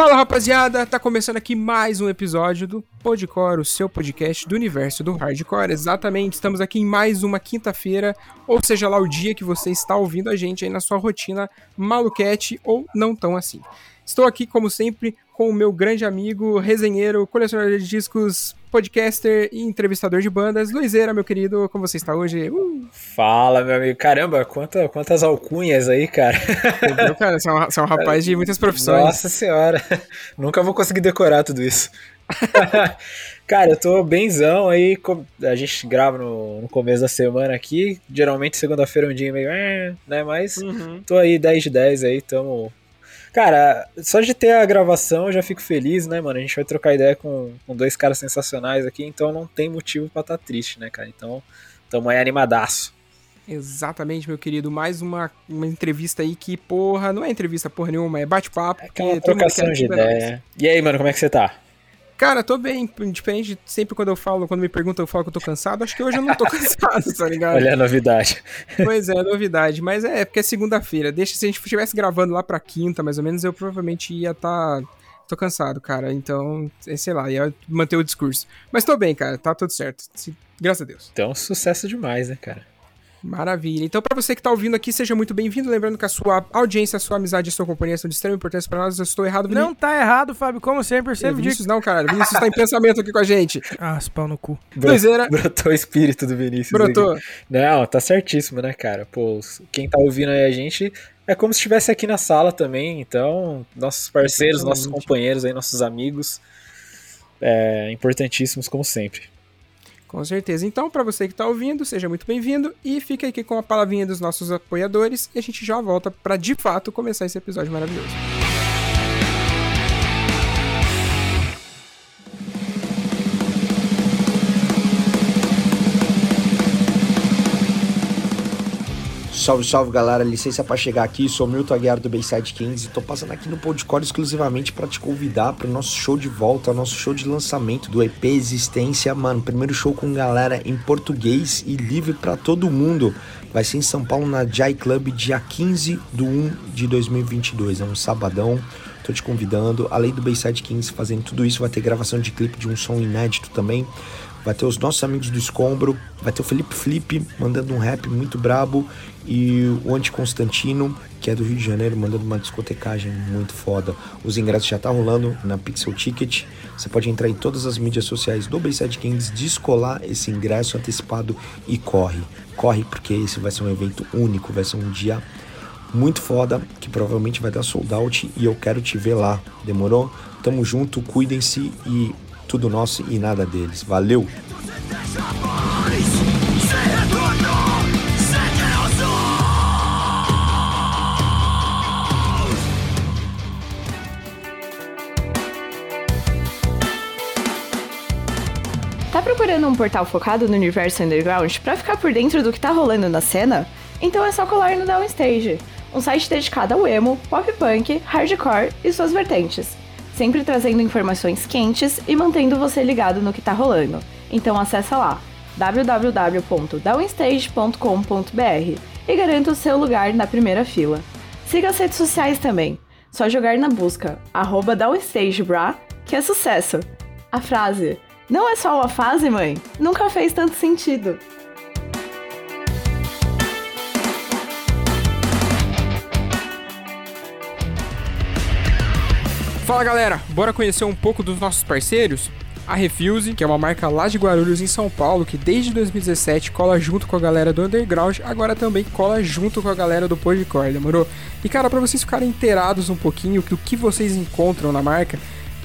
Fala rapaziada, tá começando aqui mais um episódio do Podcore, o seu podcast do universo do hardcore. Exatamente, estamos aqui em mais uma quinta-feira, ou seja lá o dia que você está ouvindo a gente aí na sua rotina maluquete ou não tão assim. Estou aqui, como sempre, com o meu grande amigo, resenheiro, colecionador de discos, podcaster e entrevistador de bandas, Luizeira, meu querido, como você está hoje? Uh. Fala, meu amigo. Caramba, quanta, quantas alcunhas aí, cara. Entendeu, cara? Você é, um, você é um rapaz de muitas profissões. Nossa senhora, nunca vou conseguir decorar tudo isso. cara, eu tô benzão aí, a gente grava no, no começo da semana aqui, geralmente segunda-feira é um dia meio, eh, né, mas uhum. tô aí 10 de 10 aí, tamo Cara, só de ter a gravação eu já fico feliz, né, mano? A gente vai trocar ideia com, com dois caras sensacionais aqui, então não tem motivo para estar tá triste, né, cara? Então, tamo aí animadaço. Exatamente, meu querido. Mais uma, uma entrevista aí que, porra, não é entrevista porra nenhuma, é bate-papo. É trocação de ideia. E aí, mano, como é que você tá? Cara, tô bem, diferente de sempre quando eu falo, quando me perguntam, eu falo que eu tô cansado. Acho que hoje eu não tô cansado, tá ligado? Olha a novidade. Pois é, novidade. Mas é, porque é segunda-feira. Deixa, se a gente estivesse gravando lá pra quinta, mais ou menos, eu provavelmente ia estar. Tá... Tô cansado, cara. Então, é, sei lá, ia manter o discurso. Mas tô bem, cara. Tá tudo certo. Graças a Deus. Então, sucesso demais, né, cara? Maravilha. Então, para você que tá ouvindo aqui, seja muito bem-vindo. Lembrando que a sua audiência, a sua amizade e a sua companhia são de extrema importância para nós. Eu estou errado, Vinícius? Não tá errado, Fábio. Como sempre, sempre é, Vinícius não, cara. Vinícius tá em pensamento aqui com a gente. Ah, pau no cu. Doiseira. Brotou o espírito do Vinícius. Brotou. Aqui. Não, tá certíssimo, né, cara? Pô, quem tá ouvindo aí a gente é como se estivesse aqui na sala também. Então, nossos parceiros, nossos companheiros aí, nossos amigos, é, importantíssimos como sempre. Com certeza. Então, para você que está ouvindo, seja muito bem-vindo e fica aqui com a palavrinha dos nossos apoiadores e a gente já volta para de fato começar esse episódio maravilhoso. Salve, salve galera, licença para chegar aqui, sou Milton Aguiar do Bayside Kings e tô passando aqui no Podcore exclusivamente para te convidar para o nosso show de volta, nosso show de lançamento do EP Existência, mano, primeiro show com galera em português e livre para todo mundo. Vai ser em São Paulo na Jai Club dia 15 do 1 de 2022, é um sabadão. Tô te convidando, além do Bayside Kings fazendo tudo isso, vai ter gravação de clipe de um som inédito também. Vai ter os nossos amigos do Escombro, vai ter o Felipe Flip mandando um rap muito brabo e o Anti Constantino, que é do Rio de Janeiro, mandando uma discotecagem muito foda. Os ingressos já tá rolando na Pixel Ticket. Você pode entrar em todas as mídias sociais do Bayside Kings, descolar esse ingresso antecipado e corre. Corre porque esse vai ser um evento único, vai ser um dia muito foda, que provavelmente vai dar sold out e eu quero te ver lá. Demorou? Tamo junto, cuidem-se e tudo nosso e nada deles. Valeu! Procurando um portal focado no universo underground para ficar por dentro do que tá rolando na cena? Então é só colar no Downstage, um site dedicado ao emo, pop punk, hardcore e suas vertentes sempre trazendo informações quentes e mantendo você ligado no que tá rolando. Então acessa lá www.downstage.com.br e garanta o seu lugar na primeira fila. Siga as redes sociais também. Só jogar na busca arroba DownStageBra que é sucesso. A frase não é só uma fase, mãe, nunca fez tanto sentido. Fala galera, bora conhecer um pouco dos nossos parceiros? A Refuse, que é uma marca lá de Guarulhos, em São Paulo, que desde 2017 cola junto com a galera do Underground, agora também cola junto com a galera do Podcore, demorou? E cara, para vocês ficarem inteirados um pouquinho do que vocês encontram na marca,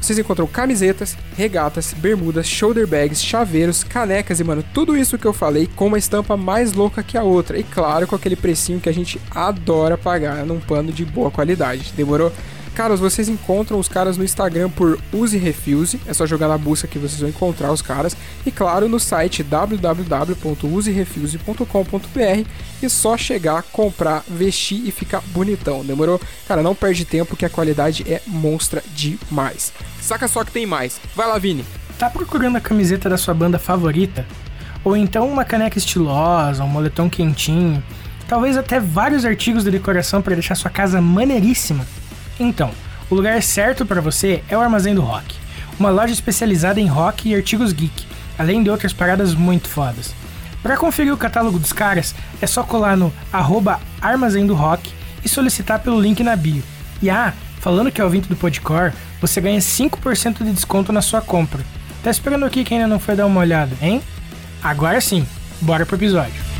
vocês encontram camisetas, regatas, bermudas, shoulder bags, chaveiros, canecas e, mano, tudo isso que eu falei com uma estampa mais louca que a outra. E claro, com aquele precinho que a gente adora pagar num pano de boa qualidade. Demorou? Caras, vocês encontram os caras no Instagram por Use Refuse, é só jogar na busca que vocês vão encontrar os caras. E claro, no site www.userefuse.com.br e só chegar, comprar, vestir e ficar bonitão, demorou? Cara, não perde tempo que a qualidade é monstra demais. Saca só que tem mais. Vai lá, Vini. Tá procurando a camiseta da sua banda favorita? Ou então uma caneca estilosa, um moletom quentinho? Talvez até vários artigos de decoração para deixar sua casa maneiríssima? Então, o lugar certo para você é o Armazém do Rock, uma loja especializada em rock e artigos geek, além de outras paradas muito fodas. Para conferir o catálogo dos caras, é só colar no arroba Armazém do Rock e solicitar pelo link na bio. E ah, falando que é ouvinte do Podcore, você ganha 5% de desconto na sua compra. Tá esperando aqui quem ainda não foi dar uma olhada, hein? Agora sim, bora pro episódio.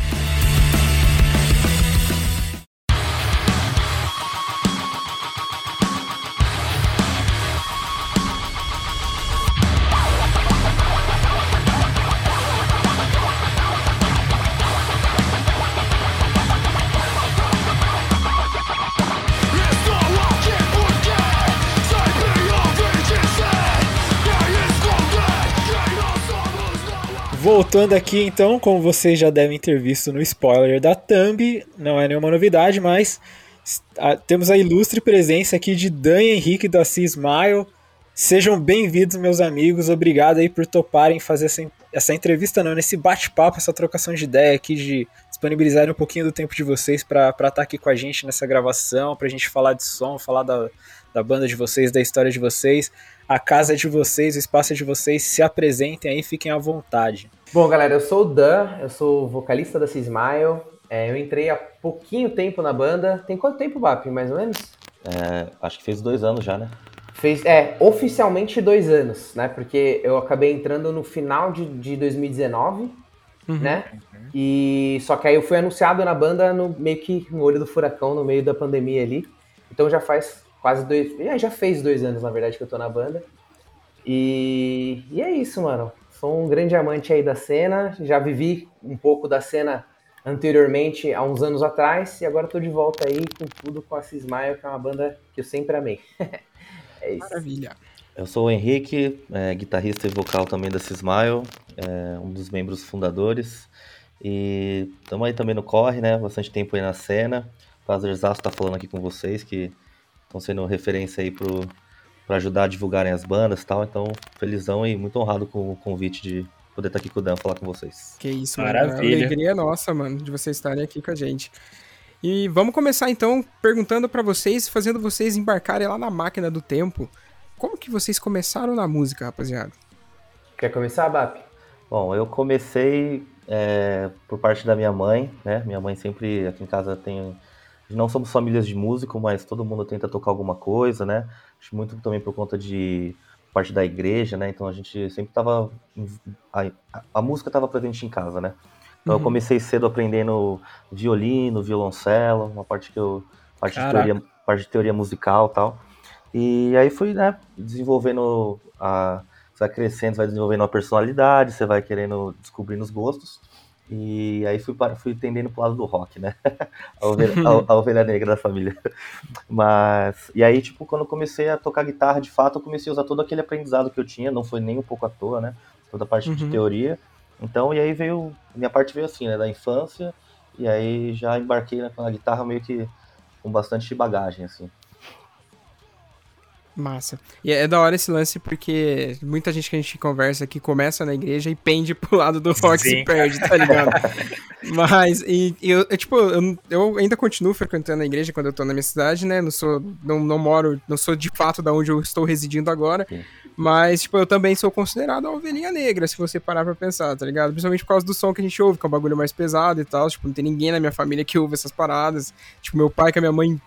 Voltando aqui então, como vocês já devem ter visto no spoiler da Thumb, não é nenhuma novidade, mas a, temos a ilustre presença aqui de Dan Henrique da C Smile. Sejam bem-vindos, meus amigos. Obrigado aí por toparem fazer essa, essa entrevista, não, nesse bate-papo, essa trocação de ideia aqui, de disponibilizarem um pouquinho do tempo de vocês para estar tá aqui com a gente nessa gravação, para a gente falar de som, falar da, da banda de vocês, da história de vocês. A casa é de vocês, o espaço é de vocês. Se apresentem aí, fiquem à vontade. Bom, galera, eu sou o Dan, eu sou vocalista da Cismile. É, eu entrei há pouquinho tempo na banda. Tem quanto tempo, Bap, mais ou menos? É, acho que fez dois anos já, né? Fez, é, oficialmente dois anos, né? Porque eu acabei entrando no final de, de 2019, uhum. né? E só que aí eu fui anunciado na banda no meio que no olho do furacão, no meio da pandemia ali. Então já faz quase dois. É, já fez dois anos, na verdade, que eu tô na banda. E, e é isso, mano. Sou um grande amante aí da cena, já vivi um pouco da cena anteriormente, há uns anos atrás, e agora estou de volta aí com tudo com a Cismaio, que é uma banda que eu sempre amei. é isso. Maravilha. Eu sou o Henrique, é, guitarrista e vocal também da Cismaio, é, um dos membros fundadores. E estamos aí também no corre, né? Bastante tempo aí na cena. Prazerzaço estar falando aqui com vocês, que estão sendo referência aí pro, para ajudar a divulgarem as bandas e tal. Então, felizão e muito honrado com o convite de poder estar aqui com o Dan falar com vocês. Que isso, Maravilha. mano. A alegria é nossa, mano, de vocês estarem aqui com a gente. E vamos começar então perguntando para vocês, fazendo vocês embarcarem lá na máquina do tempo. Como que vocês começaram na música, rapaziada? Quer começar, Bap? Bom, eu comecei é, por parte da minha mãe, né? Minha mãe sempre aqui em casa tem não somos famílias de músico, mas todo mundo tenta tocar alguma coisa, né? Acho muito também por conta de parte da igreja, né? Então a gente sempre tava a, a música estava presente em casa, né? Então uhum. eu comecei cedo aprendendo violino, violoncelo, uma parte que eu parte de teoria, parte de teoria musical, tal. E aí fui, né, desenvolvendo a você vai crescendo, vai desenvolvendo a personalidade, você vai querendo descobrir os gostos. E aí fui, para, fui tendendo pro lado do rock, né? a, ovelha, a, a, ovelha, negra da família. Mas. E aí, tipo, quando eu comecei a tocar guitarra, de fato, eu comecei a usar todo aquele aprendizado que eu tinha, não foi nem um pouco à toa, né? Toda a parte uhum. de teoria. Então, e aí veio. Minha parte veio assim, né? Da infância. E aí já embarquei na, na guitarra meio que com bastante bagagem, assim. Massa. E é da hora esse lance porque muita gente que a gente conversa aqui começa na igreja e pende pro lado do rock Sim. se perde, tá ligado? Mas, e, e eu, eu, tipo, eu, eu, ainda continuo frequentando a igreja quando eu tô na minha cidade, né? Não sou, não, não moro, não sou de fato da onde eu estou residindo agora. Sim. Mas, tipo, eu também sou considerado uma ovelhinha negra, se você parar pra pensar, tá ligado? Principalmente por causa do som que a gente ouve, que é um bagulho mais pesado e tal. Tipo, não tem ninguém na minha família que ouve essas paradas. Tipo, meu pai com a minha mãe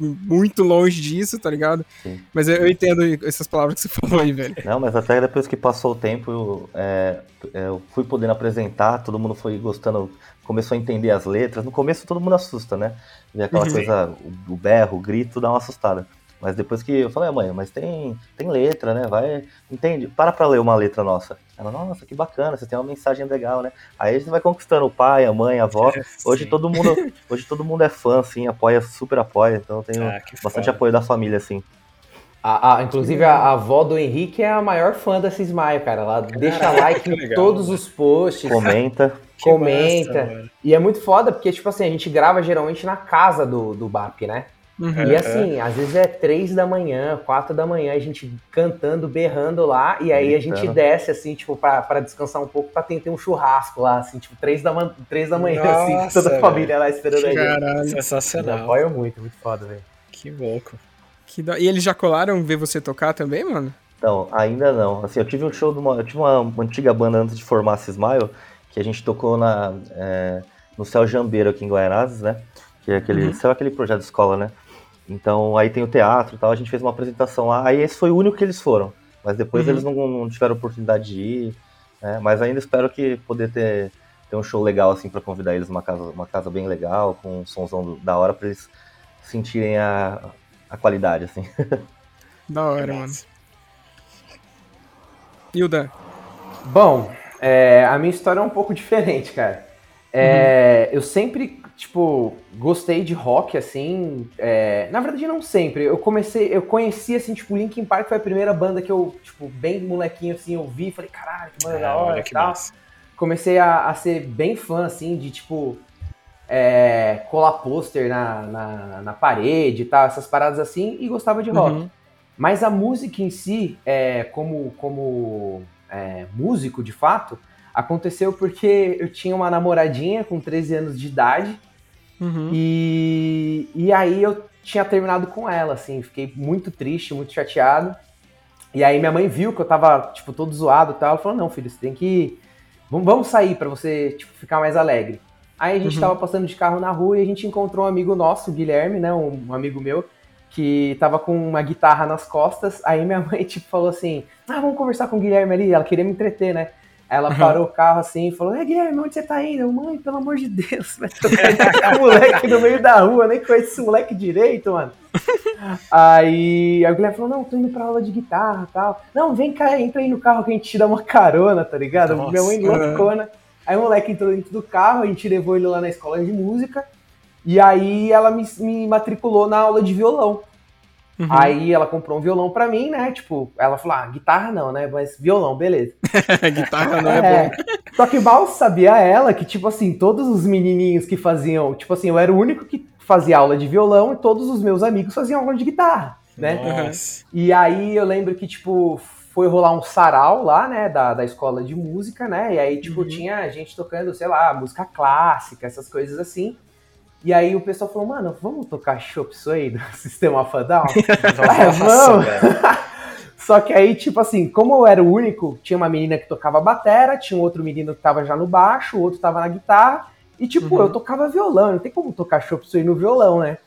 muito longe disso, tá ligado? Sim. Mas eu, eu, entendo essas palavras que você falou aí, velho. Não, mas até depois que passou o tempo, eu, é, é, eu fui podendo apresentar, todo mundo foi gostando, começou a entender as letras. No começo todo mundo assusta, né? Vê aquela uhum. coisa, o, o berro, o grito, dá uma assustada. Mas depois que eu falei, ah, mãe, mas tem, tem letra, né? Vai, entende? Para pra ler uma letra nossa. Ela, nossa, que bacana, você tem uma mensagem legal, né? Aí a gente vai conquistando o pai, a mãe, a avó. É, hoje todo mundo, hoje todo mundo é fã, assim, apoia, super apoia. Então eu tenho ah, bastante foda. apoio da família, assim. A, a, inclusive, a, a, avó do Henrique é a maior fã da Cismaio, cara. Ela deixa like em todos os posts. Comenta. comenta. Massa, e é muito foda, porque, tipo assim, a gente grava geralmente na casa do, do BAP, né? Uhum, e assim, é. às vezes é três da manhã, quatro da manhã, a gente cantando, berrando lá, e aí a gente desce, assim, tipo, pra, pra descansar um pouco, pra ter, ter um churrasco lá, assim, tipo, três da, man três da manhã, Nossa, assim, toda a família lá esperando a gente. Caralho, sensacional. Apoio muito, muito foda, velho. Que louco. Que da... E eles já colaram ver você tocar também, mano? Não, ainda não. Assim, eu tive um show de uma. Eu tive uma, uma antiga banda antes de formar Cismaio, que a gente tocou na, é, no Céu Jambeiro aqui em Guaianazes, né? Que é aquele. Uhum. Céu é aquele projeto de escola, né? Então aí tem o teatro e tal, a gente fez uma apresentação lá. Aí esse foi o único que eles foram. Mas depois uhum. eles não, não, tiveram oportunidade de ir. Né? Mas ainda espero que poder ter, ter um show legal assim para convidar eles uma casa, uma casa bem legal, com um somzão da hora para eles sentirem a, a qualidade, assim. Da hora, mano. Hilda. Bom, é, a minha história é um pouco diferente, cara. É, uhum. Eu sempre, tipo, gostei de rock, assim. É, na verdade, não sempre. Eu comecei, eu conheci, assim, tipo, Linkin Park foi a primeira banda que eu, tipo, bem molequinho, assim, eu vi. Falei, caralho, que banda da hora e tal. Massa. Comecei a, a, ser bem fã, assim, de, tipo, é, colar pôster na, na, na, parede e tal, essas paradas assim, e gostava de rock. Uhum. Mas a música em si, é, como, como é, músico de fato, aconteceu porque eu tinha uma namoradinha com 13 anos de idade uhum. e, e aí eu tinha terminado com ela, assim, fiquei muito triste, muito chateado. E aí minha mãe viu que eu tava, tipo, todo zoado e tal, ela falou, não, filho, você tem que... Vamos sair para você, tipo, ficar mais alegre. Aí a gente uhum. tava passando de carro na rua e a gente encontrou um amigo nosso, o Guilherme, né, um, amigo meu, que tava com uma guitarra nas costas. Aí minha mãe, tipo, falou assim: Ah, vamos conversar com o Guilherme ali. Ela queria me entreter, né? Ela parou o carro assim e falou: É, Guilherme, onde você tá indo? Mãe, pelo amor de Deus, vai tocar moleque no meio da rua, nem conheço esse moleque direito, mano. aí, o Guilherme falou: Não, tô indo pra aula de guitarra e tal. Não, vem cá, entra aí no carro que a gente te dá uma carona, tá ligado? Nossa, Minha mãe loucona. Aí o moleque entrou dentro do carro, a gente levou ele lá na escola de música. E aí ela me, me matriculou na aula de violão. Uhum. Aí ela comprou um violão pra mim, né? Tipo, ela falou: ah, guitarra não, né? Mas violão, beleza. guitarra não é, é, bom. Só que mal sabia ela que, tipo assim, todos os menininhos que faziam. Tipo assim, eu era o único que fazia aula de violão e todos os meus amigos faziam aula de guitarra, né? Nossa. E aí eu lembro que, tipo, foi rolar um sarau lá, né, da, da escola de música, né? E aí, tipo, uhum. tinha gente tocando, sei lá, música clássica, essas coisas assim. E aí o pessoal falou, mano, vamos tocar Chop Suey do Sistema Fadal? é, vamos! Só que aí, tipo assim, como eu era o único, tinha uma menina que tocava batera, tinha um outro menino que tava já no baixo, o outro tava na guitarra, e tipo, uhum. eu tocava violão, não tem como tocar Chop Suey no violão, né?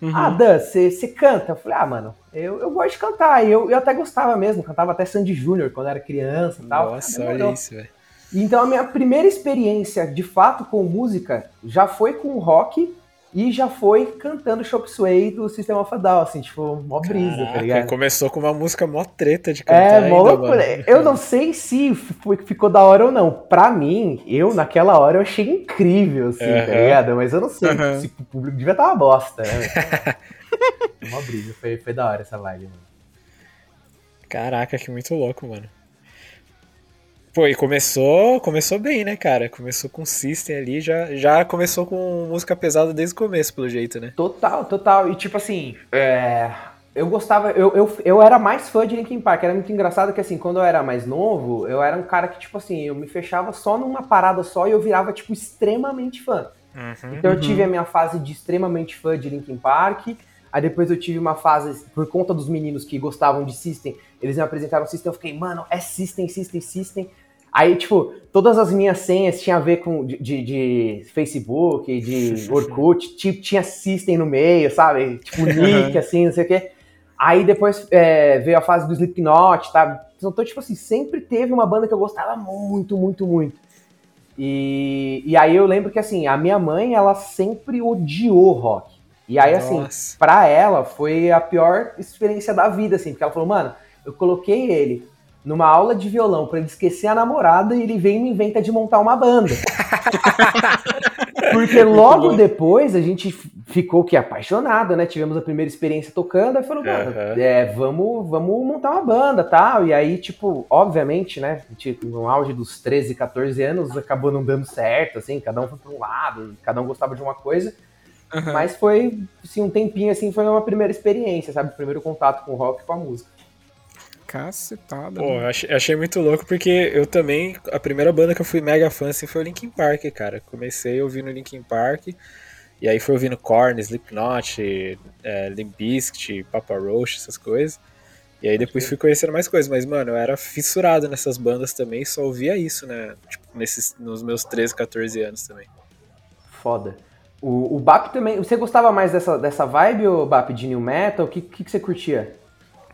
Uhum. Ah, Dan, você canta? Eu falei, ah, mano, eu, eu gosto de cantar. E eu, eu até gostava mesmo, cantava até Sandy Júnior quando era criança e tal. Nossa, ah, olha isso, velho. Então a minha primeira experiência, de fato, com música, já foi com rock e já foi cantando Chop Suey do Sistema Fadal, assim, tipo, mó brisa, tá Caraca, tá ligado? Começou com uma música mó treta de cantar. É, mó loucura. Eu não sei se ficou da hora ou não. Pra mim, eu, naquela hora, eu achei incrível, assim, uhum. tá ligado? Mas eu não sei uhum. se o público devia estar uma bosta, né? mó brisa, foi, foi da hora essa live, mano. Caraca, que muito louco, mano. Pô, e começou, começou bem, né, cara? Começou com System ali, já, já começou com música pesada desde o começo, pelo jeito, né? Total, total. E tipo assim, é... eu gostava, eu, eu, eu era mais fã de Linkin Park. Era muito engraçado que assim, quando eu era mais novo, eu era um cara que, tipo assim, eu me fechava só numa parada só e eu virava, tipo, extremamente fã. Uhum, então eu tive a minha fase de extremamente fã de Linkin Park. Aí depois eu tive uma fase, por conta dos meninos que gostavam de System, eles me apresentaram System, eu fiquei, mano, é System, System, System. Aí, tipo, todas as minhas senhas tinham a ver com de, de, Facebook, de Orkut, tipo, tinha System no meio, sabe? Tipo, nick, assim, não sei o quê. Aí depois é, veio a fase do Slipknot, tá? Então, tipo assim, sempre teve uma banda que eu gostava muito, muito, muito. E, e aí eu lembro que, assim, a minha mãe, ela sempre odiou rock. E aí, assim, Nossa. assim, pra ela foi a pior experiência da vida, assim, porque ela falou, mano, eu coloquei ele numa aula de violão para ele esquecer a namorada e ele vem e me inventa de montar uma banda. Porque logo depois a gente ficou que apaixonado, né? Tivemos a primeira experiência tocando, aí falou, mano, uhum. é, vamos, vamos montar uma banda tal. E aí, tipo, obviamente, né? Tipo, no auge dos 13, 14 anos, acabou não dando certo, assim, cada um foi para um lado, cada um gostava de uma coisa. Uhum. Mas foi, assim, um tempinho, assim, foi uma primeira experiência, sabe? O primeiro contato com o rock e com a música. Cacetada. Pô, eu achei, achei, muito louco porque eu também. A primeira banda que eu fui mega fã assim, foi o Linkin Park, cara. Comecei ouvindo Linkin Park. E aí fui ouvindo Korn, Slipknot, é, Limp Bizkit, Papa Roach, essas coisas. E aí depois fui conhecendo mais coisas, mas, mano, eu era fissurado nessas bandas também, só ouvia isso, né? Tipo, nesses, nos meus 13, 14 anos também. Foda. O, o BAP também. Você gostava mais dessa, dessa vibe, ou BAP, de New Metal? O que, que, que você curtia?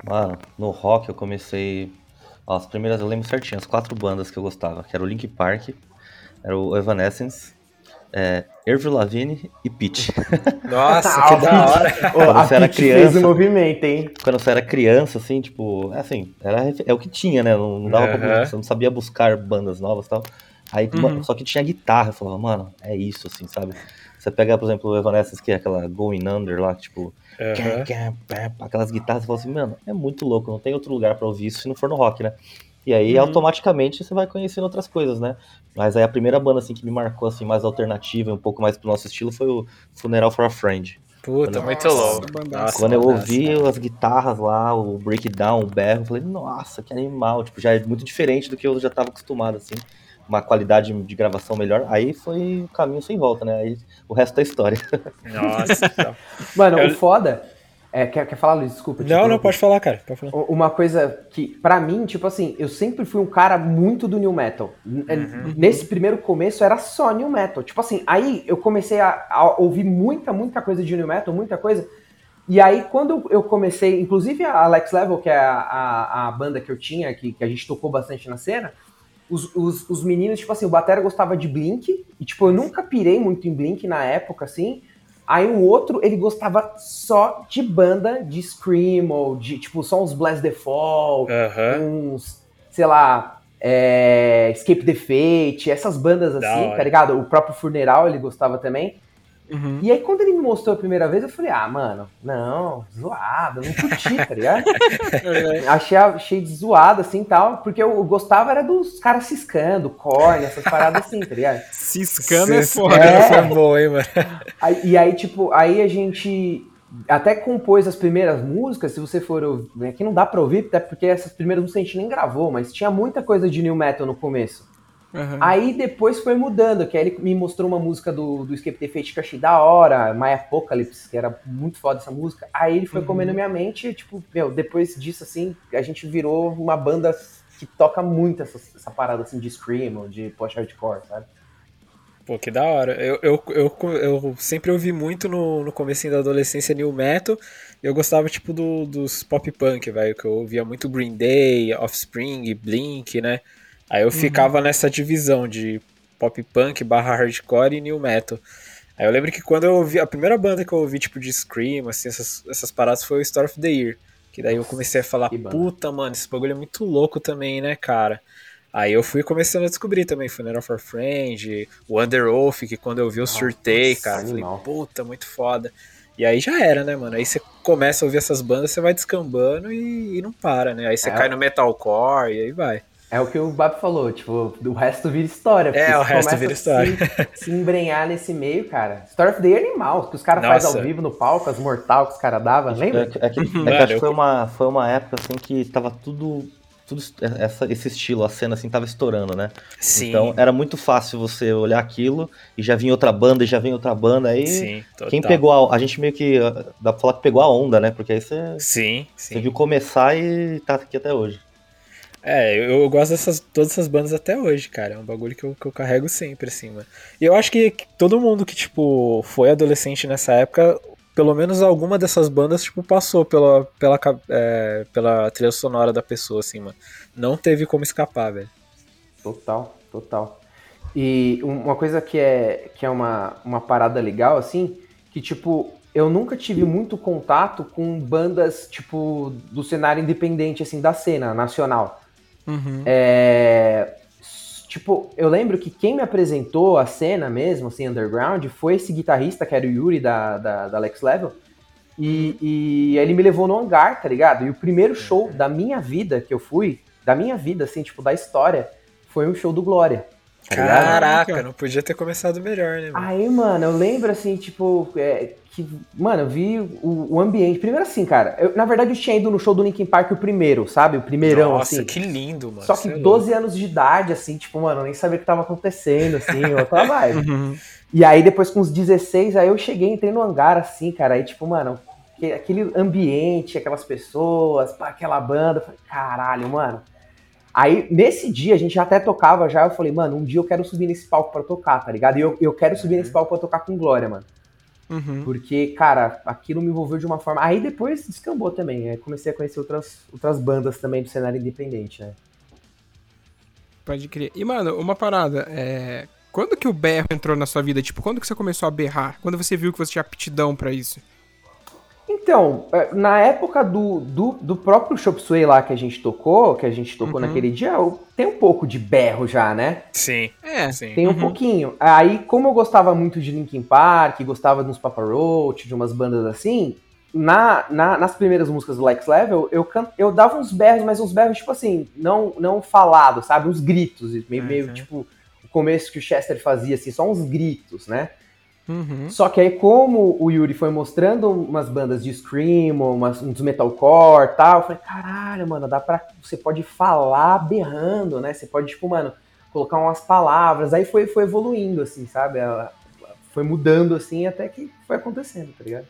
Mano, no rock eu comecei. Ó, as primeiras eu lembro certinho, as quatro bandas que eu gostava, que era o Link Park, era o Evanescence, é, Avril Lavigne e Peach. Nossa, que da hora! Quando a você era Peach fez criança. o movimento, hein? Quando você era criança, assim, tipo, é assim, era, é o que tinha, né? Não, não dava pra Aham. buscar, você não sabia buscar bandas novas e tal. Aí, mano, só que tinha guitarra, eu falava, mano, é isso, assim, sabe? Você pega, por exemplo, o Evanescence, que é aquela Going Under lá, que, tipo, Aham. aquelas guitarras, você fala assim, mano, é muito louco, não tem outro lugar pra ouvir isso se não for no rock, né? E aí, Uhum. automaticamente, você vai conhecendo outras coisas, né? Mas aí a primeira banda, assim, que me marcou, assim, mais alternativa e um pouco mais pro nosso estilo foi o Funeral for a Friend. Puta, Nossa, muito louco. Nossa, Quando eu ouvi as guitarras lá, o breakdown, o berro, eu falei, nossa, que animal. Tipo, já é muito diferente do que eu já tava acostumado, assim. Uma qualidade de gravação melhor. Aí foi o caminho sem volta, né? Aí o resto é história. Nossa. então. Mano, Eu- o foda. É, quer, quer falar, Luiz? Desculpa. não, não, interromper. pode falar, cara. Pode falar. Uma coisa que, pra mim, tipo assim, eu sempre fui um cara muito do new metal. N- Nesse primeiro começo era só new metal. Tipo assim, aí eu comecei a, a ouvir muita, muita coisa de new metal, muita coisa. E aí, quando eu comecei, inclusive a Alex Level, que é a, a, a banda que eu tinha, que, que a gente tocou bastante na cena, os, os, os meninos, tipo assim, o Batera gostava de Blink, e tipo, eu nunca pirei muito em Blink na época, assim. Aí o outro, ele gostava só de banda de Screamo, de tipo, só uns Blast the Fall, uns, sei lá, é, Escape the Fate, essas bandas Da assim, tá ligado? O próprio Funeral ele gostava também. Uhum. E aí quando ele me mostrou a primeira vez, eu falei, ah, mano, não, zoado, não curti, tá ligado? achei, achei zoado assim tal, porque eu gostava era dos caras ciscando, corne, essas paradas assim, tá ligado? Ciscando é foda. É. Foi bom, hein, mano. Aí- e aí, tipo, aí a gente até compôs as primeiras músicas, se você for ouvir, aqui não dá pra ouvir, até porque essas primeiras músicas a gente nem gravou, mas tinha muita coisa de new metal no começo. Uhum. Aí depois foi mudando, que aí ele me mostrou uma música do, do Escape the Fate que eu achei da hora, My Apocalypse, que era muito foda essa música. Aí ele foi comendo minha mente e, tipo, meu, depois disso, assim, a gente virou uma banda que toca muito essa, essa parada, assim, de Scream, de post-hardcore, sabe? Pô, que da hora. Eu, eu, eu, eu sempre ouvi muito no, no comecinho da adolescência New Metal. e Eu gostava, tipo, do, dos pop punk, velho. Que eu ouvia muito Green Day, Offspring, Blink, né? Aí eu ficava nessa divisão de pop punk barra hardcore e New Metal. Aí eu lembro que quando eu ouvi, a primeira banda que eu ouvi, tipo, de Scream, assim, essas, essas paradas foi o Story of the Year. Que daí eu comecei a falar, puta, mano, esse bagulho é muito louco também, né, cara? Aí eu fui começando a descobrir também Funeral for Friend, o Under Oath, que quando eu vi eu surtei, nossa, cara, falei, puta, muito foda. E aí já era, né, mano? Aí você começa a ouvir essas bandas, você vai descambando e, e não para, né? Aí você É. cai no metalcore e aí vai. É o que o Bab falou, tipo, o resto vira história. É, o você resto vira história. Se, se embrenhar nesse meio, cara. Story of the Year é animal, que os caras fazem ao vivo no palco, as mortal que os caras davam, É, lembra? que- é que, é que Mano, acho que foi uma, foi uma época assim que tava tudo. tudo essa, esse estilo, a cena assim tava estourando, né? Sim, Então era muito fácil você olhar aquilo e já vinha outra banda, e já vem outra banda. Aí sim, total. quem pegou a. A gente meio que. Dá pra falar que pegou a onda, né? Porque aí você, Sim, você sim. viu começar e tá aqui até hoje. É, eu, gosto dessas todas essas bandas até hoje, cara. É um bagulho que eu, que eu carrego sempre, assim, mano. E eu acho que todo mundo que, tipo, foi adolescente nessa época, pelo menos alguma dessas bandas, tipo, passou pela, pela, é, pela trilha sonora da pessoa, assim, mano. Não teve como escapar, velho. Total, total. E um- uma coisa que é, que é uma, uma parada legal, assim, que, tipo, eu nunca tive muito contato com bandas, tipo, do cenário independente, assim, da cena nacional. Uhum. É, tipo, eu lembro que quem me apresentou a cena mesmo, assim, underground, foi esse guitarrista, que era o Yuri, da, da, da Alex Level. E, e ele me levou no hangar, tá ligado? E o primeiro show da minha vida que eu fui, da minha vida, assim, tipo, da história, foi um show do Glória. Tá ligado? Caraca, não podia ter começado melhor, né? mano? Aí, mano, eu lembro assim, tipo, é, que, mano, eu vi o, o ambiente. Primeiro assim, cara, eu, na verdade eu tinha ido no show do Linkin Park o primeiro, sabe? O primeirão, Nossa, assim. que lindo, mano. Só que é 12 anos de idade, assim, tipo, mano, eu nem sabia o que tava acontecendo, assim, outra vibe. Uhum. E aí, depois com os 16, aí eu cheguei, entrei no hangar, assim, cara, aí, tipo, mano, que- aquele ambiente, aquelas pessoas, aquela banda, eu falei, caralho, mano. Aí, nesse dia, a gente até tocava já, eu falei, mano, um dia eu quero subir nesse palco pra tocar, tá ligado? E eu, eu quero subir nesse palco pra tocar com Glória, mano. Uhum. Porque, cara, aquilo me envolveu de uma forma. Aí depois descambou também. Aí comecei a conhecer outras, outras bandas também do cenário independente, né? Pode crer. E, mano, uma parada, é. Quando que o berro entrou na sua vida? Tipo, quando que você começou a berrar? Quando você viu que você tinha aptidão pra isso? Então, é, na época do, do, do próprio Chop Suey lá que a gente tocou, que a gente tocou Uhum. naquele dia, tem um pouco de berro já, né? Sim, É. sim. Tem um Uhum. pouquinho. Aí, como eu gostava muito de Linkin Park, gostava de uns Papa Roach, de umas bandas assim, na, na- nas primeiras músicas do Lex Level, eu, can, eu dava uns berros, mas uns berros, tipo assim, não, não falados, sabe? Uns gritos, meio, meio Uhum. tipo o começo que o Chester fazia, assim, só uns gritos, né? Uhum. Só que aí, como o Yuri foi mostrando umas bandas de Screamo, umas, uns metalcore e tal, eu falei, caralho, mano, dá pra. Você pode falar berrando, né? Você pode, tipo, mano, colocar umas palavras. Aí foi, foi evoluindo, assim, sabe? Ela- Foi mudando, assim, até que foi acontecendo, tá ligado?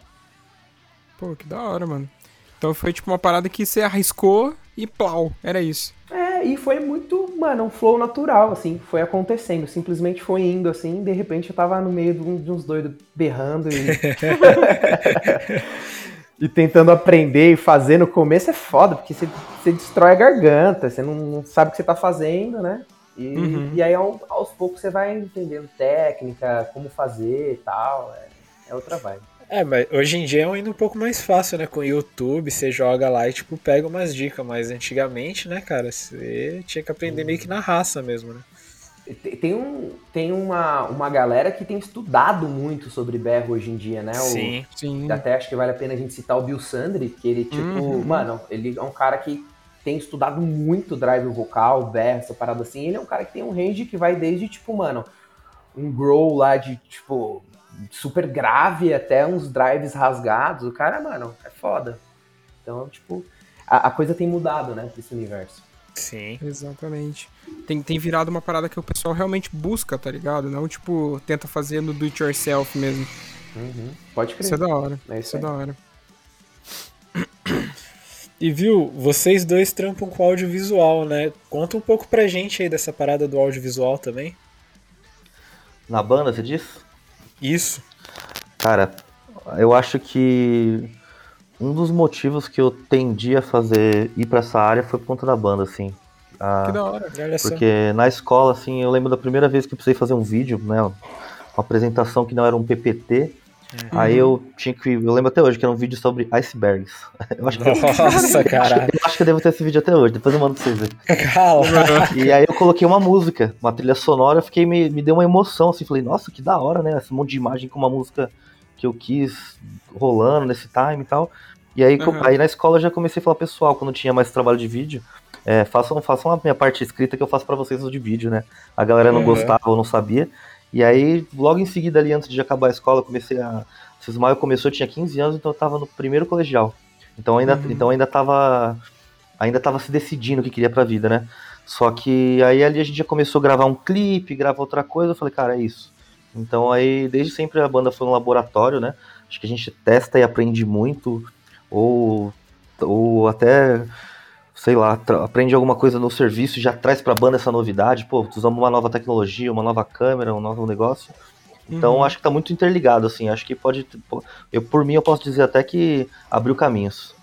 Pô, que da hora, mano. Então foi tipo uma parada que você arriscou e plau, era isso. É, e foi muito, mano, um flow natural, assim, foi acontecendo, simplesmente foi indo, assim, de repente eu tava no meio de, um- de uns doidos berrando e. e tentando aprender e fazer no começo é foda, porque você, você destrói a garganta, você não, não sabe o que você tá fazendo, né? E, Uhum. e aí ao- aos poucos você vai entendendo técnica, como fazer e tal, é, é outra vibe. É, mas hoje em dia é ainda um pouco mais fácil, né? Com o YouTube, você joga lá e, tipo, pega umas dicas. Mas antigamente, né, cara, você tinha que aprender meio que na raça mesmo, né? Tem- um, tem uma, uma galera que tem estudado muito sobre berro hoje em dia, né? O- Sim. Sim. Até acho que vale a pena a gente citar o Bill Sandri, que ele, tipo, Uhum. mano, ele é um cara que tem estudado muito drive vocal, berro, essa parada assim. Ele é um cara que tem um range que vai desde, tipo, mano, um growl lá de, tipo, super grave até uns drives rasgados. O cara, mano, é foda. Então, tipo, a, a coisa tem mudado, né, nesse universo. Sim. Exatamente. Tem, tem virado uma parada que o pessoal realmente busca, tá ligado? Não, tipo, tenta fazer no do it yourself mesmo. Pode crer. Isso é da hora. É Isso isso é da hora. E viu, vocês dois trampam com audiovisual, né? Conta um pouco pra gente aí dessa parada do audiovisual também. Na banda, você diz? Isso. Cara, eu acho que um dos motivos que eu tendi a fazer ir pra essa área foi por conta da banda, assim. Que da hora. Olha só. porque na escola, assim, eu lembro da primeira vez que eu precisei fazer um vídeo, né? Uma apresentação que não era um PPT. Aí eu tinha que. Eu lembro até hoje que era um vídeo sobre icebergs. Eu acho que, Nossa, caralho. eu acho que eu devo ter esse vídeo até hoje, depois eu mando pra vocês verem. Cala. E aí eu coloquei uma música, uma trilha sonora, eu fiquei me, me deu uma emoção, assim, falei, nossa, que da hora, né? Esse monte de imagem com uma música que eu quis rolando nesse time e tal. E aí, Aham. aí na escola eu já comecei a falar, pessoal, quando tinha mais trabalho de vídeo, é, façam, façam a minha parte escrita que eu faço pra vocês o de vídeo, né? A galera não Uhum. gostava ou não sabia. E aí, logo em seguida, ali, antes de acabar a escola, comecei a. Cismaio começou, eu tinha 15 anos, então eu tava no primeiro colegial. Então ainda, Uhum. então ainda tava. Ainda tava se decidindo o que queria pra vida, né? Só que aí ali a gente já começou a gravar um clipe, gravar outra coisa, eu falei, cara, é isso. Então aí, desde sempre a banda foi um laboratório, né? Acho que a gente testa e aprende muito, ou, ou até, sei lá, aprende alguma coisa no serviço e já traz pra banda essa novidade. Pô, usamos uma nova tecnologia, uma nova câmera, um novo negócio. Então Uhum. acho que tá muito interligado, assim. Acho que pode. Eu, por mim, eu posso dizer até que abriu caminhos.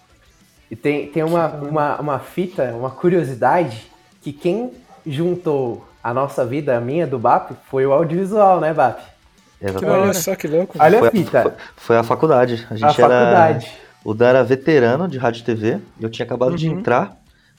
E tem, tem uma, uma, uma fita, uma curiosidade, que quem juntou a nossa vida, a minha do BAP, foi o audiovisual, né, BAP? Exatamente. Olha só que louco. Olha Foi a a- fita, Foi a faculdade. A a, gente era. faculdade. O Dan era veterano de rádio e TV. Eu tinha acabado de Uhum. entrar.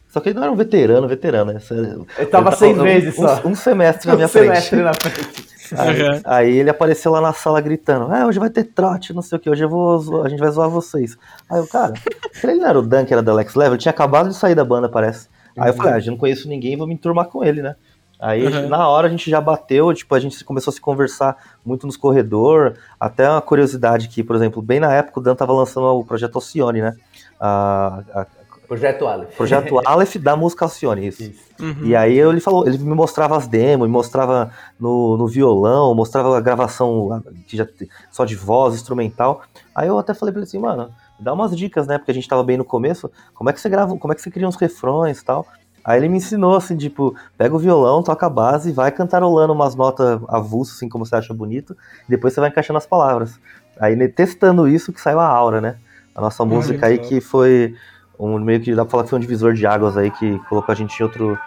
Só que ele não era um veterano, veterano. Essa- Eu tava eu seis um- meses um, só. Um semestre na minha Um semestre frente. na frente. Aí, Uhum. aí ele apareceu lá na sala gritando: Ah, hoje vai ter trote, não sei o que, hoje eu vou zoar- a gente vai zoar vocês. Aí eu, cara, ele não era o Dan que era da Lex Level, ele tinha acabado de sair da banda, parece. Aí eu falei, ah, eu não conheço ninguém, vou me enturmar com ele, né? Aí, Uhum. na hora, a gente já bateu, tipo, a gente começou a se conversar muito nos corredor. Até uma curiosidade que, por exemplo, bem na época o Dan tava lançando o projeto Alcione, né? A, a- Projeto Aleph. projeto Aleph da música Alcione, isso. Isso. Uhum. E aí ele falou, ele me mostrava as demos, me mostrava no, no violão, mostrava a gravação que já só de voz, instrumental. Aí eu até falei pra ele assim, mano, dá umas dicas, né? Porque a gente tava bem no começo. Como é que você grava, como é que você cria uns refrões e tal? Aí ele me ensinou assim, tipo, pega o violão, toca a base, vai cantarolando umas notas avulsas, assim como você acha bonito, e depois você vai encaixando as palavras. Aí né, testando isso que saiu a aura, né? A nossa música aí que foi um meio que dá pra falar que foi um divisor de águas aí que colocou a gente em outro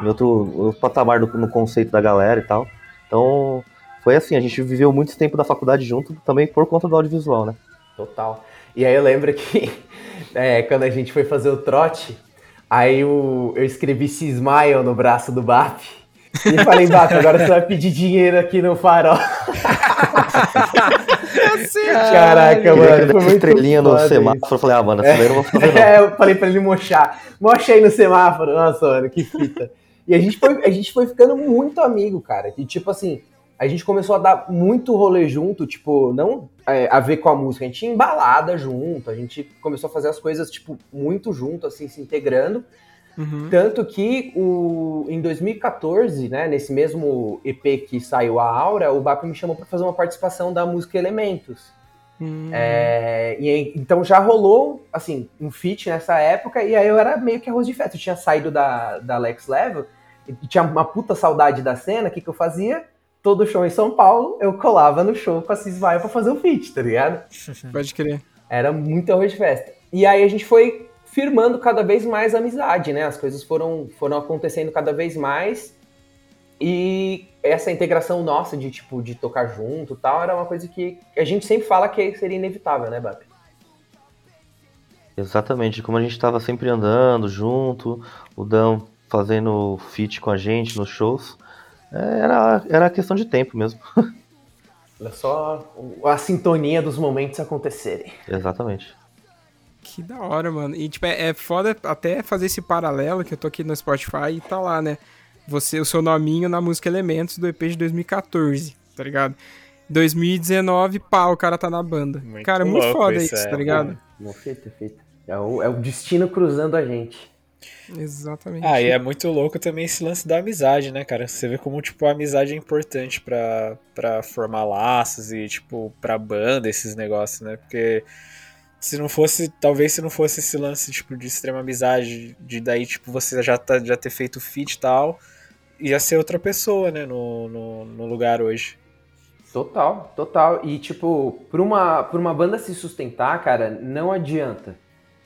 em outro, outro patamar do- no conceito da galera e tal. Então, foi assim, a gente viveu muito tempo da faculdade junto, também por conta do audiovisual, né? Total. E aí eu lembro que é, quando a gente foi fazer o trote, aí o- eu escrevi Cismael no braço do BAP. E falei, BAP, agora você vai pedir dinheiro aqui no farol. Caraca, mano. Foi muito estrelinha no semáforo, eu falei, ah, mano, essa daí eu não vou fazer não. É, eu falei pra ele mochar. Mocha aí no semáforo. Nossa, mano, que fita. E a gente foi, a gente foi ficando muito amigo, cara. E tipo assim, a gente começou a dar muito rolê junto, tipo, não é, a ver com a música, a gente tinha embalada junto, a gente começou a fazer as coisas, tipo, muito junto, assim, se integrando. Uhum. Tanto que o, em 2014, né, nesse mesmo EP que saiu a Aura, o BAP me chamou pra fazer uma participação da música Elementos. Hum. É, e então já rolou, assim, um feat nessa época, e aí eu era meio que arroz de festa. Eu tinha saído da, da Lex Level, e tinha uma puta saudade da cena, o que, que eu fazia? Todo show em São Paulo, eu colava no show com a Cismaia pra fazer o feat, tá ligado? Pode crer. Era muito arroz de festa. E aí a gente foi firmando cada vez mais a amizade, né? As coisas foram, foram acontecendo cada vez mais. E essa integração nossa de, tipo, de tocar junto e tal, era uma coisa que a gente sempre fala que seria inevitável, né, Bap? Exatamente, como a gente tava sempre andando junto, o Dan fazendo feat com a gente nos shows, era, era questão de tempo mesmo. Era só a sintonia dos momentos acontecerem. Exatamente. Que da hora, mano. E, tipo, é, é foda até fazer esse paralelo que eu tô aqui no Spotify e tá lá, né? Você, o seu nominho na música Elementos do EP de 2014, tá ligado? 2019, pá, o cara tá na banda. Muito cara, muito louco foda isso, isso, é. tá ligado? Feito, feito. É o, é o destino cruzando a gente. Exatamente. Ah, e é muito louco também esse lance da amizade, né, cara? Você vê como, tipo, a amizade é importante pra, pra formar laços e, tipo, pra banda, esses negócios, né? Porque se não fosse, talvez se não fosse esse lance, tipo, de extrema amizade, de daí, tipo, você já, tá, já ter feito feat e tal, ia ser outra pessoa, né, no, no, no lugar hoje. Total, total. E, tipo, pra uma, pra uma banda se sustentar, cara, não adianta.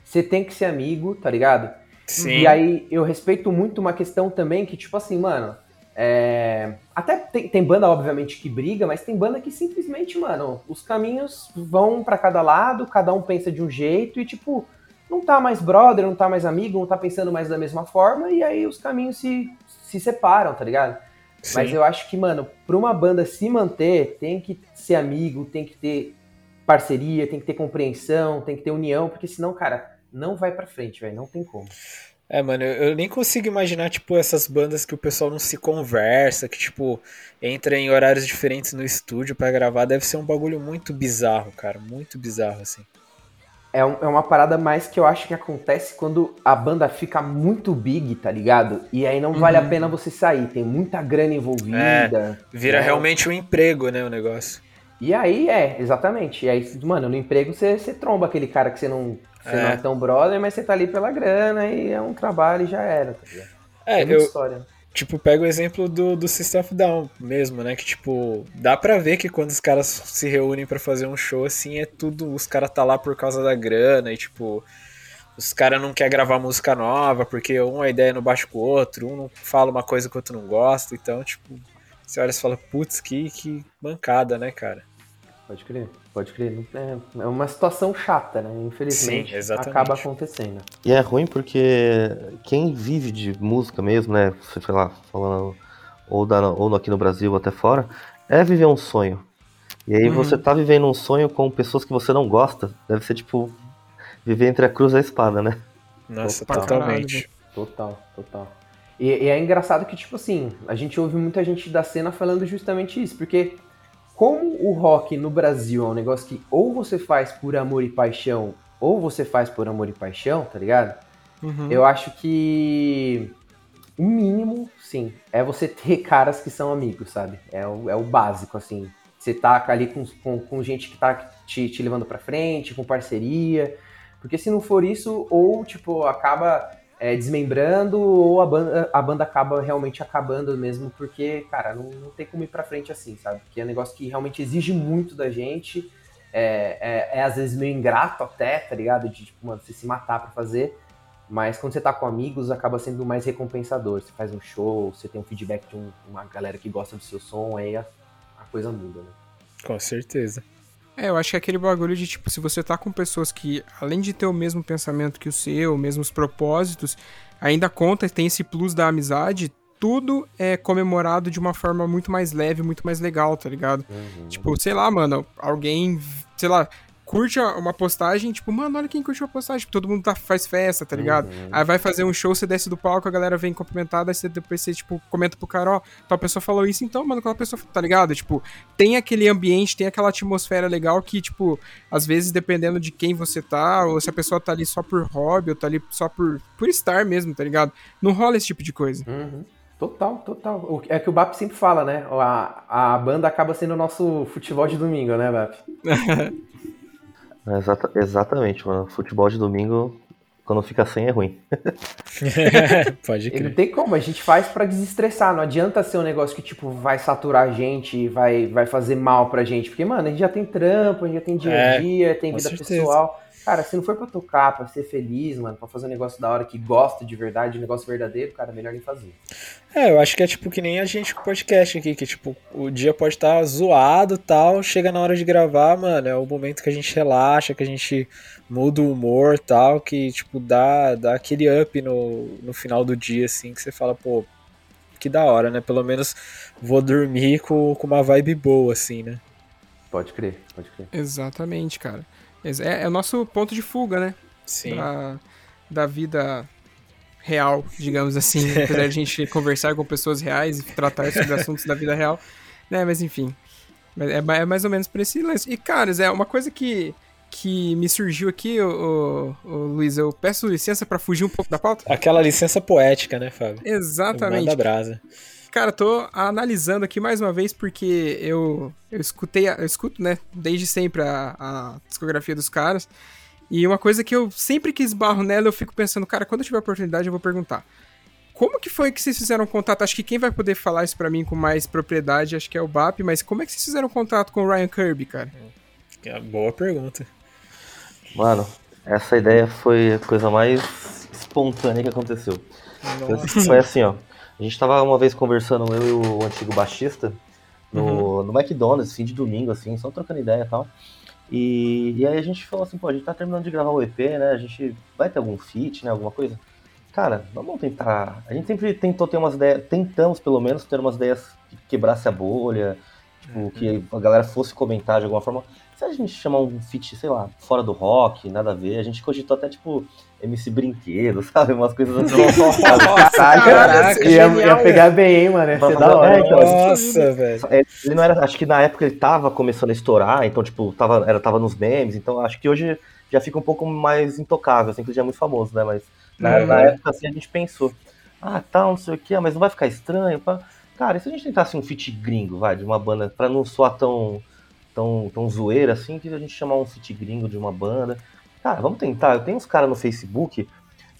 Você tem que ser amigo, tá ligado? Sim. E aí eu respeito muito uma questão também que, tipo assim, mano. é, Até tem, tem banda, obviamente, que briga, mas tem banda que simplesmente, mano, os caminhos vão pra cada lado, cada um pensa de um jeito e, tipo, não tá mais brother, não tá mais amigo, não tá pensando mais da mesma forma, e aí os caminhos se, se separam, tá ligado? Mas Sim. eu acho que, mano, pra uma banda se manter, tem que ser amigo, tem que ter parceria, tem que ter compreensão, tem que ter união, porque senão, cara, não vai pra frente, velho, não tem como. É, mano, eu, eu nem consigo imaginar, tipo, essas bandas que o pessoal não se conversa, que, tipo, entra em horários diferentes no estúdio pra gravar. Deve ser um bagulho muito bizarro, cara. Muito bizarro, assim. É, um- é uma parada mais que eu acho que acontece quando a banda fica muito big, tá ligado? E aí não vale a pena você sair, tem muita grana envolvida. Vira né? realmente um emprego, né, o negócio. E aí, é, exatamente. E aí, mano, no emprego você, você tromba aquele cara que você não, você É. não é tão brother, mas você tá ali pela grana e é um trabalho e já era, tá ligado? É, eu, história. tipo, pego o exemplo do, do System of Down mesmo, né? Que, tipo, dá pra ver que quando os caras se reúnem pra fazer um show, assim, é tudo. Os caras tá lá por causa da grana e, tipo. Os caras não querem gravar música nova, porque um a ideia não bate com o outro, um não fala uma coisa que o outro não gosta, então, tipo, você olha e fala, putz, que, que mancada, né, cara? Pode crer, pode crer. É, é uma situação chata, né? Infelizmente, Sim, exatamente. acaba acontecendo. E é ruim porque quem vive de música mesmo, né? Você sei lá, falando ou, da, ou aqui no Brasil ou até fora, é viver um sonho. E aí Uhum. você tá vivendo um sonho com pessoas que você não gosta, deve ser tipo viver entre a cruz e a espada, né? Nossa, Opa, totalmente. Total, total. E, e, é engraçado que, tipo assim, a gente ouve muita gente da cena falando justamente isso, porque como o rock no Brasil é um negócio que ou você faz por amor e paixão, ou você faz por amor e paixão, tá ligado? Uhum. Eu acho que o mínimo, sim, é você ter caras que são amigos, sabe? É o, é o básico, assim. Você tá ali com, com, com gente que tá te, te levando pra frente, com parceria. Porque se não for isso, ou, tipo, acaba é, desmembrando, ou a banda, a banda acaba realmente acabando mesmo, porque, cara, não, não tem como ir pra frente assim, sabe? Porque é um negócio que realmente exige muito da gente. É, é, é às vezes meio ingrato até, tá ligado? De, tipo, mano, você se matar pra fazer. Mas quando você tá com amigos, acaba sendo mais recompensador. Você faz um show, você tem um feedback de um, uma galera que gosta do seu som, aí a, a coisa muda, né? Com certeza. É, eu acho que é aquele bagulho de, tipo, se você tá com pessoas que, além de ter o mesmo pensamento que o seu, mesmos propósitos, ainda conta, tem esse plus da amizade, tudo é comemorado de uma forma muito mais leve, muito mais legal, tá ligado? Uhum. Tipo, sei lá, mano, alguém, sei lá, curte uma postagem, tipo, mano, olha quem curtiu a postagem. Tipo, todo mundo tá, faz festa, tá ligado? Uhum. Aí vai fazer um show, você desce do palco, a galera vem cumprimentar, daí você, depois você, tipo, comenta pro cara, ó, tal pessoa falou isso, então, mano, aquela pessoa, tá ligado? Tipo, tem aquele ambiente, tem aquela atmosfera legal que, tipo, às vezes, dependendo de quem você tá, ou se a pessoa tá ali só por hobby, ou tá ali só por, por estar mesmo, tá ligado? Não rola esse tipo de coisa. Uhum. Total, total. É que o BAP sempre fala, né? A, a banda acaba sendo o nosso futebol de domingo, né, BAP? Exata, exatamente, mano. Futebol de domingo, quando fica sem, é ruim. Pode crer. Não tem como, a gente faz para desestressar. Não adianta ser um negócio que, tipo, vai saturar a gente, vai, vai fazer mal pra gente. Porque, mano, a gente já tem trampo, a gente já tem dia a é, dia, é, tem vida certeza. pessoal. Cara, se não for pra tocar, pra ser feliz, mano, pra fazer um negócio da hora que gosta de verdade, um negócio verdadeiro, cara, melhor nem fazer. É, eu acho que é tipo que nem a gente com o podcast aqui, que tipo, o dia pode estar tá zoado tal, chega na hora de gravar, mano, é o momento que a gente relaxa, que a gente muda o humor tal, que tipo, dá, dá aquele up no, no final do dia, assim, que você fala, pô, que da hora, né? Pelo menos vou dormir com, com uma vibe boa, assim, né? Pode crer, pode crer. Exatamente, cara. É, é o nosso ponto de fuga, né? Sim. Da, da vida real, digamos assim. apesar de a gente conversar com pessoas reais e tratar sobre assuntos da vida real. Né, mas enfim. É, é mais ou menos por esse lance. E, caras, é uma coisa que, que me surgiu aqui, o, o, o Luiz. Eu peço licença para fugir um pouco da pauta. Aquela licença poética, né, Fábio? Exatamente. Manda brasa. Cara, tô analisando aqui mais uma vez porque eu, eu escutei, eu escuto, né, desde sempre a, a discografia dos caras. E uma coisa que eu sempre que esbarro nela, eu fico pensando, cara, quando eu tiver oportunidade eu vou perguntar. Como que foi que vocês fizeram contato? Acho que quem vai poder falar isso para mim com mais propriedade, acho que é o BAP, mas como é que vocês fizeram contato com o Ryan Kirby, cara? É boa pergunta. Mano, essa ideia foi a coisa mais espontânea que aconteceu. Nossa. Foi assim, ó. A gente tava uma vez conversando, eu e o antigo baixista, no, uhum. no McDonald's, fim de domingo, assim, só trocando ideia e tal. E, e aí a gente falou assim, pô, a gente tá terminando de gravar o EP, né? A gente vai ter algum feat, né? Alguma coisa? Cara, vamos tentar. A gente sempre tentou ter umas ideias, tentamos pelo menos ter umas ideias que quebrasse a bolha, tipo, uhum. que a galera fosse comentar de alguma forma. Se a gente chamar um feat, sei lá, fora do rock, nada a ver, a gente cogitou até, tipo, MC Brinquedo, sabe? Umas coisas assim. Nossa, caraca, ia, ia, pegar bem, hein, mano? Ia ser da hora. Nossa, velho. É, ele não era, acho que na época ele tava começando a estourar, então, tipo, tava, era, tava nos memes, então acho que hoje já fica um pouco mais intocável, assim, que ele já é muito famoso, né? Mas na, uhum. na época, assim, a gente pensou, ah, tá, não sei o que, mas não vai ficar estranho, pá. Cara, e se a gente tentasse um feat gringo, vai, de uma banda, pra não soar tão, tão, tão zoeira assim, que a gente chamar um feat gringo de uma banda Cara, vamos tentar. Eu tenho uns caras no Facebook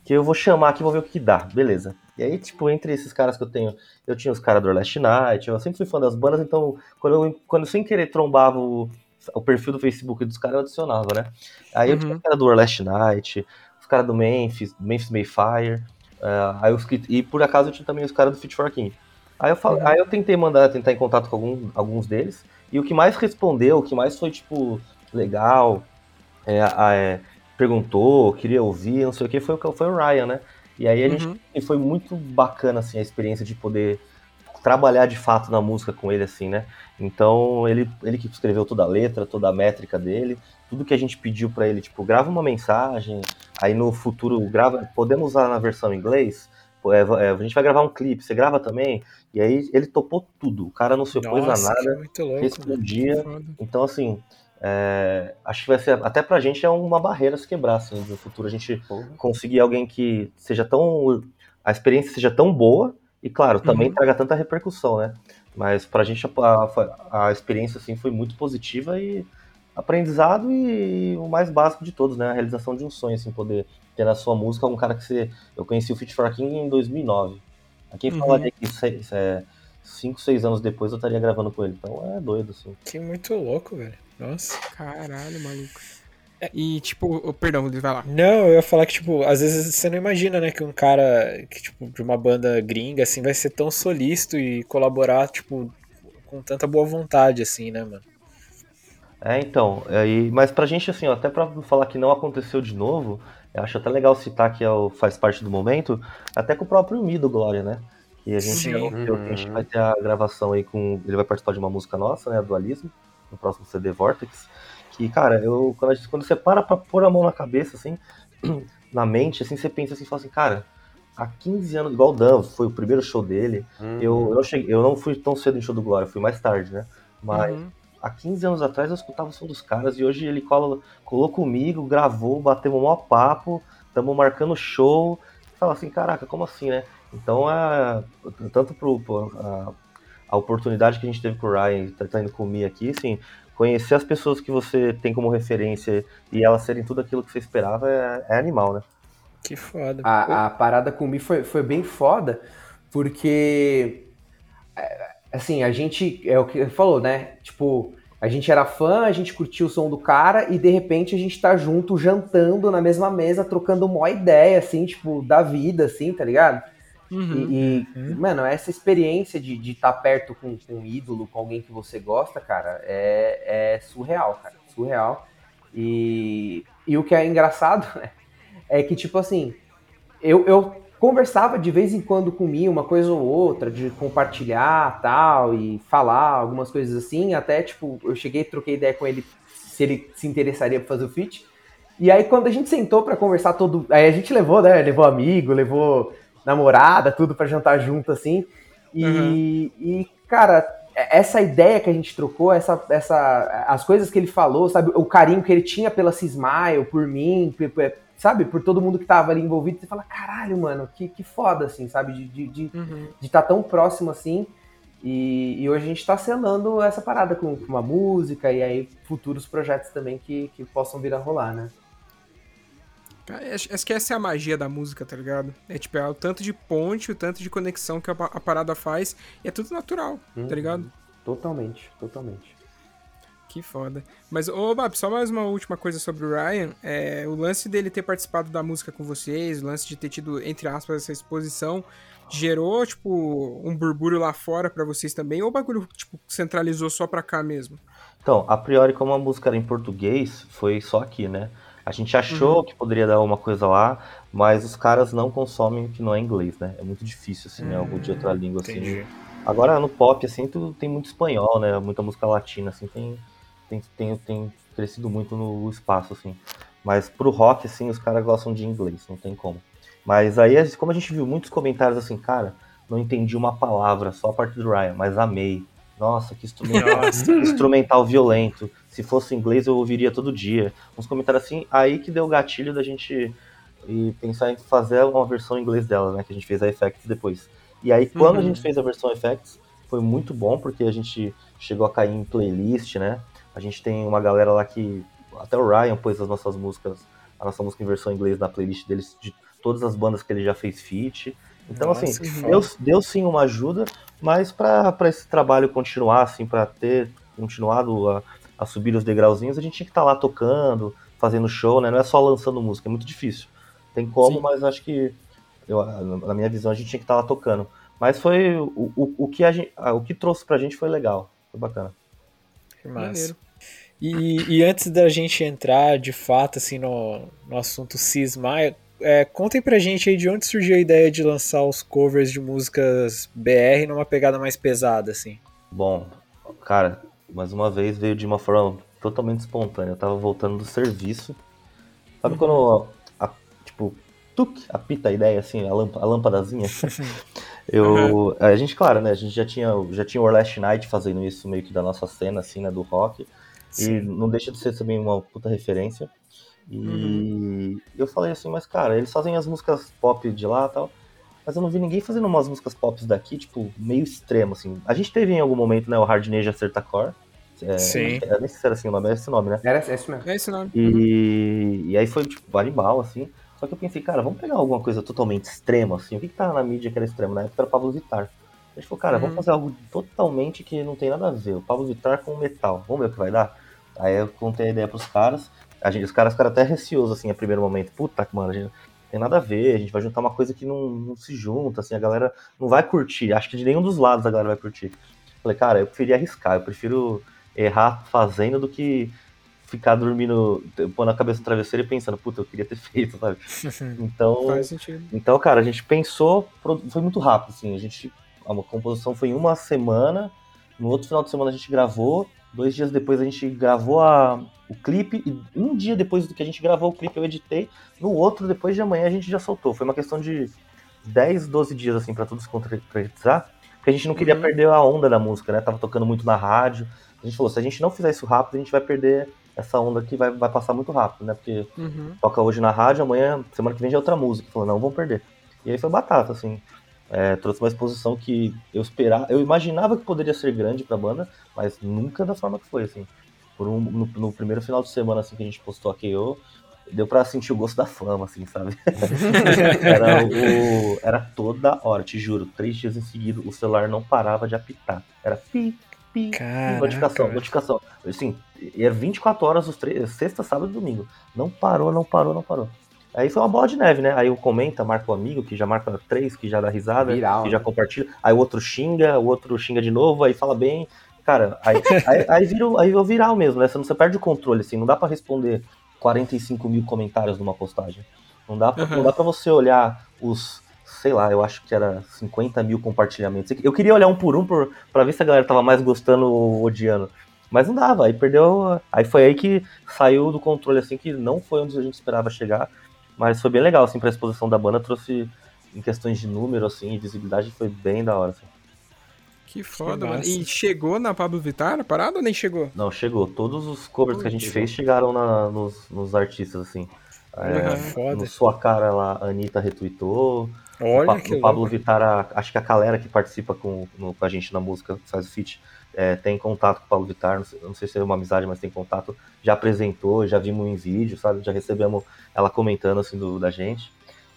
que eu vou chamar aqui e vou ver o que, que, dá. Beleza. E aí, tipo, entre esses caras que eu tenho, eu tinha os caras do Last Night, eu sempre fui fã das bandas, então quando eu, quando eu sem querer trombava o, o perfil do Facebook dos caras, eu adicionava, né? Aí uhum. eu tinha os caras do Last Night, os caras do Memphis, Memphis Mayfire, uh, aí os, e por acaso eu tinha também os caras do Fit for King. Aí eu, falo, uhum. aí eu tentei mandar, tentar em contato com algum, alguns deles, e o que mais respondeu, o que mais foi, tipo, legal, é, é, perguntou, queria ouvir, não sei o que, foi, foi o Ryan, né? E aí a gente uhum. foi muito bacana assim a experiência de poder trabalhar de fato na música com ele assim, né? Então ele ele que escreveu toda a letra, toda a métrica dele, tudo que a gente pediu para ele, tipo, grava uma mensagem, aí no futuro grava, podemos usar na versão em inglês, é, é, a gente vai gravar um clipe, você grava também? E aí ele topou tudo, o cara não se opôs Nossa, a nada, muito louco. respondia. Foda. Então, assim, é, acho que vai ser, até pra gente é uma barreira se quebrar, assim, no futuro a gente conseguir alguém que seja tão, a experiência seja tão boa, e claro, também Uhum. traga tanta repercussão, né? Mas pra gente a, a, experiência, assim, foi muito positiva e aprendizado e, o mais básico de todos, né? A realização de um sonho, assim, poder ter na sua música um cara que você... Eu conheci o Fit for King em 2009. A quem Uhum. falaria que seis, é, cinco, seis anos depois eu estaria gravando com ele. Então é doido, assim. Que muito louco, velho. Nossa. Caralho, maluco. E, tipo, oh, perdão, vai lá. Não, eu ia falar que, tipo, às vezes você não imagina, né, que um cara que, tipo, de uma banda gringa, assim, vai ser tão solícito e colaborar, tipo, com tanta boa vontade, assim, né, mano? É, então, aí, mas pra gente, assim, ó, até pra falar que não aconteceu de novo, eu acho até legal citar que é o, faz parte do momento, até com o próprio Mi do Glória, né? Que a gente Sim. que a gente vai ter a gravação aí com. Ele vai participar de uma música nossa, né? Dualismo, no próximo CD Vortex. Que, cara, eu, quando, gente- quando você para pra pôr a mão na cabeça, assim, na mente, assim, você pensa assim, fala assim, cara, há 15 anos, igual o Dan, foi o primeiro show dele. Eu, eu, não cheguei, eu não fui tão cedo em show do Glória, fui mais tarde, né? Mas Uhum. há 15 anos atrás eu escutava o som dos caras e hoje ele cola, colou comigo, gravou, batemos um maior papo, estamos marcando show. Fala assim, caraca, como assim, né? Então, é, tanto pro, pro- a, a oportunidade que a gente teve com o Ryan, tá, tá indo com o Mi aqui, assim, conhecer as pessoas que você tem como referência e elas serem tudo aquilo que você esperava é, é animal, né? Que foda. A, a parada com o Mi foi, foi bem foda, porque, é, assim, a gente, é o que ele falou, né? Tipo, a gente era fã, a gente curtia o som do cara e de repente a gente tá junto, jantando na mesma mesa, trocando uma ideia, assim, tipo, da vida, assim, tá ligado? Uhum. E, e, mano, essa experiência de estar perto com, com um ídolo, com alguém que você gosta, cara, é, é surreal, cara. Surreal. E, e o que é engraçado né, é que, tipo assim, eu, eu conversava de vez em quando com o Mi, uma coisa ou outra, de compartilhar tal, e falar algumas coisas assim. Até, tipo, eu cheguei, troquei ideia com ele se ele se interessaria pra fazer o feat. E aí, quando a gente sentou pra conversar todo. Aí a gente levou, né? Levou amigo, levou namorada, tudo pra jantar junto, assim. E, Uhum. e cara, essa ideia que a gente trocou, essa, essa, as coisas que ele falou, sabe? O carinho que ele tinha pela Cismaio, por mim, pe- sabe? Por todo mundo que tava ali envolvido. Você fala, caralho, mano, que, que foda, assim, sabe? De estar de, de, Uhum. de tá tão próximo assim. E, e hoje a gente tá selando essa parada com, com uma música e aí futuros projetos também que, que possam vir a rolar, né? Cara, Acho, que essa é a magia da música, tá ligado? É tipo, é o tanto de ponte, o tanto de conexão que a, a parada faz. E é tudo natural, tá ligado? Totalmente, totalmente. Que foda. Mas, ô, Bab, só mais uma última coisa sobre o Ryan. É, o lance dele ter participado da música com vocês, o lance de ter tido, entre aspas, essa exposição, gerou, tipo, um burbúrio lá fora pra vocês também? Ou o bagulho, tipo, centralizou só pra cá mesmo? Então, a priori, como a música era em português, foi só aqui, né? A gente achou que poderia dar uma coisa lá, mas os caras não consomem o que não é inglês, né? É muito difícil, assim, né? Algo de outra língua, assim. Entendi. Agora, no pop, assim, tu, tem muito espanhol, né? Muita música latina, assim, tem, tem, tem, tem crescido muito no espaço, assim. Mas pro rock, assim, os caras gostam de inglês, não tem como. Mas aí, como a gente viu muitos comentários assim, cara, não entendi uma palavra, só a parte do Ryan, mas amei. Nossa, que instrumental, instrumental violento. Se fosse inglês, eu ouviria todo dia. Uns comentários assim, aí que deu o gatilho da gente e pensar em fazer uma versão em inglês dela, né? Que a gente fez a Effects depois. E aí, quando a Uhum. gente fez a versão Effects, foi muito bom, porque a gente chegou a cair em playlist, né? A gente tem uma galera lá que. Até o Ryan pôs as nossas músicas, a nossa música em versão inglês na playlist deles, de todas as bandas que ele já fez feat. Então, Nossa, assim, deu, deu sim uma ajuda, mas para esse trabalho continuar, assim, para ter continuado a, a subir os degrauzinhos, a gente tinha que estar lá tocando, fazendo show, né? Não é só lançando música, é muito difícil. Tem como, Sim. mas acho que, eu, na minha visão, a gente tinha que estar lá tocando. Mas foi o, o, o, que, a gente, o que trouxe pra gente foi legal, foi bacana. Que massa. E, e antes da gente entrar de fato assim no, no assunto Cisma, é, contem pra gente aí de onde surgiu a ideia de lançar os covers de músicas BR numa pegada mais pesada, assim. Bom, cara, mais uma vez veio de uma forma totalmente espontânea. Eu tava voltando do serviço. Sabe quando, a- tipo, tuc, apita a ideia, assim, a, a lâmpadazinha. eu, a gente, claro, né, a gente já tinha, já tinha o Last Night fazendo isso meio que da nossa cena, assim, né, do rock. Sim. E não deixa de ser também uma puta referência. E uhum. eu falei assim, mas cara, eles fazem as músicas pop de lá e tal, mas eu não vi ninguém fazendo umas músicas pop daqui, tipo, meio extremo, assim. A gente teve em algum momento, né, o Hard Neja Acerta Core. É, Sim. Eu nem sei se era assim o nome, era esse nome, né? Era esse mesmo. É esse nome. E, uhum. e aí foi, tipo, animal, assim. Só que eu pensei, cara, vamos pegar alguma coisa totalmente extrema, assim. O que, que tá na mídia que era extremo? Na época era o Pablo Vittar. A gente falou, cara, uhum. vamos fazer algo totalmente que não tem nada a ver. O Pablo Vittar com metal. Vamos ver o que vai dar? Aí eu contei a ideia pros caras. A gente, os caras ficaram até receosos, assim, a primeiro momento. Puta, mano, a gente tem nada a ver, a gente vai juntar uma coisa que não, não se junta, assim, a galera não vai curtir. Acho que de nenhum dos lados a galera vai curtir. Falei, cara, eu preferia arriscar, eu prefiro errar fazendo do que ficar dormindo, pondo a cabeça no travesseiro e pensando, puta, eu queria ter feito, sabe? Então, Faz sentido. então, cara, a gente pensou, foi muito rápido, assim, a gente, a composição foi em uma semana, no outro final de semana a gente gravou, dois dias depois a gente gravou a, o clipe, e um dia depois do que a gente gravou o clipe eu editei, no outro, depois de amanhã, a gente já soltou. Foi uma questão de 10, 12 dias, assim, para tudo se concretizar, porque a gente não queria uhum. perder a onda da música, né? Tava tocando muito na rádio. A gente falou, se a gente não fizer isso rápido, a gente vai perder essa onda que vai, vai passar muito rápido, né? Porque uhum. toca hoje na rádio, amanhã, semana que vem já é outra música. Falou, não, vamos perder. E aí foi batata, assim. É, trouxe uma exposição que eu esperava, eu imaginava que poderia ser grande pra banda, mas nunca da forma que foi, assim. Por um, no, no primeiro final de semana, assim, que a gente postou a KO, deu pra sentir o gosto da fama, assim, sabe? era, o, era toda hora, te juro, três dias em seguida o celular não parava de apitar. Era pi, pi, Caraca, notificação, notificação. Assim, era 24 horas os três, sexta, sábado e domingo. Não parou, não parou, não parou. Aí foi uma bola de neve, né? Aí o comenta, marca o amigo, que já marca três, que já dá risada, Viral, que já né? compartilha. Aí o outro xinga, o outro xinga de novo, aí fala bem. Cara, aí, aí, aí, vira, aí é viral mesmo, né? Você, não, você perde o controle, assim, não dá para responder 45 mil comentários numa postagem. Não dá, pra, uhum. não dá pra você olhar os, sei lá, eu acho que era 50 mil compartilhamentos. Eu queria olhar um por um por, pra ver se a galera tava mais gostando ou odiando. Mas não dava, aí perdeu. Aí foi aí que saiu do controle, assim, que não foi onde a gente esperava chegar. Mas foi bem legal, assim, pra exposição da banda, trouxe em questões de número, assim, e visibilidade, foi bem da hora, assim. Que foda, que mano. E chegou na Pablo Vittar a parada ou nem chegou? Não, chegou. Todos os covers que a gente chegou. fez chegaram na, nos, nos artistas, assim. É, foda. No Sua Cara lá, a Anitta retweetou. Olha o, que o Pablo Vittar, acho que a galera que participa com, no, com a gente na música, faz o feat, é, tem contato com o Pablo Vittar, não sei, não sei, se é uma amizade, mas tem contato, já apresentou, já vimos em vídeo, sabe? Já recebemos ela comentando assim do, da gente.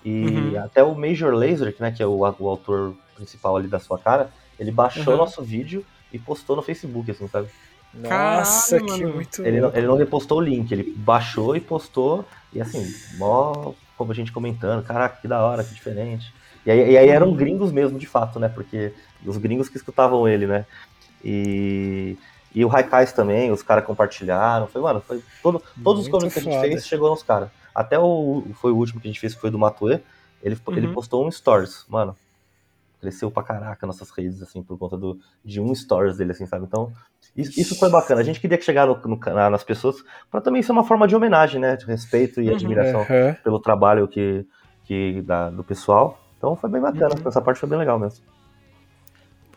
E uhum. até o Major Laser, né, que é o, o autor principal ali da sua cara, ele baixou uhum. nosso vídeo e postou no Facebook, assim, sabe? Nossa, Caralho, que mano. muito ele não, ele não repostou o link, ele baixou e postou, e assim, mó como a gente comentando, caraca, que da hora, que diferente. E aí, e aí eram gringos mesmo, de fato, né? Porque os gringos que escutavam ele, né? E, e o Raikais também, os caras compartilharam. Foi, mano, foi todo, todos Muito os comentários que a gente fez chegou nos caras. Até o foi o último que a gente fez, foi do Matue. Ele, uhum. ele postou um stories, mano cresceu pra caraca nossas redes, assim, por conta do, de um stories dele, assim, sabe? Então, isso, isso foi bacana. A gente queria que chegar no, no, nas pessoas para também ser uma forma de homenagem, né? De respeito e uhum, admiração uhum. pelo trabalho que, que da, do pessoal. Então foi bem bacana, uhum. essa parte foi bem legal mesmo.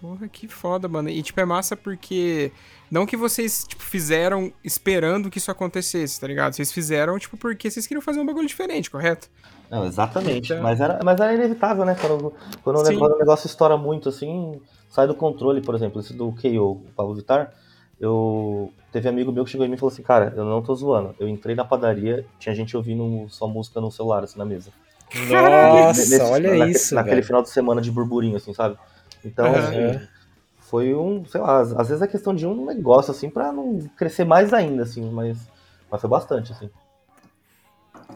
Porra, que foda, mano. E, tipo, é massa porque. Não que vocês, tipo, fizeram esperando que isso acontecesse, tá ligado? Vocês fizeram, tipo, porque vocês queriam fazer um bagulho diferente, correto? Não, exatamente. Então... Mas, era, mas era inevitável, né? Quando, quando, o negócio estoura muito, assim, sai do controle, por exemplo. Esse do KO, o Pablo Vittar, eu. Teve amigo meu que chegou em mim e falou assim, cara, eu não tô zoando. Eu entrei na padaria, tinha gente ouvindo sua música no celular, assim, na mesa. Nossa, Nesse, olha naquele, isso. Naquele velho. final de semana de burburinho, assim, sabe? Então, uhum. foi um, sei lá, às vezes é questão de um negócio, assim, pra não crescer mais ainda, assim, mas, mas foi bastante, assim.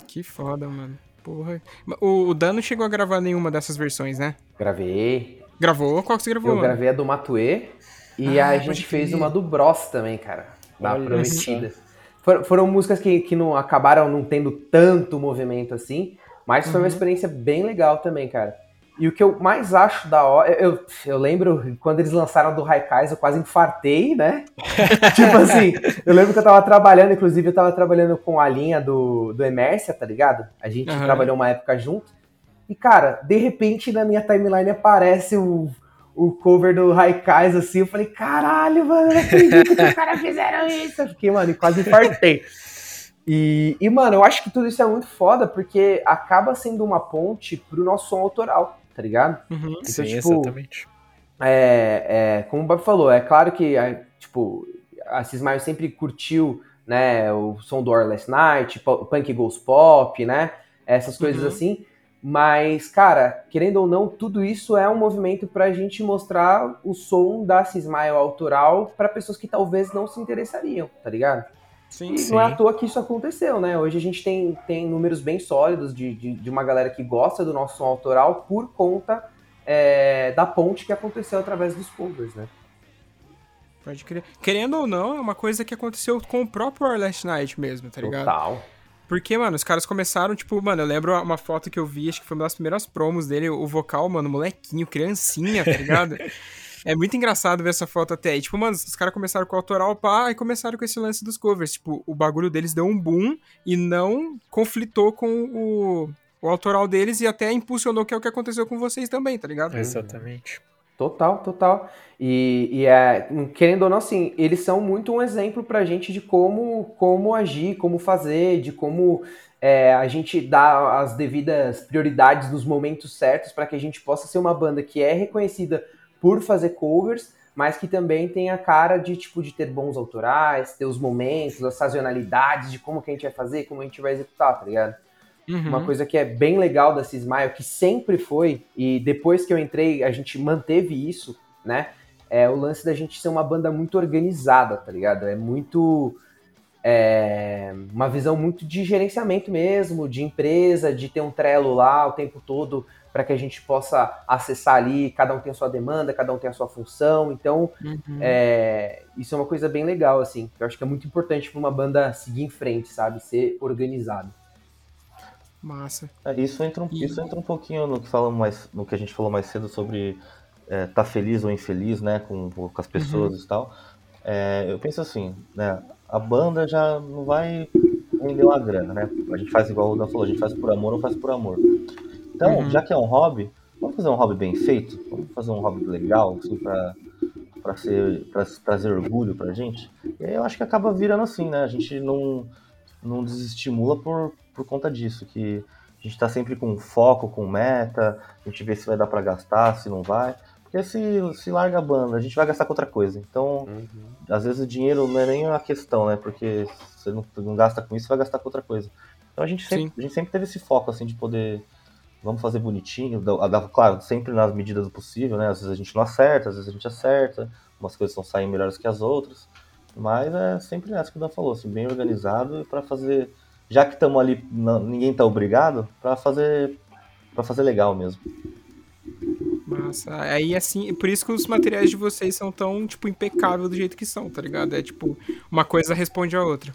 Que foda, mano. Porra. O, o Dan não chegou a gravar nenhuma dessas versões, né? Gravei. Gravou? Qual que você gravou? Eu gravei a do Matue e ah, a gente fez uma do Bros também, cara. Da Olha Prometida. For, foram músicas que, que não acabaram não tendo tanto movimento assim, mas foi uhum. uma experiência bem legal também, cara. E o que eu mais acho da hora. Eu, eu lembro quando eles lançaram do Raikais, eu quase infartei, né? tipo assim, eu lembro que eu tava trabalhando, inclusive eu tava trabalhando com a linha do, do Emercia, tá ligado? A gente uhum. trabalhou uma época junto. E, cara, de repente na minha timeline aparece o, o cover do Raikais, assim. Eu falei, caralho, mano, não acredito que os caras fizeram isso. Eu fiquei, mano, quase infartei. E, e, mano, eu acho que tudo isso é muito foda porque acaba sendo uma ponte pro nosso som autoral, tá ligado? Uhum, então, sim, tipo, exatamente. É, é, como o Bob falou, é claro que, é, tipo, a Cismaio sempre curtiu, né, o som do Or Last Night, o Punk Goes Pop, né, essas coisas Uhum. assim. Mas, cara, querendo ou não, tudo isso é um movimento pra gente mostrar o som da Cismaio autoral pra pessoas que talvez não se interessariam, tá ligado? Sim, E Sim. não é à toa que isso aconteceu, né? Hoje a gente tem, tem números bem sólidos de, de, de uma galera que gosta do nosso som autoral por conta é, da ponte que aconteceu através dos covers, né? Pode crer. Querendo ou não, é uma coisa que aconteceu com o próprio Our Last Night mesmo, tá ligado? Total. Porque, mano, os caras começaram, tipo, mano, eu lembro uma foto que eu vi, acho que foi uma das primeiras promos dele, o vocal, mano, molequinho, criancinha, tá ligado? é muito engraçado ver essa foto até. E, tipo, mano, os caras começaram com o autoral, pá, e começaram com esse lance dos covers. Tipo, o bagulho deles deu um boom e não conflitou com o, o autoral deles e até impulsionou que é o que aconteceu com vocês também, tá ligado? Exatamente. Total, total. E, e é, querendo ou não, assim, eles são muito um exemplo pra gente de como, como agir, como fazer, de como é, a gente dá as devidas prioridades nos momentos certos para que a gente possa ser uma banda que é reconhecida por fazer covers, mas que também tem a cara de tipo de ter bons autorais, ter os momentos, as sazonalidades de como que a gente vai fazer, como a gente vai executar, tá ligado? Uhum. Uma coisa que é bem legal da Cismaio, que sempre foi, e depois que eu entrei, a gente manteve isso, né? É o lance da gente ser uma banda muito organizada, tá ligado? É muito. É, uma visão muito de gerenciamento mesmo, de empresa, de ter um trelo lá o tempo todo para que a gente possa acessar ali, cada um tem a sua demanda, cada um tem a sua função. Então, Uhum. é, isso é uma coisa bem legal, assim. que Eu acho que é muito importante para uma banda seguir em frente, sabe? Ser organizado. Massa. É, isso, entra um, E- isso entra um pouquinho no que, falamos mais, no que a gente falou mais cedo sobre é, tá feliz ou infeliz, né, com, com as pessoas e tal. É, eu penso assim, né, a banda já não vai render uma grana, né? A gente faz igual o Dan falou, a gente faz por amor ou faz por amor. Então, Uhum. já que é um hobby, vamos fazer um hobby bem feito? Vamos fazer um hobby legal, assim, pra, pra, ser, pra trazer orgulho pra gente? E aí eu acho que acaba virando assim, né? A gente não, não desestimula por, por conta disso, que a gente tá sempre com foco, com meta, a gente vê se vai dar pra gastar, se não vai. Porque se, se larga a banda, a gente vai gastar com outra coisa. Então, às vezes o dinheiro não é nem a questão, né? Porque você não, não gasta com isso, você vai gastar com outra coisa. Então a gente sempre, Sim. a gente sempre teve esse foco, assim, de poder. Vamos fazer bonitinho, claro, sempre nas medidas do possível, né? Às vezes a gente não acerta, às vezes a gente acerta, umas coisas estão saindo melhores que as outras. Mas é sempre nessa que o Dan falou, assim, bem organizado e pra fazer. Já que estamos ali, não- ninguém tá obrigado, pra fazer. para fazer legal mesmo. Massa. Aí, assim, por isso que os materiais de vocês são tão, tipo, impecável do jeito que são, tá ligado? É tipo, uma coisa responde a outra.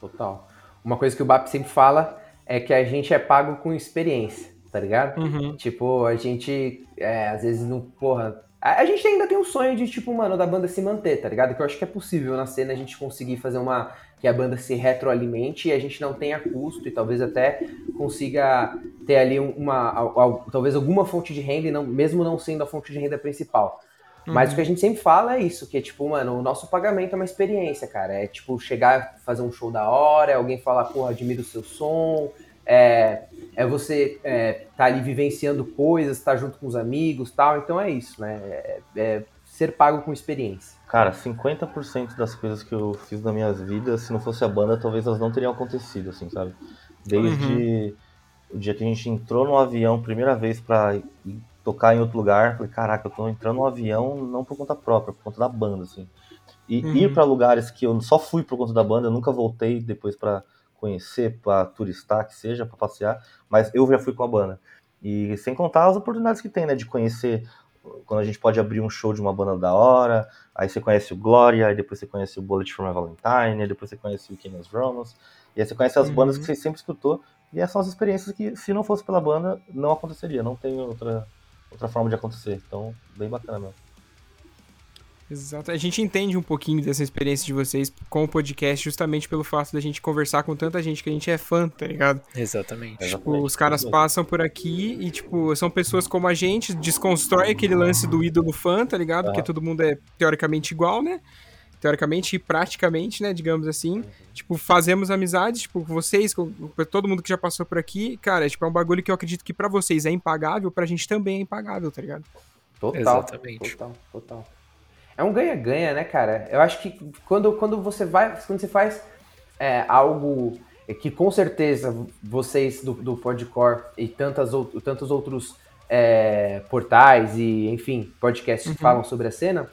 Total. Uma coisa que o BAP sempre fala é que a gente é pago com experiência, tá ligado? Uhum. Tipo, a gente, é, às vezes, não, porra. A, a gente ainda tem um sonho de, tipo, mano, da banda se manter, tá ligado? Que eu acho que é possível na cena a gente conseguir fazer uma. que a banda se retroalimente e a gente não tenha custo e talvez até consiga ter ali uma. al- al- talvez alguma fonte de renda, e não, mesmo não sendo a fonte de renda principal. Mas o que a gente sempre fala é isso, que é tipo, mano, o nosso pagamento é uma experiência, cara. É tipo, chegar, fazer um show da hora, alguém falar, porra, admiro o seu som, é, é você é, tá ali vivenciando coisas, tá junto com os amigos tal. Então é isso, né? É, é ser pago com experiência. Cara, 50% das coisas que eu fiz na minha vida, se não fosse a banda, talvez elas não teriam acontecido, assim, sabe? Desde o dia que a gente entrou no avião, primeira vez ir tocar em outro lugar, falei, caraca, eu tô entrando no avião não por conta própria, por conta da banda, assim. E Uhum. ir pra lugares que eu só fui por conta da banda, eu nunca voltei depois pra conhecer, pra turistar, que seja, pra passear, mas eu já fui com a banda. E sem contar as oportunidades que tem, né, de conhecer quando a gente pode abrir um show de uma banda da hora, aí você conhece o Gloria, aí depois você conhece o Bullet for My Valentine, aí depois você conhece o Kenneth Romans, e aí você conhece as Uhum. bandas que você sempre escutou, e essas são as experiências que, se não fosse pela banda, não aconteceria, não tem outra, outra forma de acontecer. Então, bem bacana mesmo. Exato. A gente entende um pouquinho dessa experiência de vocês com o podcast justamente pelo fato da gente conversar com tanta gente que a gente é fã, tá ligado? Exatamente. Tipo, os caras passam por aqui e, tipo, são pessoas como a gente, desconstrói aquele lance do ídolo fã, tá ligado? Porque todo mundo é teoricamente igual, né? Teoricamente e praticamente, né? Digamos assim. Tipo, fazemos amizades, tipo, com vocês, com todo mundo que já passou por aqui. Cara, tipo, é um bagulho que eu acredito que pra vocês é impagável, pra gente também é impagável, tá ligado? Total. Exatamente. Total, total. É um ganha-ganha, né, cara? Eu acho que quando, quando você vai, quando você faz é, algo que com certeza vocês do, do Podcore e tantas, ou- tantos outros é, portais e, enfim, podcasts que falam sobre a cena,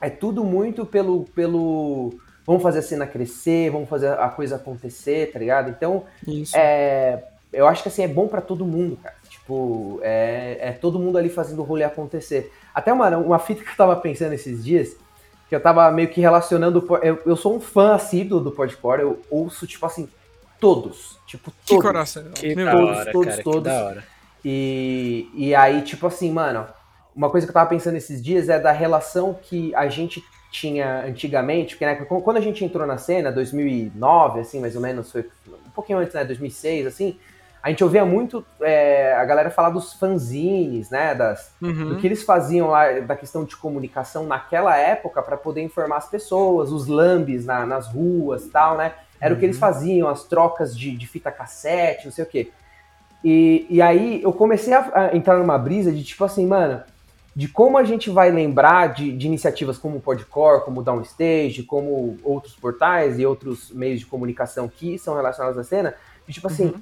é tudo muito pelo, pelo. Vamos fazer a cena crescer, vamos fazer a coisa acontecer, tá ligado? Então, Isso. é, eu acho que assim, é bom pra todo mundo, cara. Tipo, é, é todo mundo ali fazendo o rolê acontecer. Até uma, uma fita que eu tava pensando esses dias, que eu tava meio que relacionando. Eu, eu sou um fã assíduo do Podcore, eu ouço, tipo assim, todos. Tipo, Que todos. coração. Que Meu da todos, hora, todos, cara, que todos. da hora. E, e aí, tipo assim, mano, uma coisa que eu tava pensando esses dias é da relação que a gente tinha antigamente, porque né, quando a gente entrou na cena, 2009, assim, mais ou menos, foi um pouquinho antes, né, 2006, assim, a gente ouvia muito é, a galera falar dos fanzines, né, das, Uhum. do que eles faziam lá da questão de comunicação naquela época para poder informar as pessoas, os lambes na- nas ruas tal, né? Era o que eles faziam, as trocas de, de fita cassete, não sei o quê. E, e aí eu comecei a, a entrar numa brisa de tipo assim, mano, de como a gente vai lembrar de, de iniciativas como o Podcore, como o Downstage, como outros portais e outros meios de comunicação que são relacionados à cena, de tipo assim,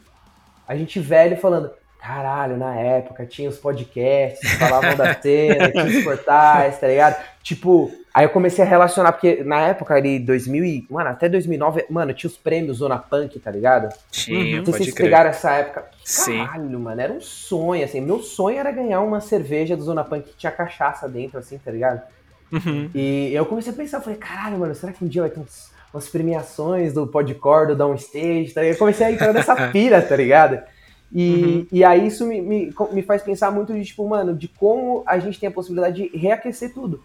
a gente velho falando, caralho, na época tinha os podcasts, falavam da cena, tinha os portais, tá ligado? Tipo, aí eu comecei a relacionar, porque na época ali, 2000 e, mano, até 2009, mano, tinha os prêmios Zona Punk, tá ligado? Tinha, Não sei se pode vocês crer. pegaram essa época. Sim. Caralho, mano, era um sonho, assim. Meu sonho era ganhar uma cerveja do Zona Punk que tinha cachaça dentro, assim, tá ligado? Uhum. E eu comecei a pensar, eu falei, caralho, mano, será que um dia vai ter uns, umas premiações do Podcore, do Downstage, tá ligado? Eu comecei a entrar nessa pira, tá ligado? E, e aí isso me, me, me faz pensar muito de, tipo, mano, de como a gente tem a possibilidade de reaquecer tudo,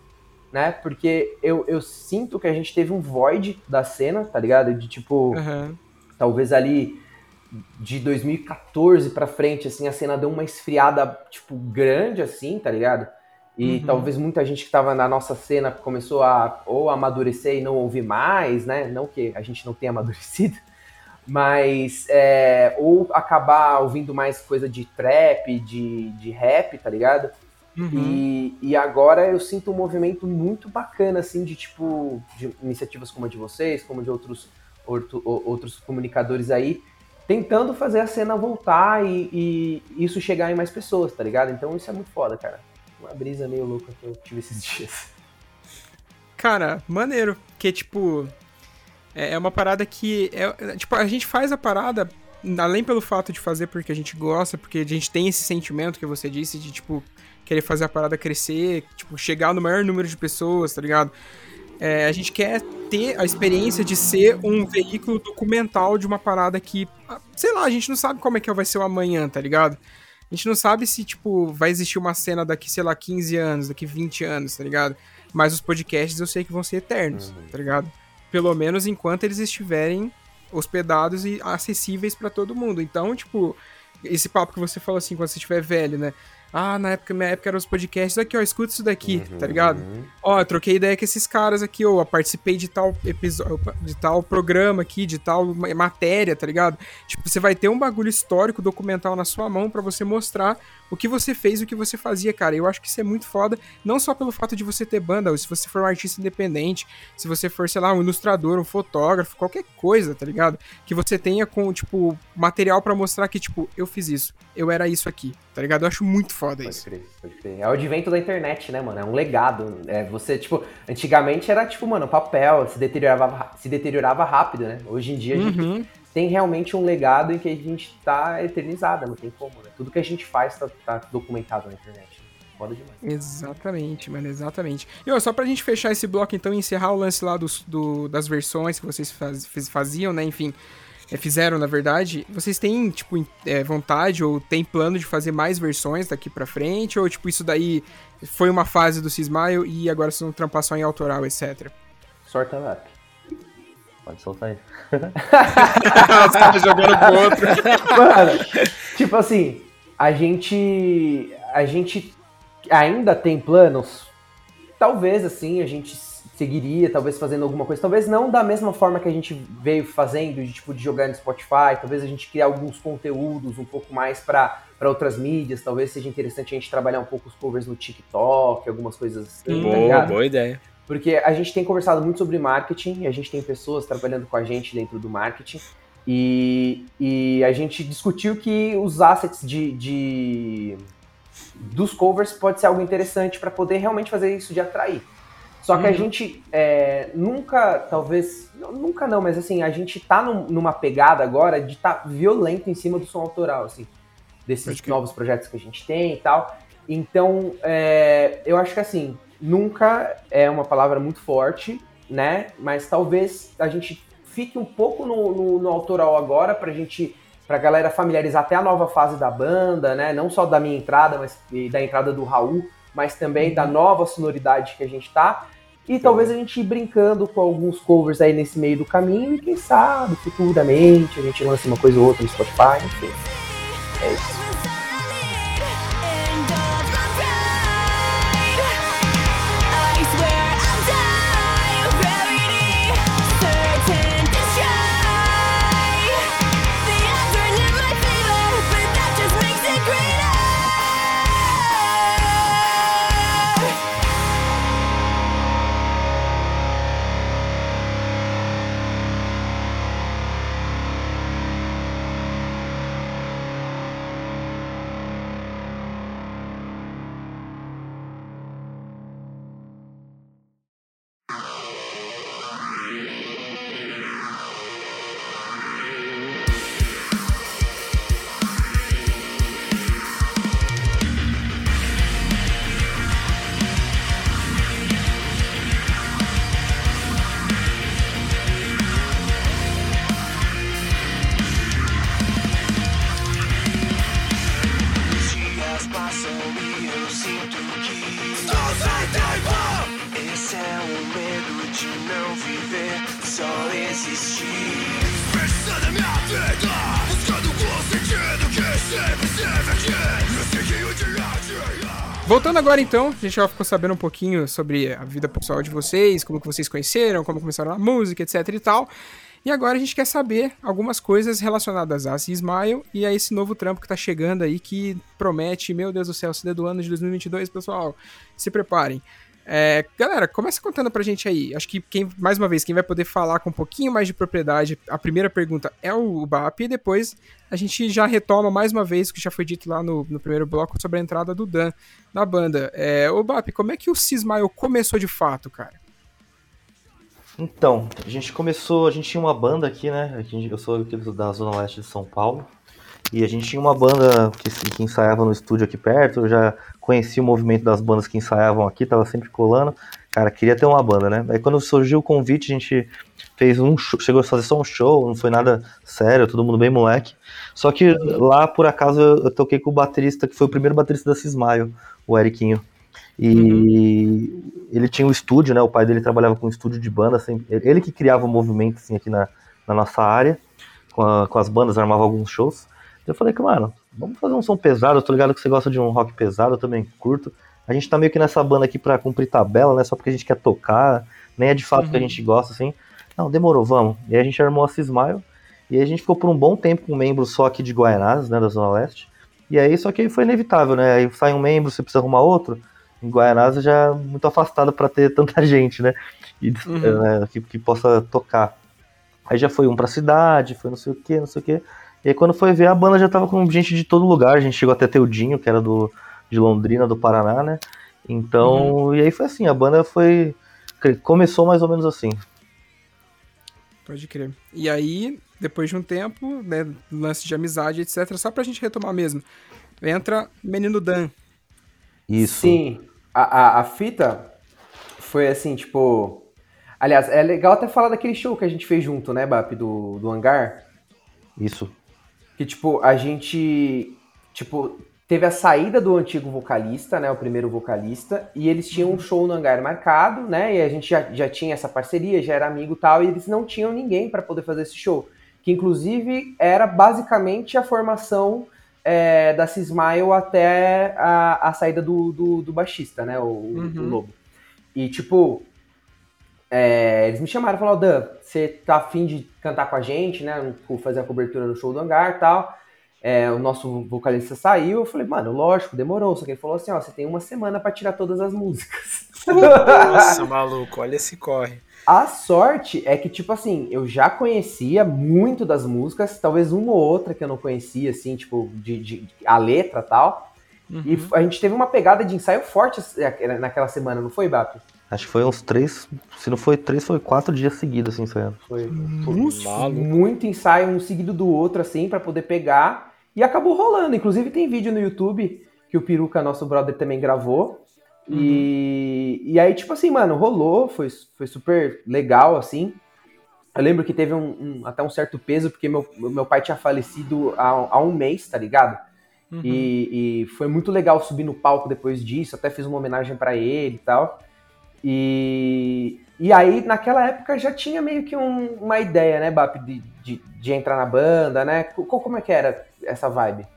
né? Porque eu, eu sinto que a gente teve um void da cena, tá ligado? De, tipo, Aham. talvez ali de 2014 pra frente, assim, a cena deu uma esfriada, tipo, grande, assim, tá ligado? E Uhum. talvez muita gente que tava na nossa cena começou a ou amadurecer e não ouvir mais, né? Não que a gente não tenha amadurecido, mas é, ou acabar ouvindo mais coisa de trap, de, de rap, tá ligado? Uhum. E, e agora eu sinto um movimento muito bacana, assim, de tipo, de iniciativas como a de vocês, como de outros, outros comunicadores aí, tentando fazer a cena voltar e, e isso chegar em mais pessoas, tá ligado? Então isso é muito foda, cara. Uma brisa meio louca que eu tive esses dias. Cara, maneiro. Que, tipo, é é uma parada que. É, é, tipo, a gente faz a parada, além pelo fato de fazer porque a gente gosta, porque a gente tem esse sentimento que você disse de, tipo, querer fazer a parada crescer, tipo, chegar no maior número de pessoas, tá ligado? É, a gente quer ter a experiência de ser um veículo documental de uma parada que, sei lá, a gente não sabe como é que vai ser o amanhã, tá ligado? A gente não sabe se, tipo, vai existir uma cena daqui, sei lá, 15 anos, daqui 20 anos, tá ligado? Mas os podcasts eu sei que vão ser eternos, tá ligado? Pelo menos enquanto eles estiverem hospedados e acessíveis pra todo mundo. Então, tipo, esse papo que você falou assim, quando você estiver velho, né? Ah, na época, minha época eram os podcasts. Aqui, ó, escuta isso daqui, tá ligado? Ó, eu troquei ideia com esses caras aqui, ó. Participei de tal episódio, de tal programa aqui, de tal ma- matéria, tá ligado? Tipo, você vai ter um bagulho histórico, documental na sua mão pra você mostrar o que você fez, o que você fazia, cara. Eu acho que isso é muito foda, não só pelo fato de você ter banda, ou se você for um artista independente, se você for, sei lá, um ilustrador, um fotógrafo, qualquer coisa, tá ligado? Que você tenha com, tipo, material pra mostrar que, tipo, eu fiz isso, eu era isso aqui, tá ligado? Eu acho muito foda Pode isso. crer, pode crer. É o advento da internet, né, mano? É um legado. É, você, tipo, antigamente era tipo, mano, papel, se deteriorava, se deteriorava rápido, né? Hoje em dia a gente Uhum. Tem realmente um legado em que a gente tá eternizada, não tem como, né? Tudo que a gente faz tá, tá documentado na internet. Foda demais. Exatamente, mano, exatamente. E ó, só pra gente fechar esse bloco então e encerrar o lance lá do- das versões que vocês faz- faziam, né? Enfim. é, fizeram, na verdade, vocês têm, tipo, é, vontade ou tem plano de fazer mais versões daqui pra frente? Ou, tipo, isso daí foi uma fase do Cismaio e agora vocês vão trampar só em autoral, etc? Sorta up. Pode soltar aí. Os caras jogando pro outro. Mano, tipo assim, a gente. A gente ainda tem planos. Talvez assim, a gente seguiria, talvez fazendo alguma coisa. Talvez não da mesma forma que a gente veio fazendo, de tipo, de jogar no Spotify. Talvez a gente criar alguns conteúdos um pouco mais para outras mídias. Talvez seja interessante a gente trabalhar um pouco os covers no TikTok, algumas coisas assim. tá boa ideia. Porque a gente tem conversado muito sobre marketing, a gente tem pessoas trabalhando com a gente dentro do marketing, e, e a gente discutiu que os assets de, de- dos covers pode ser algo interessante para poder realmente fazer isso de atrair. Só que a Uhum. gente é, nunca, talvez, não, nunca não, mas assim, a gente tá num- numa pegada agora de estar tá violento em cima do som autoral, assim, desses crer. novos projetos que a gente tem e tal. Então, é, eu acho que assim, nunca é uma palavra muito forte, né? Mas talvez a gente fique um pouco no, no- no autoral agora pra gente, pra galera familiarizar até a nova fase da banda, né? Não só da minha entrada, mas e da entrada do Raul, mas também da nova sonoridade que a gente tá. E talvez a gente ir brincando com alguns covers aí nesse meio do caminho, e quem sabe, futuramente, a gente lança uma coisa ou outra no Spotify, enfim. É isso. Dia. Voltando agora então, a gente já ficou sabendo um pouquinho sobre a vida pessoal de vocês, como que vocês conheceram, como começaram na música, etc e tal. E agora a gente quer saber algumas coisas relacionadas a Smile e a esse novo trampo que tá chegando aí que promete, meu Deus do céu, CD do ano de 2022, pessoal, se preparem. É, galera, começa contando pra gente aí. Acho que quem, mais uma vez, quem vai poder falar com um pouquinho mais de propriedade, a primeira pergunta é o BAP, e depois a gente já retoma mais uma vez o que já foi dito lá no, no primeiro bloco sobre a entrada do Dan na banda. É, ô BAP, como é que o Cismael começou de fato, cara? Então, a gente começou, a gente tinha uma banda aqui, né? Eu sou da Zona Leste de São Paulo. E a gente tinha uma banda que, que ensaiava no estúdio aqui perto. Já conhecia o movimento das bandas que ensaiavam aqui, tava sempre colando. Cara, queria ter uma banda, né? Aí quando surgiu o convite, a gente fez um show, chegou a fazer só um show, não foi nada sério, todo mundo bem moleque. Só que lá, por acaso, eu, toquei com o baterista, que foi o primeiro baterista da Cismaio, o Eriquinho. E ele tinha um estúdio, né? O pai dele trabalhava com um estúdio de banda, assim, ele que criava o movimento assim, aqui na, na nossa área, com, a- com as bandas, armava alguns shows. Eu falei que, mano, vamos fazer um som pesado. Eu tô ligado que você gosta de um rock pesado, eu também curto. A gente tá meio que nessa banda aqui pra cumprir tabela, né? Só porque a gente quer tocar, nem é de fato que a gente gosta, assim. Não, demorou, vamos. E aí a gente armou a Cismaio. E aí a gente ficou por um bom tempo com um membro só aqui de Guaianazes, né? Da Zona Leste. E aí, só que foi inevitável, né? Aí sai um membro, você precisa arrumar outro. Em Guaianazes já é muito afastado pra ter tanta gente, né? E, Uhum. né, que, que possa tocar. Aí já foi um pra cidade, foi não sei o que, não sei o que. E aí quando foi ver, a banda já tava com gente de todo lugar. A gente chegou até ter o Dinho, que era do, de Londrina, do Paraná, né? Então, e aí foi assim, a banda foi. Começou mais ou menos assim. Pode crer. E aí, depois de um tempo, né, lance de amizade, etc, só pra gente retomar mesmo, entra Menino Dan. Isso. Sim, a, a, a fita foi assim, tipo. Aliás, é legal até falar daquele show que a gente fez junto, né, Bap, do, do hangar. Isso. Que, tipo, a gente. Tipo, teve a saída do antigo vocalista, né? O primeiro vocalista, e eles tinham um show no hangar marcado, né? E a gente já, já tinha essa parceria, já era amigo e tal, e eles não tinham ninguém para poder fazer esse show. Que inclusive era basicamente a formação é, da Cismail até a, a saída do, do, do baixista, né? O, Uhum. o Lobo. E tipo. É, eles me chamaram e falaram, Dan, você tá afim de cantar com a gente, né? Fazer a cobertura no show do hangar e tal. É, o nosso vocalista saiu, eu falei, mano, lógico, demorou. Só que ele falou assim, ó, você tem uma semana pra tirar todas as músicas. Nossa, maluco, olha esse corre. A sorte é que, tipo assim, eu já conhecia muito das músicas, talvez uma ou outra que eu não conhecia, assim, tipo, de, de- a letra e tal. E a gente teve uma pegada de ensaio forte eh, naquela semana, não foi, Bap? Acho que foi uns três. Se não foi três, foi quatro dias seguidos, assim, ensaiando. Foi Maluco. muito ensaio, um seguido do outro, assim, pra poder pegar. E acabou rolando. Inclusive tem vídeo no YouTube que o Peruca, nosso brother, também gravou. E, e aí, tipo assim, mano, rolou, foi, foi super legal, assim. Eu lembro que teve um, um- até um certo peso, porque meu, meu pai tinha falecido há, há um mês, tá ligado? Uhum. E, e foi muito legal subir no palco depois disso, até fiz uma homenagem pra ele e tal. E, e aí, naquela época, já tinha meio que um- uma ideia, né, Bap, de, de, de entrar na banda, né? Co- Como é que era essa vibe?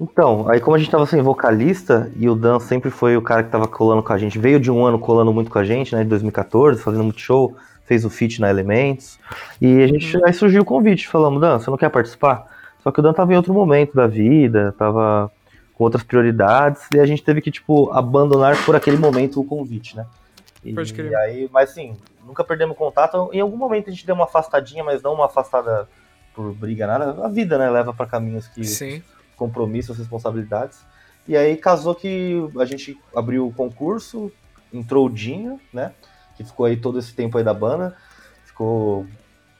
Então, aí como a gente tava sem vocalista, e o Dan sempre foi o cara que tava colando com a gente, veio de um ano colando muito com a gente, né, de 2014, fazendo muito show, fez o feat na Elementos, e a gente, aí surgiu o convite, falamos, Dan, você não quer participar? Só que o Dan tava em outro momento da vida, tava com outras prioridades, e a gente teve que, tipo, abandonar por aquele momento o convite, né. E, Pode crer. aí, mas assim, nunca perdemos contato, em algum momento a gente deu uma afastadinha, mas não uma afastada por briga, nada, a vida, né, leva pra caminhos que Sim. compromissos, responsabilidades. E aí casou que a gente abriu o concurso, entrou o Dinho, né? Que ficou aí todo esse tempo aí da banda. Ficou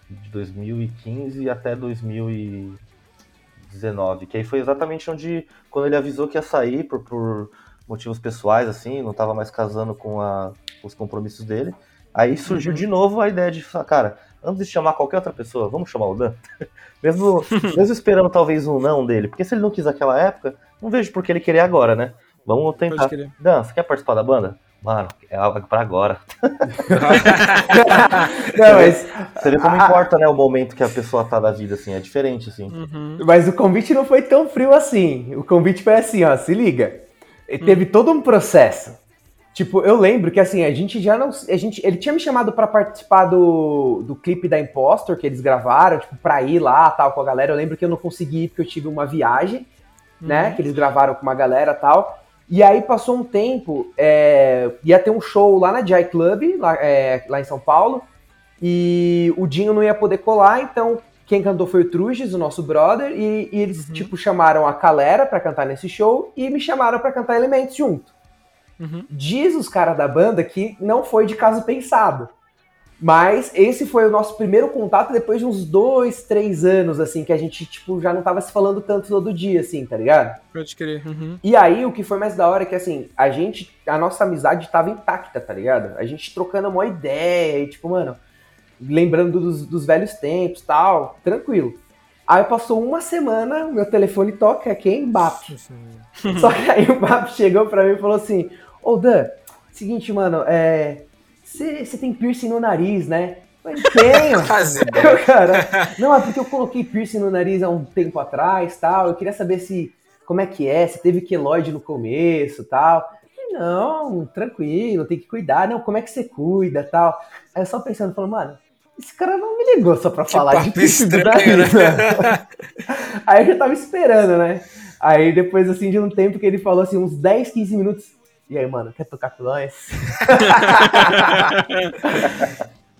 de 2015 até 2019. Que aí foi exatamente onde, quando ele avisou que ia sair por, por motivos pessoais, assim, não tava mais casando com, a, os compromissos dele. Aí surgiu de novo a ideia de falar, cara, antes de chamar qualquer outra pessoa, vamos chamar o Dan? mesmo, mesmo esperando talvez um não dele, porque se ele não quis naquela época, não vejo por que ele querer agora, né? Vamos tentar. Dan, você quer participar da banda? Mano, é algo pra agora. Não, mas, Você vê como Ah. importa, né, o momento que a pessoa tá da vida, assim, é diferente, assim. Uhum. mas o convite não foi tão frio assim. O convite foi assim, ó, se liga. E Teve todo um processo. Tipo, eu lembro que assim, a gente já não. A gente, ele tinha me chamado pra participar do, do clipe da Impostor que eles gravaram, tipo, pra ir lá tal com a galera. Eu lembro que eu não consegui ir porque eu tive uma viagem, né? Que eles gravaram com uma galera tal. E aí passou um tempo, é, ia ter um show lá na Jai Club, lá, é, lá em São Paulo, e o Dinho não ia poder colar, então quem cantou foi o Truges, o nosso brother, e, e eles, tipo, chamaram a Calera pra cantar nesse show e me chamaram pra cantar Elementos junto. Uhum. Diz os caras da banda que não foi de caso pensado. Mas esse foi o nosso primeiro contato depois de uns dois, três anos, assim, que a gente, tipo, já não tava se falando tanto todo dia, assim, tá ligado? Pode crer. Uhum. E aí, o que foi mais da hora é que, assim, a gente, a nossa amizade tava intacta, tá ligado? A gente trocando uma ideia e, tipo, mano, lembrando dos, dos velhos tempos tal, tranquilo. Aí passou uma semana, meu telefone toca, é quem? Bap. Só que aí o Bap chegou pra mim e falou assim, ô Dan, seguinte, mano, é. Você tem piercing no nariz, né? Falei, tenho. As Eu, cara, não, é porque eu coloquei piercing no nariz há um tempo atrás, tal. Eu queria saber se como é que é, se teve queloide no começo, tal. Falei, não, tranquilo, tem que cuidar. Não, como é que você cuida, tal. Aí eu só pensando, falando, mano, esse cara não me ligou só pra falar de piercing do nariz, né? né? Aí eu já tava esperando, né? Aí depois, assim, de um tempo que ele falou, assim, uns 10, 15 minutos. E aí, mano, quer tocar com nós?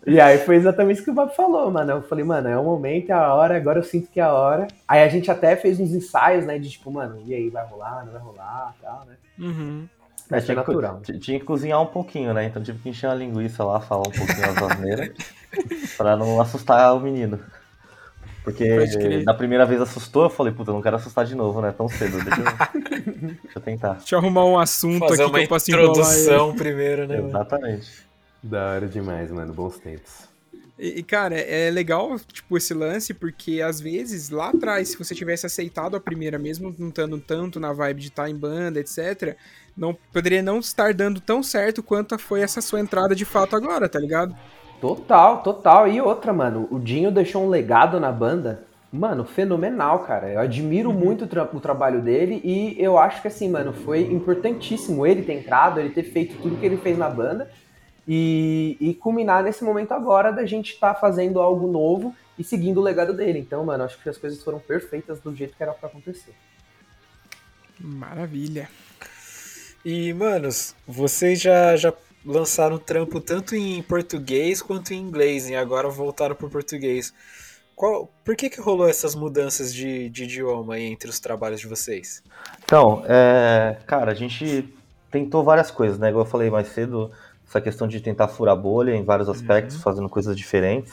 E aí foi exatamente isso que o Bob falou, mano. Eu falei, mano, é o momento, é a hora, agora eu sinto que é a hora. Aí a gente até fez uns ensaios, né? De tipo, mano, e aí, vai rolar, não vai rolar, tal, né? Uhum. É, tinha, que, natural. t- tinha que cozinhar um pouquinho, né? Então tive que encher a linguiça lá, falar um pouquinho as asneiras, pra não assustar o menino. Porque da primeira vez assustou, eu falei, puta, eu não quero assustar de novo, né? Tão cedo, deixa eu, deixa eu tentar. Deixa eu arrumar um assunto Fazer aqui uma que eu posso introdução primeiro, né? mano? Exatamente. Da hora demais, mano. Bons tempos. E, e, cara, é legal, tipo, esse lance, porque às vezes, lá atrás, se você tivesse aceitado a primeira, mesmo não estando tanto na vibe de estar em banda, etc., não poderia não estar dando tão certo quanto foi essa sua entrada de fato agora, tá ligado? Total, total. E outra, mano, o Dinho deixou um legado na banda, mano, fenomenal, cara. Eu admiro muito o, tra o trabalho dele e eu acho que, assim, mano, foi importantíssimo ele ter entrado, ele ter feito tudo que ele fez na banda e, e culminar nesse momento agora da gente estar tá fazendo algo novo e seguindo o legado dele. Então, mano, acho que as coisas foram perfeitas do jeito que era para acontecer. Maravilha. E, manos, vocês já, já lançaram trampo tanto em português quanto em inglês, e agora voltaram pro português. Qual, por que, que rolou essas mudanças de, de idioma entre os trabalhos de vocês? Então, é, cara, a gente tentou várias coisas, né? Igual eu falei mais cedo, essa questão de tentar furar bolha em vários aspectos, uhum. fazendo coisas diferentes.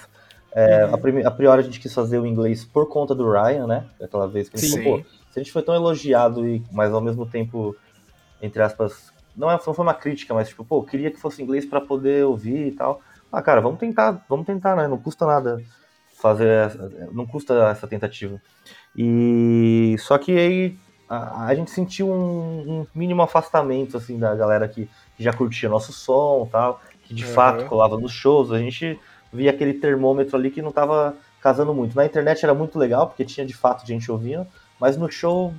É, uhum. a, a, priori a gente quis fazer o inglês por conta do Ryan, né? Aquela vez que a gente Sim. falou, pô, se a gente foi tão elogiado e, mas ao mesmo tempo, entre aspas, não, é, não foi uma crítica, mas tipo, pô, queria que fosse inglês para poder ouvir e tal. Ah, cara, vamos tentar, vamos tentar, né? Não custa nada fazer, não custa essa tentativa. E só que aí a, a gente sentiu um, um, mínimo afastamento assim da galera que que já curtia nosso som tal, que de uhum. fato colava nos shows, a gente via aquele termômetro ali que não tava casando muito. Na internet era muito legal, porque tinha de fato gente ouvindo, mas no show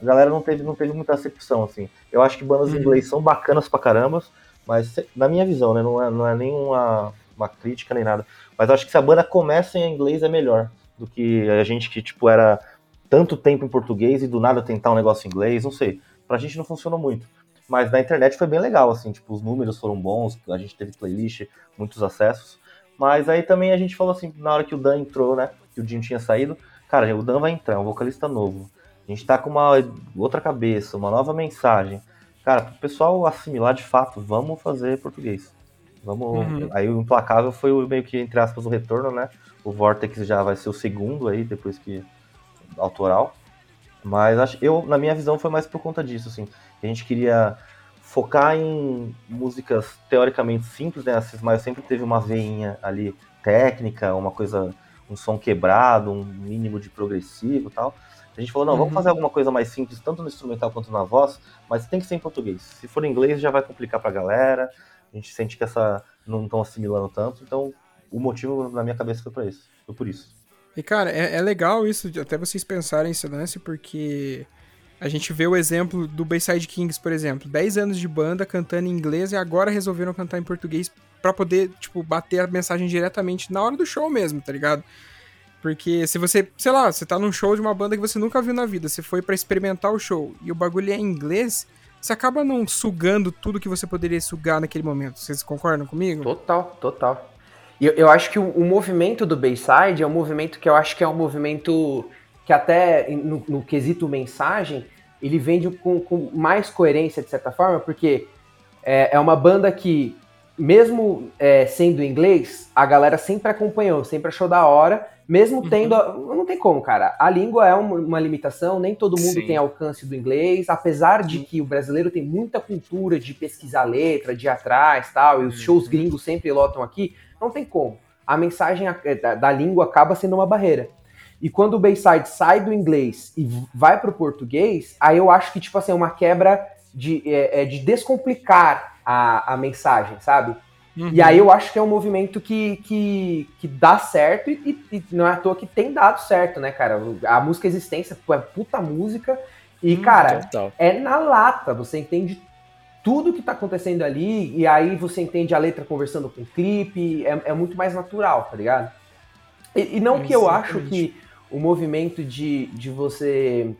a galera não teve, não teve muita acepção, assim. Eu acho que bandas uhum. em inglês são bacanas pra caramba, mas na minha visão, né, não é, não é nem uma, uma crítica nem nada, mas acho que se a banda começa em inglês é melhor do que a gente que, tipo, era tanto tempo em português e do nada tentar um negócio em inglês, não sei. Pra gente não funcionou muito. Mas na internet foi bem legal, assim, tipo, os números foram bons, a gente teve playlist, muitos acessos. Mas aí também a gente falou assim, na hora que o Dan entrou, né, que o Dinho tinha saído, cara, o Dan vai entrar, é um vocalista novo. A gente tá com uma outra cabeça, uma nova mensagem. Cara, pro pessoal assimilar de fato, vamos fazer português. Vamos. Uhum. Aí o Implacável foi o, meio que, entre aspas, o retorno, né? O Vortex já vai ser o segundo aí, depois que. autoral. Mas acho, eu, na minha visão, foi mais por conta disso, assim. A gente queria focar em músicas teoricamente simples, né? A Cismaio sempre teve uma veinha ali técnica, uma coisa, um som quebrado, um mínimo de progressivo e tal. A gente falou, não, uhum. vamos fazer alguma coisa mais simples, tanto no instrumental quanto na voz, mas tem que ser em português. Se for em inglês, já vai complicar pra galera. A gente sente que essa não estão assimilando tanto, então o motivo na minha cabeça foi para isso. Foi por isso. E cara, é, é legal isso, até vocês pensarem esse lance, porque a gente vê o exemplo do Bayside Kings, por exemplo. 10 anos de banda cantando em inglês e agora resolveram cantar em português para poder, tipo, bater a mensagem diretamente na hora do show mesmo, tá ligado? Porque se você, sei lá, você tá num show de uma banda que você nunca viu na vida, você foi para experimentar o show e o bagulho é em inglês, você acaba não sugando tudo que você poderia sugar naquele momento. Vocês concordam comigo? Total, total. E eu, eu acho que o, o movimento do Bayside é um movimento que eu acho que é um movimento que até no, no quesito mensagem, ele vende com, com, mais coerência, de certa forma, porque é, é uma banda que, mesmo é, sendo inglês, a galera sempre acompanhou, sempre achou da hora, mesmo uhum. tendo. Não tem como, cara. A língua é uma, uma limitação, nem todo mundo Sim. tem alcance do inglês, apesar de que o brasileiro tem muita cultura de pesquisar letra, de ir atrás tal, e os uhum. shows gringos sempre lotam aqui, não tem como. A mensagem da, da língua acaba sendo uma barreira. E quando o Bayside sai do inglês e vai pro português, aí eu acho que, tipo assim, é uma quebra de, é, é, de descomplicar a, a mensagem, sabe? Uhum. E aí eu acho que é um movimento que, que, que dá certo e, e, não é à toa que tem dado certo, né, cara? A música Existência é puta música e, hum, cara, total. é na lata, você entende tudo que tá acontecendo ali e aí você entende a letra conversando com o clipe, é, é muito mais natural, tá ligado? E, e não é que eu acho que o movimento de, de você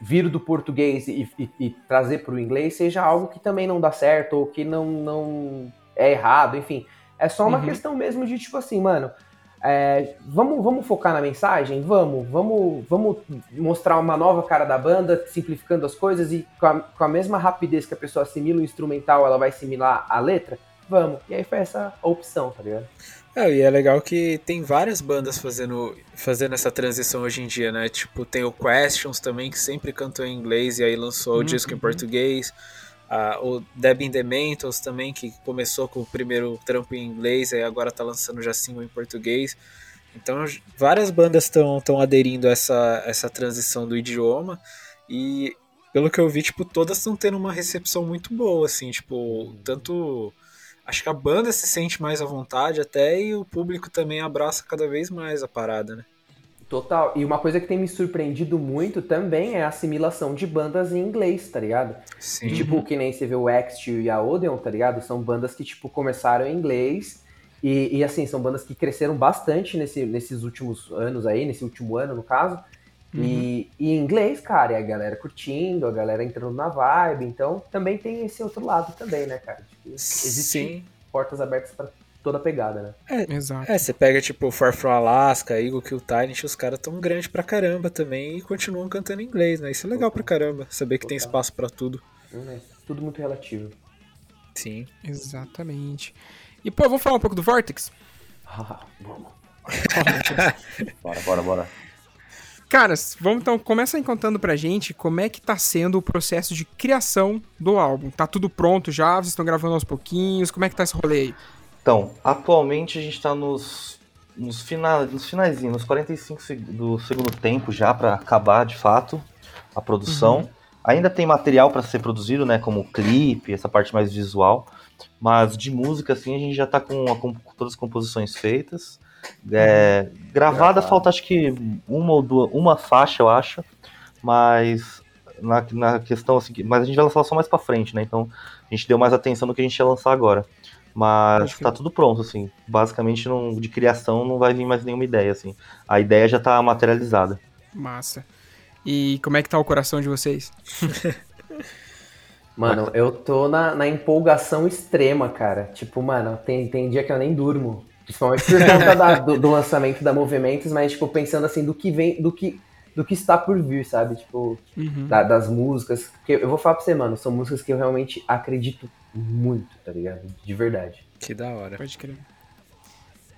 vir do português e, e, e trazer para o inglês seja algo que também não dá certo ou que não, não é errado, enfim. É só uma uhum. questão mesmo de tipo assim, mano, é, vamos, vamos focar na mensagem? Vamos, vamos, vamos mostrar uma nova cara da banda, simplificando as coisas e com a, com a mesma rapidez que a pessoa assimila o instrumental, ela vai assimilar a letra? Vamos. E aí foi essa a opção, tá ligado? É, e é legal que tem várias bandas fazendo, fazendo essa transição hoje em dia, né? Tipo, tem o Questions também, que sempre cantou em inglês e aí lançou o disco em uhum. português. O Deb in também, que começou com o primeiro trampo em inglês e agora tá lançando já single em português. Então várias bandas estão aderindo a essa, essa transição do idioma e pelo que eu vi, tipo, todas estão tendo uma recepção muito boa, assim, tipo, tanto acho que a banda se sente mais à vontade até e o público também abraça cada vez mais a parada, né? Total. E uma coisa que tem me surpreendido muito também é a assimilação de bandas em inglês, tá ligado? Sim. Tipo, que nem você vê o Extio e a Odeon, tá ligado? São bandas que, tipo, começaram em inglês. E, e, assim, são bandas que cresceram bastante nesse, nesses últimos anos aí, nesse último ano, no caso. E, e em inglês, cara, e a galera curtindo, a galera entrando na vibe. Então, também tem esse outro lado também, né, cara? Tipo, Existem portas abertas pra toda a pegada, né? Exato. É, você pega tipo Far From Alaska, Eagle Kill Tyrant, os caras tão grandes pra caramba também e continuam cantando em inglês, né? Isso é legal pra caramba, saber que tem espaço pra tudo. Hum, é Tudo muito relativo. Sim. Exatamente. E, pô, vamos falar um pouco do Vortex? Ah, vamos. Bora, bora, bora. Caras, vamos então, começa aí contando pra gente como é que tá sendo o processo de criação do álbum. Tá tudo pronto já? Vocês estão gravando aos pouquinhos? Como é que tá esse rolê aí? Então, atualmente a gente tá nos, nos, fina, nos finalzinhos, nos 45 seg- do segundo tempo já pra acabar de fato a produção. Ainda tem material pra ser produzido, né, como clipe, essa parte mais visual, mas de música assim a gente já tá com, com todas as composições feitas. É, gravada falta acho que uma ou duas, uma faixa eu acho, mas na, na questão assim, mas a gente vai lançar só mais pra frente, né? Então a gente deu mais atenção no que a gente ia lançar agora. Mas crer. tá tudo pronto, assim. Basicamente, não, de criação não vai vir mais nenhuma ideia, assim. A ideia já tá materializada. Massa. E como é que tá o coração de vocês? Mano, eu tô na, na empolgação extrema, cara. Tipo, mano, tem, tem dia que eu nem durmo. Principalmente por conta da- do, do lançamento da Movimentos, mas, tipo, pensando assim, do que vem, do que, do que está por vir, sabe? Tipo, Uhum. da- das músicas. Porque eu vou falar pra você, mano, são músicas que eu realmente acredito muito, tá ligado? De verdade. Que da hora. Pode crer.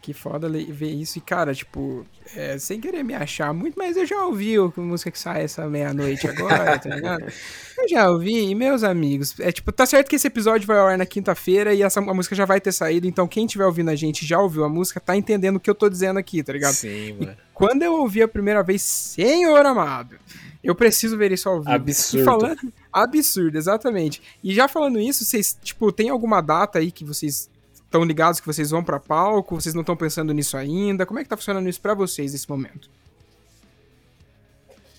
Que foda ver isso. E, cara, tipo, é, sem querer me achar muito, mas eu já ouvi a música que sai essa meia-noite agora, tá ligado? Eu já ouvi, e meus amigos, é tipo, tá certo que esse episódio vai ao ar na quinta-feira e essa a música já vai ter saído, então quem estiver ouvindo a gente já ouviu a música, tá entendendo o que eu tô dizendo aqui, tá ligado? Sim, E mano. quando eu ouvi a primeira vez, Senhor amado, eu preciso ver isso ao vivo. Absurdo. E falando, absurdo, exatamente. E já falando isso, vocês, tipo, tem alguma data aí que vocês estão ligados que vocês vão pra palco? Vocês não estão pensando nisso ainda? Como é que tá funcionando isso pra vocês nesse momento?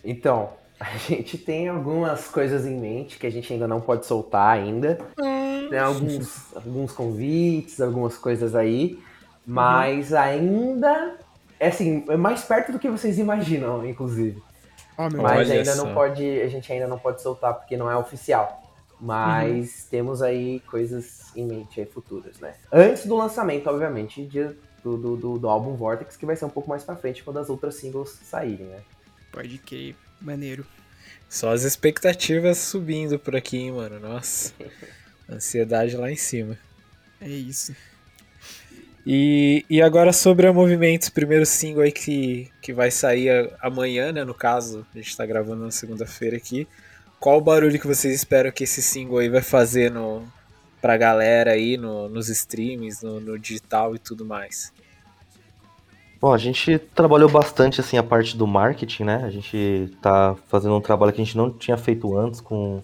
Então, a gente tem algumas coisas em mente que a gente ainda não pode soltar ainda. Tem alguns, alguns convites, algumas coisas aí. Mas ainda. É assim, é mais perto do que vocês imaginam, inclusive. Meu Mas Olha ainda só. não pode. A gente ainda não pode soltar porque não é oficial. Mas temos aí coisas em mente aí futuras, né? Antes do lançamento, obviamente, de- do, do, do, do álbum Vortex, que vai ser um pouco mais pra frente quando as outras singles saírem, né? Pode crer, maneiro. Só as expectativas subindo por aqui, hein, mano. Nossa. Ansiedade lá em cima. É isso. E, e agora sobre a Movimentos, primeiro single aí que, que vai sair amanhã, né? No caso, a gente tá gravando na segunda-feira aqui. Qual o barulho que vocês esperam que esse single aí vai fazer no, pra galera aí, no, nos streams, no, no digital e tudo mais? Bom, a gente trabalhou bastante assim a parte do marketing, né? A gente tá fazendo um trabalho que a gente não tinha feito antes com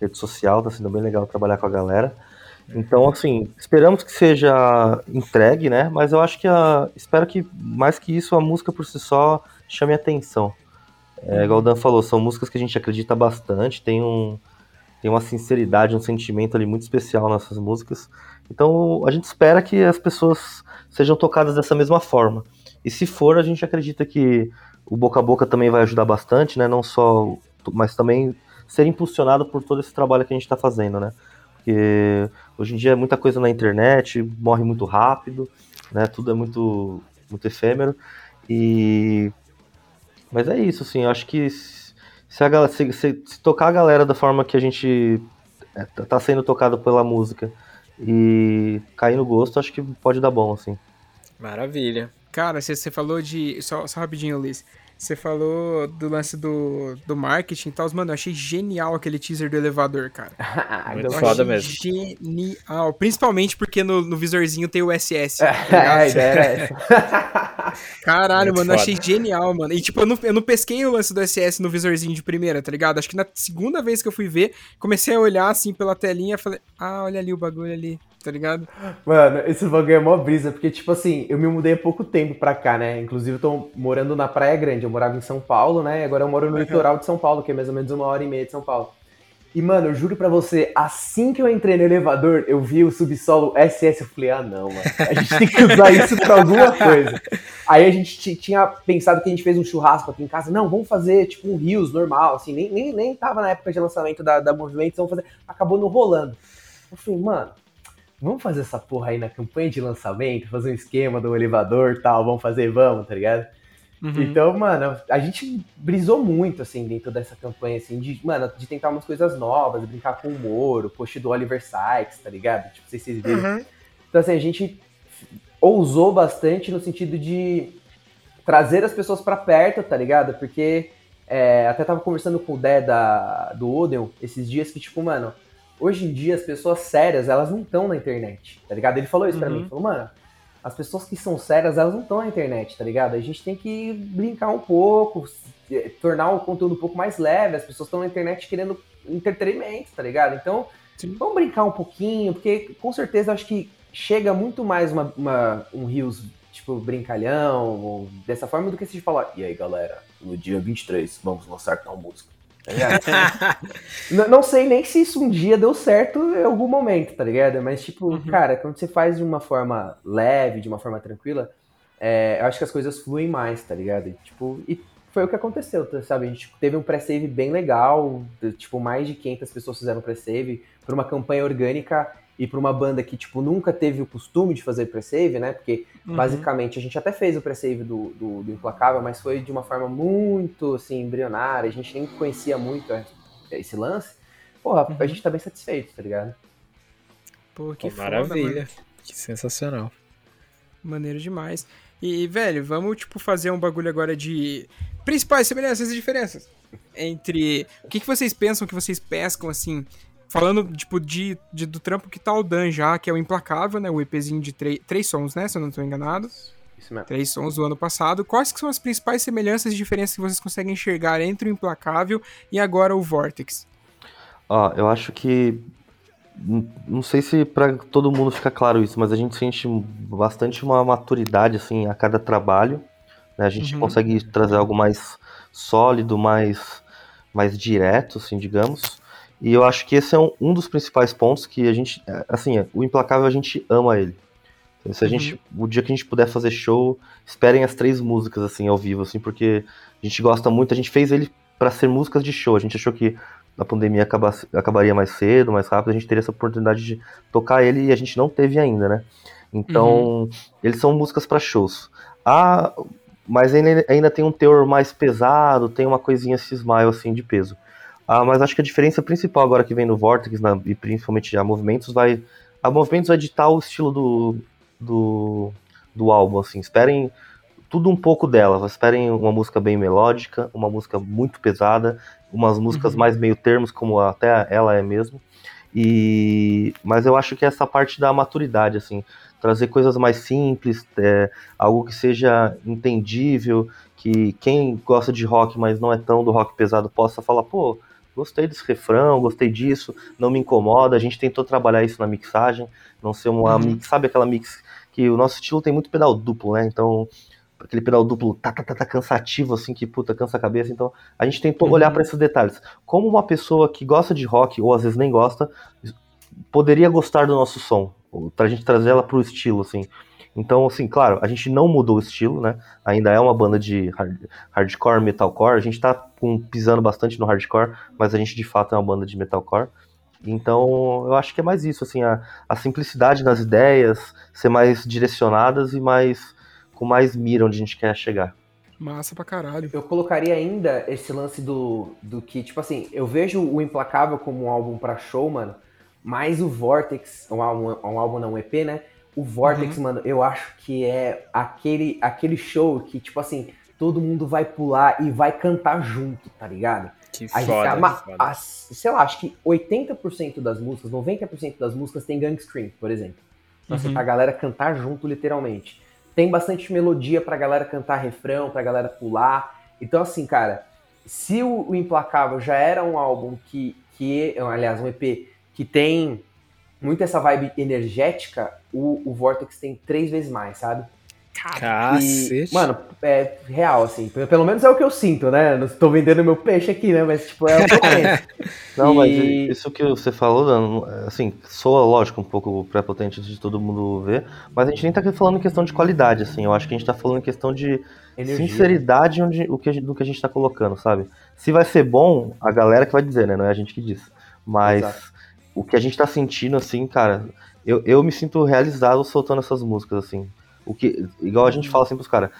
rede social, tá sendo bem legal trabalhar com a galera. Então, assim, esperamos que seja entregue, né? Mas eu acho que a, espero que mais que isso a música por si só chame atenção. É, igual o Dan falou, são músicas que a gente acredita bastante, tem um tem uma sinceridade, um sentimento ali muito especial nessas músicas. Então, a gente espera que as pessoas sejam tocadas dessa mesma forma. E se for, a gente acredita que o boca a boca também vai ajudar bastante, né? Não só, mas também ser impulsionado por todo esse trabalho que a gente está fazendo, né? Porque hoje em dia é muita coisa na internet, morre muito rápido, né? Tudo é muito, muito efêmero. E mas é isso, assim. Eu acho que se, a galera, se, se- se tocar a galera da forma que a gente é, tá tá sendo tocado pela música e cair no gosto, acho que pode dar bom, assim. Maravilha. Cara, você você falou de. Só, só rapidinho, Luiz. Você falou do lance do, do marketing e tal. Mano, eu achei genial aquele teaser do elevador, cara. Muito Eu foda achei mesmo. Genial. Principalmente porque no, no visorzinho tem o SS. É, a ideia era essa. Caralho, Muito mano, eu foda. achei genial, mano. E tipo, eu não, eu não pesquei o lance do SS no visorzinho de primeira, tá ligado? Acho que na segunda vez que eu fui ver, comecei a olhar assim pela telinha e falei, ah, olha ali o bagulho ali, tá ligado? Mano, esse bagulho é mó brisa, porque, tipo assim, eu me mudei há pouco tempo pra cá, né? Inclusive, eu tô morando na Praia Grande. Eu morava em São Paulo, né? E agora eu moro no litoral de São Paulo, que é mais ou menos uma hora e meia de São Paulo. E, mano, eu juro pra você, assim que eu entrei no elevador, eu vi o subsolo SS, eu falei, ah, não, mano, a gente tem que usar isso pra alguma coisa. Aí a gente ti- tinha pensado que a gente fez um churrasco aqui em casa, não, vamos fazer, tipo, um Rios normal, assim, nem, nem, nem tava na época de lançamento da, da Movimento, vamos fazer, acabou não rolando. Eu falei, mano, vamos fazer essa porra aí na campanha de lançamento, fazer um esquema do elevador tal, vamos fazer, vamos, tá ligado? Uhum. Então, mano, a gente brisou muito, assim, dentro dessa campanha, assim, de, mano, de tentar umas coisas novas, brincar com o humor, o post do Oliver Sykes, tá ligado? Tipo, não sei se vocês viram. Uhum. Então, assim, a gente ousou bastante no sentido de trazer as pessoas pra perto, tá ligado? Porque é, até tava conversando com o Dé da, do Odeon esses dias que, tipo, mano, hoje em dia as pessoas sérias, elas não estão na internet, tá ligado? Ele falou isso pra Uhum. mim, falou, mano, as pessoas que são sérias, elas não estão na internet, tá ligado? A gente tem que brincar um pouco, eh, tornar o conteúdo um pouco mais leve, as pessoas estão na internet querendo entretenimento, tá ligado? Então, Sim. vamos brincar um pouquinho, porque com certeza eu acho que chega muito mais uma, uma- um Rios, tipo, brincalhão, ou dessa forma, do que se falar, e aí galera, no dia 23, vamos lançar tal música. Tá ligado? Não sei nem se isso um dia deu certo em algum momento, tá ligado? Mas, tipo, Uhum. cara, quando você faz de uma forma leve, de uma forma tranquila, é, eu acho que as coisas fluem mais, tá ligado? E, tipo, e foi o que aconteceu, tá, sabe? A gente teve um pré-save bem legal, tipo, mais de 500 pessoas fizeram pré-save, por uma campanha orgânica e por uma banda que, tipo, nunca teve o costume de fazer pré-save, né? Porque, Uhum. basicamente, a gente até fez o pré-save do, do, do Implacável, mas foi de uma forma muito, assim, embrionária, a gente nem conhecia muito esse lance. Porra, Uhum. a gente tá bem satisfeito, tá ligado? Pô, que Pô, foda, maravilha. mano. Que sensacional. Maneiro demais. E, velho, vamos, tipo, fazer um bagulho agora de principais semelhanças e diferenças entre o que, que vocês pensam, o que vocês pescam, assim, falando, tipo, de, de- do trampo que tá o Dan já, que é o Implacável, né, o EPzinho de três três sons, né, se eu não tô enganado, Isso mesmo. três sons do ano passado. Quais que são as principais semelhanças e diferenças que vocês conseguem enxergar entre o Implacável e agora o Vortex? Ó, eu acho que. Não sei se pra todo mundo fica claro isso, mas a gente sente bastante uma maturidade assim a cada trabalho. né? A gente Uhum. consegue trazer algo mais sólido, mais, mais direto, assim, digamos. E eu acho que esse é um, um dos principais pontos que a gente. é, Assim, o Implacável a gente ama ele. Então, Se a Uhum. gente, o dia que a gente puder fazer show, esperem as três músicas assim ao vivo, assim, porque a gente gosta muito. A gente fez ele para ser músicas de show. A gente achou que a pandemia acabasse- acabaria mais cedo, mais rápido, a gente teria essa oportunidade de tocar ele e a gente não teve ainda, né? Então, eles são músicas para shows. Ah, mas ainda, ainda tem um teor mais pesado, tem uma coisinha cismaio assim de peso. Ah, mas acho que a diferença principal agora que vem no Vortex na- e principalmente a Movimentos vai a Movimentos vai ditar o estilo do, do, do álbum, assim. Esperem tudo um pouco dela. Esperem uma música bem melódica, uma música muito pesada, umas músicas Uhum. mais meio termos, como até ela é mesmo. E mas eu acho que essa parte da maturidade, assim, trazer coisas mais simples, é, algo que seja entendível, que quem gosta de rock, mas não é tão do rock pesado, possa falar, pô, gostei desse refrão, gostei disso, não me incomoda. A gente tentou trabalhar isso na mixagem, não ser uma Uhum. mix, sabe aquela mix que o nosso estilo tem muito pedal duplo, né? Então, aquele pedal duplo tá, tá, tá, tá cansativo, assim, que puta, cansa a cabeça. Então, a gente tentou Uhum. olhar para esses detalhes. Como uma pessoa que gosta de rock, ou às vezes nem gosta, poderia gostar do nosso som, pra gente trazer ela pro estilo, assim. Então, assim, claro, a gente não mudou o estilo, né? Ainda é uma banda de hard- hardcore, metalcore. A gente tá com- pisando bastante no hardcore, mas a gente de fato é uma banda de metalcore. Então, eu acho que é mais isso, assim, a, a simplicidade nas ideias, ser mais direcionadas e mais com mais mira onde a gente quer chegar. Massa pra caralho. Eu colocaria ainda esse lance do, do que, tipo assim, eu vejo o Implacável como um álbum pra show, mano, mas o Vortex, um álbum, um álbum não, um EP, né? O Vortex, mano, eu acho que é aquele, aquele show que, tipo assim, todo mundo vai pular e vai cantar junto, tá ligado? Que A gente- foda, a- ma- que foda. a- sei lá, acho que 80% das músicas, 90% das músicas tem gangstream, por exemplo. Nossa, Uhum. pra galera cantar junto, literalmente. Tem bastante melodia pra galera cantar refrão, pra galera pular. Então, assim, cara, se o, o Implacável já era um álbum que, que, aliás, um EP que tem muito essa vibe energética, o, o Vortex tem três vezes mais, sabe? Cacete. E, mano, é real, assim. Pelo menos é o que eu sinto, né? Não estou vendendo meu peixe aqui, né? Mas, tipo, é o que eu penso. Não, mas E- isso que você falou, Dan, assim, soa, lógico, um pouco prepotente de todo mundo ver, mas a gente nem tá aqui falando em questão de qualidade, assim, eu acho que a gente tá falando em questão de Energia. sinceridade onde, o que a gente- do que a gente tá colocando, sabe? Se vai ser bom, a galera que vai dizer, né? Não é a gente que diz. Mas Exato. O que a gente tá sentindo, assim, cara, eu, eu me sinto realizado soltando essas músicas, assim. O que, igual a gente fala sempre pros caras,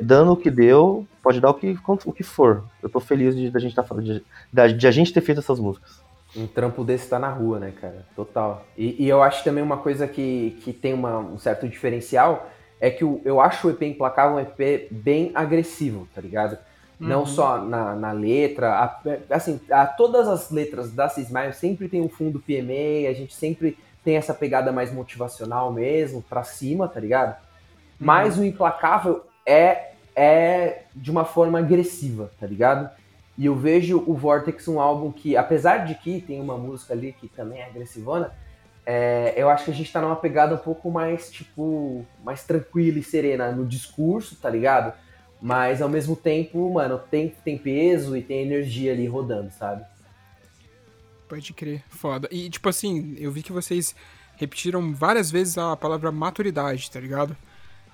dando o que deu, pode dar o que, o que for. Eu tô feliz de, de a gente tá de, de a gente ter feito essas músicas. Um trampo desse tá na rua, né, cara? Total. E, e eu acho também uma coisa que, que tem uma- um certo diferencial é que o- eu acho o EP Implacável um EP bem agressivo, tá ligado? Não Uhum. só na, na letra, a- assim, a, todas as letras da Cismaio sempre tem um fundo PMA, a gente sempre tem essa pegada mais motivacional mesmo, pra cima, tá ligado? Mas o Implacável é, é de uma forma agressiva, tá ligado? E eu vejo o Vortex um álbum que, apesar de que tem uma música ali que também é agressivona, é, eu acho que a gente tá numa pegada um pouco mais, tipo, mais tranquila e serena no discurso, tá ligado? Mas ao mesmo tempo, mano, tem, tem peso e tem energia ali rodando, sabe? Pode crer, foda. E, tipo assim, eu vi que vocês repetiram várias vezes a palavra maturidade, tá ligado?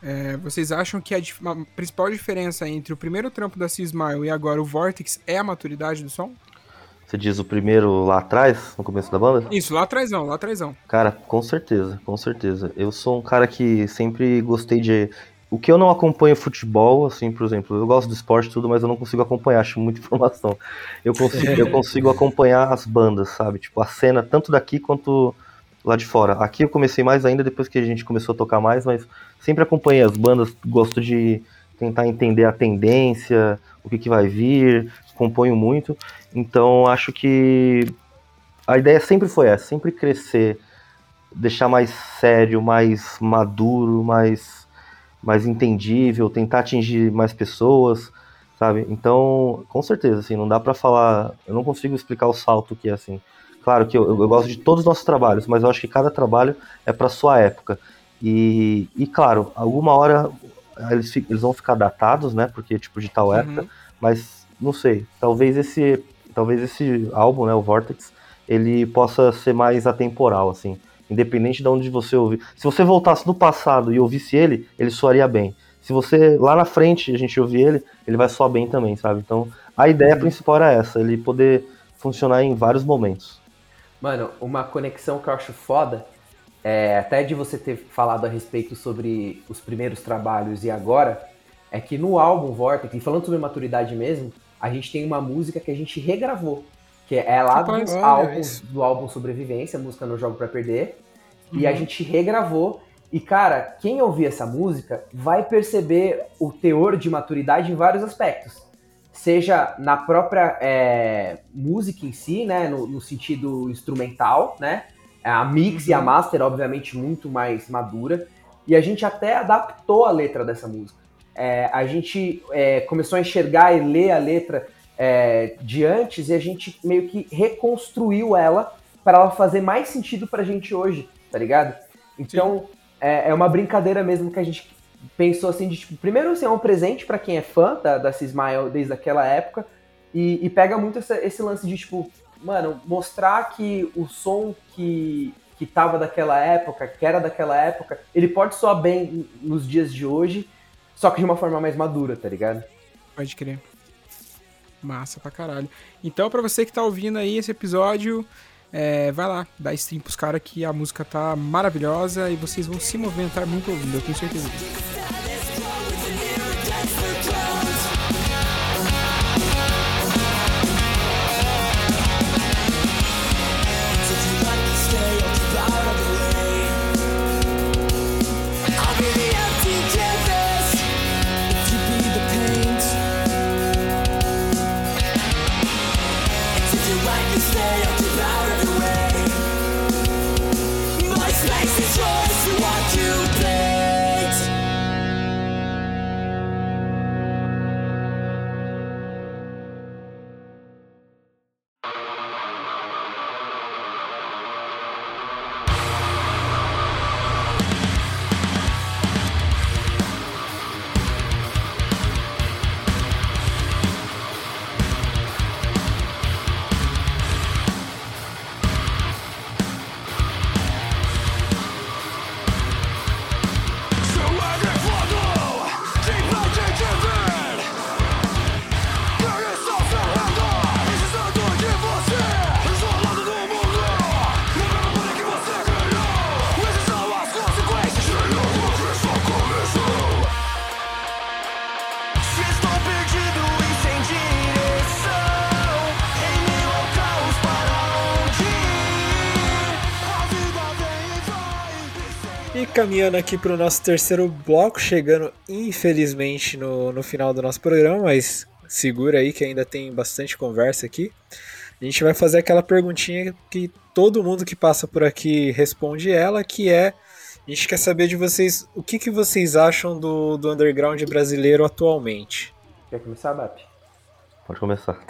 É, vocês acham que a, a principal diferença entre o primeiro trampo da Cismile e agora o Vortex é a maturidade do som? Você diz o primeiro lá atrás, no começo da banda? Isso, lá atrásão, lá atrásão. Cara, com certeza, com certeza. Eu sou um cara que sempre gostei de. O que eu não acompanho futebol, assim, por exemplo, eu gosto do esporte tudo, mas eu não consigo acompanhar, acho muita informação. Eu consigo, eu consigo acompanhar as bandas, sabe? Tipo, a cena tanto daqui quanto lá de fora. Aqui eu comecei mais ainda depois que a gente começou a tocar mais, mas sempre acompanhei as bandas, gosto de tentar entender a tendência, o que, que vai vir, componho muito. Então acho que a ideia sempre foi essa, sempre crescer, deixar mais sério, mais maduro, mais, mais entendível, tentar atingir mais pessoas, sabe? Então, com certeza, assim, não dá pra falar, eu não consigo explicar o salto que é assim. Claro que eu, eu gosto de todos os nossos trabalhos, mas eu acho que cada trabalho é pra sua época. E, e claro, alguma hora eles, eles vão ficar datados, né? Porque, tipo, de tal época, mas não sei, talvez esse talvez esse álbum, né, o Vortex, ele possa ser mais atemporal assim, independente de onde você ouvir. Se você voltasse no passado e ouvisse ele, ele soaria bem. Se você lá na frente a gente ouvir ele, ele vai soar bem também, sabe? Então, a ideia principal era essa, ele poder funcionar em vários momentos. Mano, uma conexão que eu acho foda, é, até de você ter falado a respeito sobre os primeiros trabalhos e agora, é que no álbum Vortex, e falando sobre maturidade mesmo, a gente tem uma música que a gente regravou, que é lá do álbum, isso. do álbum Sobrevivência, música No Jogo Pra Perder, e Uhum. a gente regravou. E, cara, quem ouvir essa música vai perceber o teor de maturidade em vários aspectos seja na própria é, música em si, né, no, no sentido instrumental, né, a mix e a master, obviamente, muito mais madura, e a gente até adaptou a letra dessa música. É, a gente é, começou a enxergar e ler a letra é, de antes e a gente meio que reconstruiu ela para ela fazer mais sentido pra gente hoje, tá ligado? Então, é, é uma brincadeira mesmo que a gente pensou assim de tipo, primeiro assim, é um presente pra quem é fã da, da Cismael desde aquela época e, e pega muito essa- esse lance de tipo, mano, mostrar que o som que, que tava daquela época, que era daquela época, ele pode soar bem nos dias de hoje, só que de uma forma mais madura, tá ligado? Pode crer. Massa pra caralho. Então, pra você que tá ouvindo aí esse episódio, é, vai lá, dá stream pros caras que a música tá maravilhosa e vocês vão se movimentar muito ouvindo, eu tenho certeza disso. say caminhando aqui para o nosso terceiro bloco, chegando infelizmente no, no final do nosso programa, mas segura aí que ainda tem bastante conversa aqui. A gente vai fazer aquela perguntinha que todo mundo que passa por aqui responde ela, que é a gente quer saber de vocês o que, que vocês acham do, do underground brasileiro atualmente. Quer começar, Bap? Pode começar.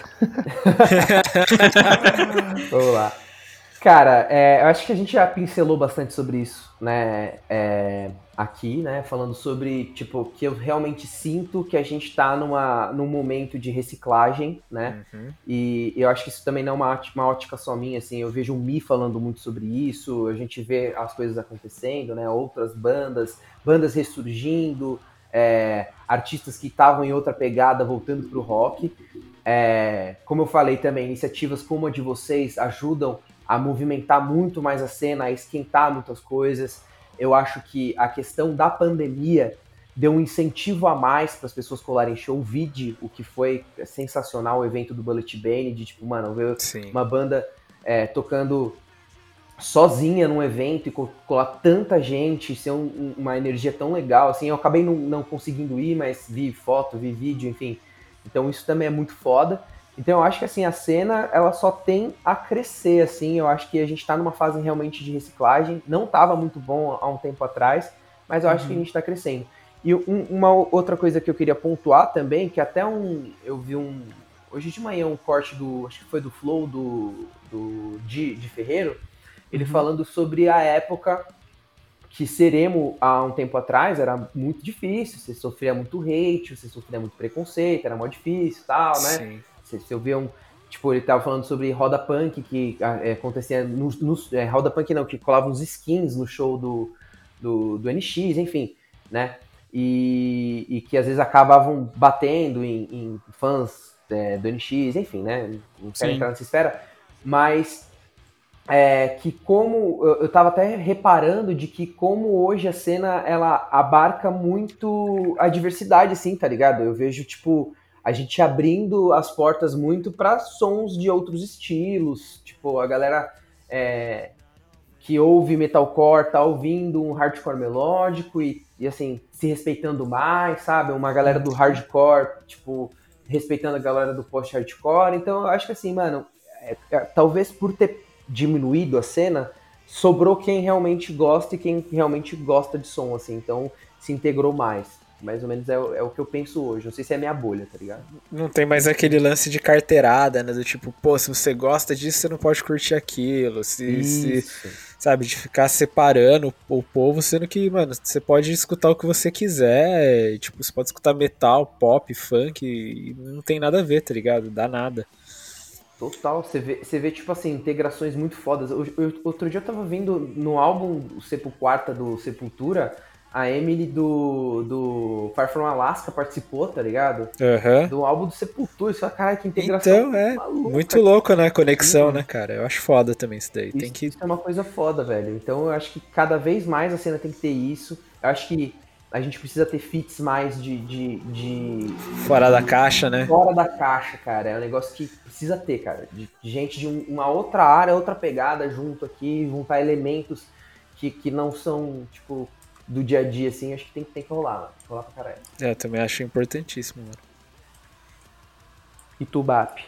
Vamos lá. Cara, é, eu acho que a gente já pincelou bastante sobre isso, né? É, aqui, né? Falando sobre, tipo, que eu realmente sinto que a gente tá numa, num momento de reciclagem, né? Uhum. E eu acho que isso também não é uma, ótica- uma ótica só minha, assim. Eu vejo o Mi falando muito sobre isso, a gente vê as coisas acontecendo, né? Outras bandas, bandas ressurgindo, é, artistas que estavam em outra pegada voltando pro rock. É, como eu falei também, iniciativas como a de vocês ajudam a movimentar muito mais a cena, a esquentar muitas coisas. Eu acho que a questão da pandemia deu um incentivo a mais para as pessoas colarem show. Vide o que foi sensacional o evento do Bullet Bane, de tipo, mano, ver uma banda é, tocando sozinha num evento e co- colar tanta gente, ser um- uma energia tão legal, assim, eu acabei não, não conseguindo ir, mas vi foto, vi vídeo, enfim. Então isso também é muito foda. Então eu acho que assim, a cena, ela só tem a crescer, assim, eu acho que a gente tá numa fase realmente de reciclagem, não tava muito bom há um tempo atrás, mas eu acho que a gente tá crescendo. E um- uma outra coisa que eu queria pontuar também, que até um, eu vi um, hoje de manhã um corte do, acho que foi do Flow, do, do de, de Ferreiro, ele falando sobre a época que Seremo há um tempo atrás era muito difícil, você sofria muito hate, você sofria muito preconceito, era mó difícil e tal, né? Sim. Você ouvia um. Tipo, ele tava falando sobre roda punk que ah, é, acontecia nos. nos é, roda punk não, que colava uns skins no show do, do, do NX, enfim, né? E, e que às vezes acabavam batendo em, em fãs é, do NX, enfim, né? Não quero Sim. entrar nessa esfera, mas é, que como eu, eu tava até reparando de que como hoje a cena ela abarca muito a diversidade, assim, tá ligado? Eu vejo tipo a gente abrindo as portas muito para sons de outros estilos, tipo a galera é, que ouve metalcore tá ouvindo um hardcore melódico e, e assim se respeitando mais, sabe? Uma galera do hardcore, tipo respeitando a galera do post-hardcore. Então eu acho que assim, mano, é- é- talvez por ter diminuído a cena, sobrou quem realmente gosta e quem realmente gosta de som, assim. Então se integrou mais. Mais ou menos é, o- é o que eu penso hoje. Não sei se é minha bolha, tá ligado? Não tem mais aquele lance de carteirada, né? Do tipo, pô, se você gosta disso, você não pode curtir aquilo. Se, se- sabe, de ficar separando o povo, sendo que, mano, você pode escutar o que você quiser. e, Tipo, você pode escutar metal, pop, funk, e não tem nada a ver, tá ligado? Dá nada. Total, você vê, você vê, tipo assim, integrações muito fodas. Eu- eu- outro dia eu tava vendo no álbum o Sepul Quarta do Sepultura, a Emily do, do Far From Alaska participou, tá ligado? Aham. Do álbum do Sepultura. Isso, caralho, que integração Então, é. maluca. Muito louco, né? Conexão, né, cara? Eu acho foda também isso daí. Tem Isso, que. isso é uma coisa foda, velho. Então eu acho que cada vez mais a cena tem que ter isso. Eu acho que a gente precisa ter fits mais de, de, de Fora da caixa, né? fora da caixa, cara. É um negócio que precisa ter, cara. De de gente de um- uma outra área, outra pegada junto aqui, juntar elementos que, que não são, tipo, do dia a dia, assim. Acho que tem, tem que rolar, mano. Rolar pra caralho. É, eu também acho importantíssimo, mano. E tu, Bap?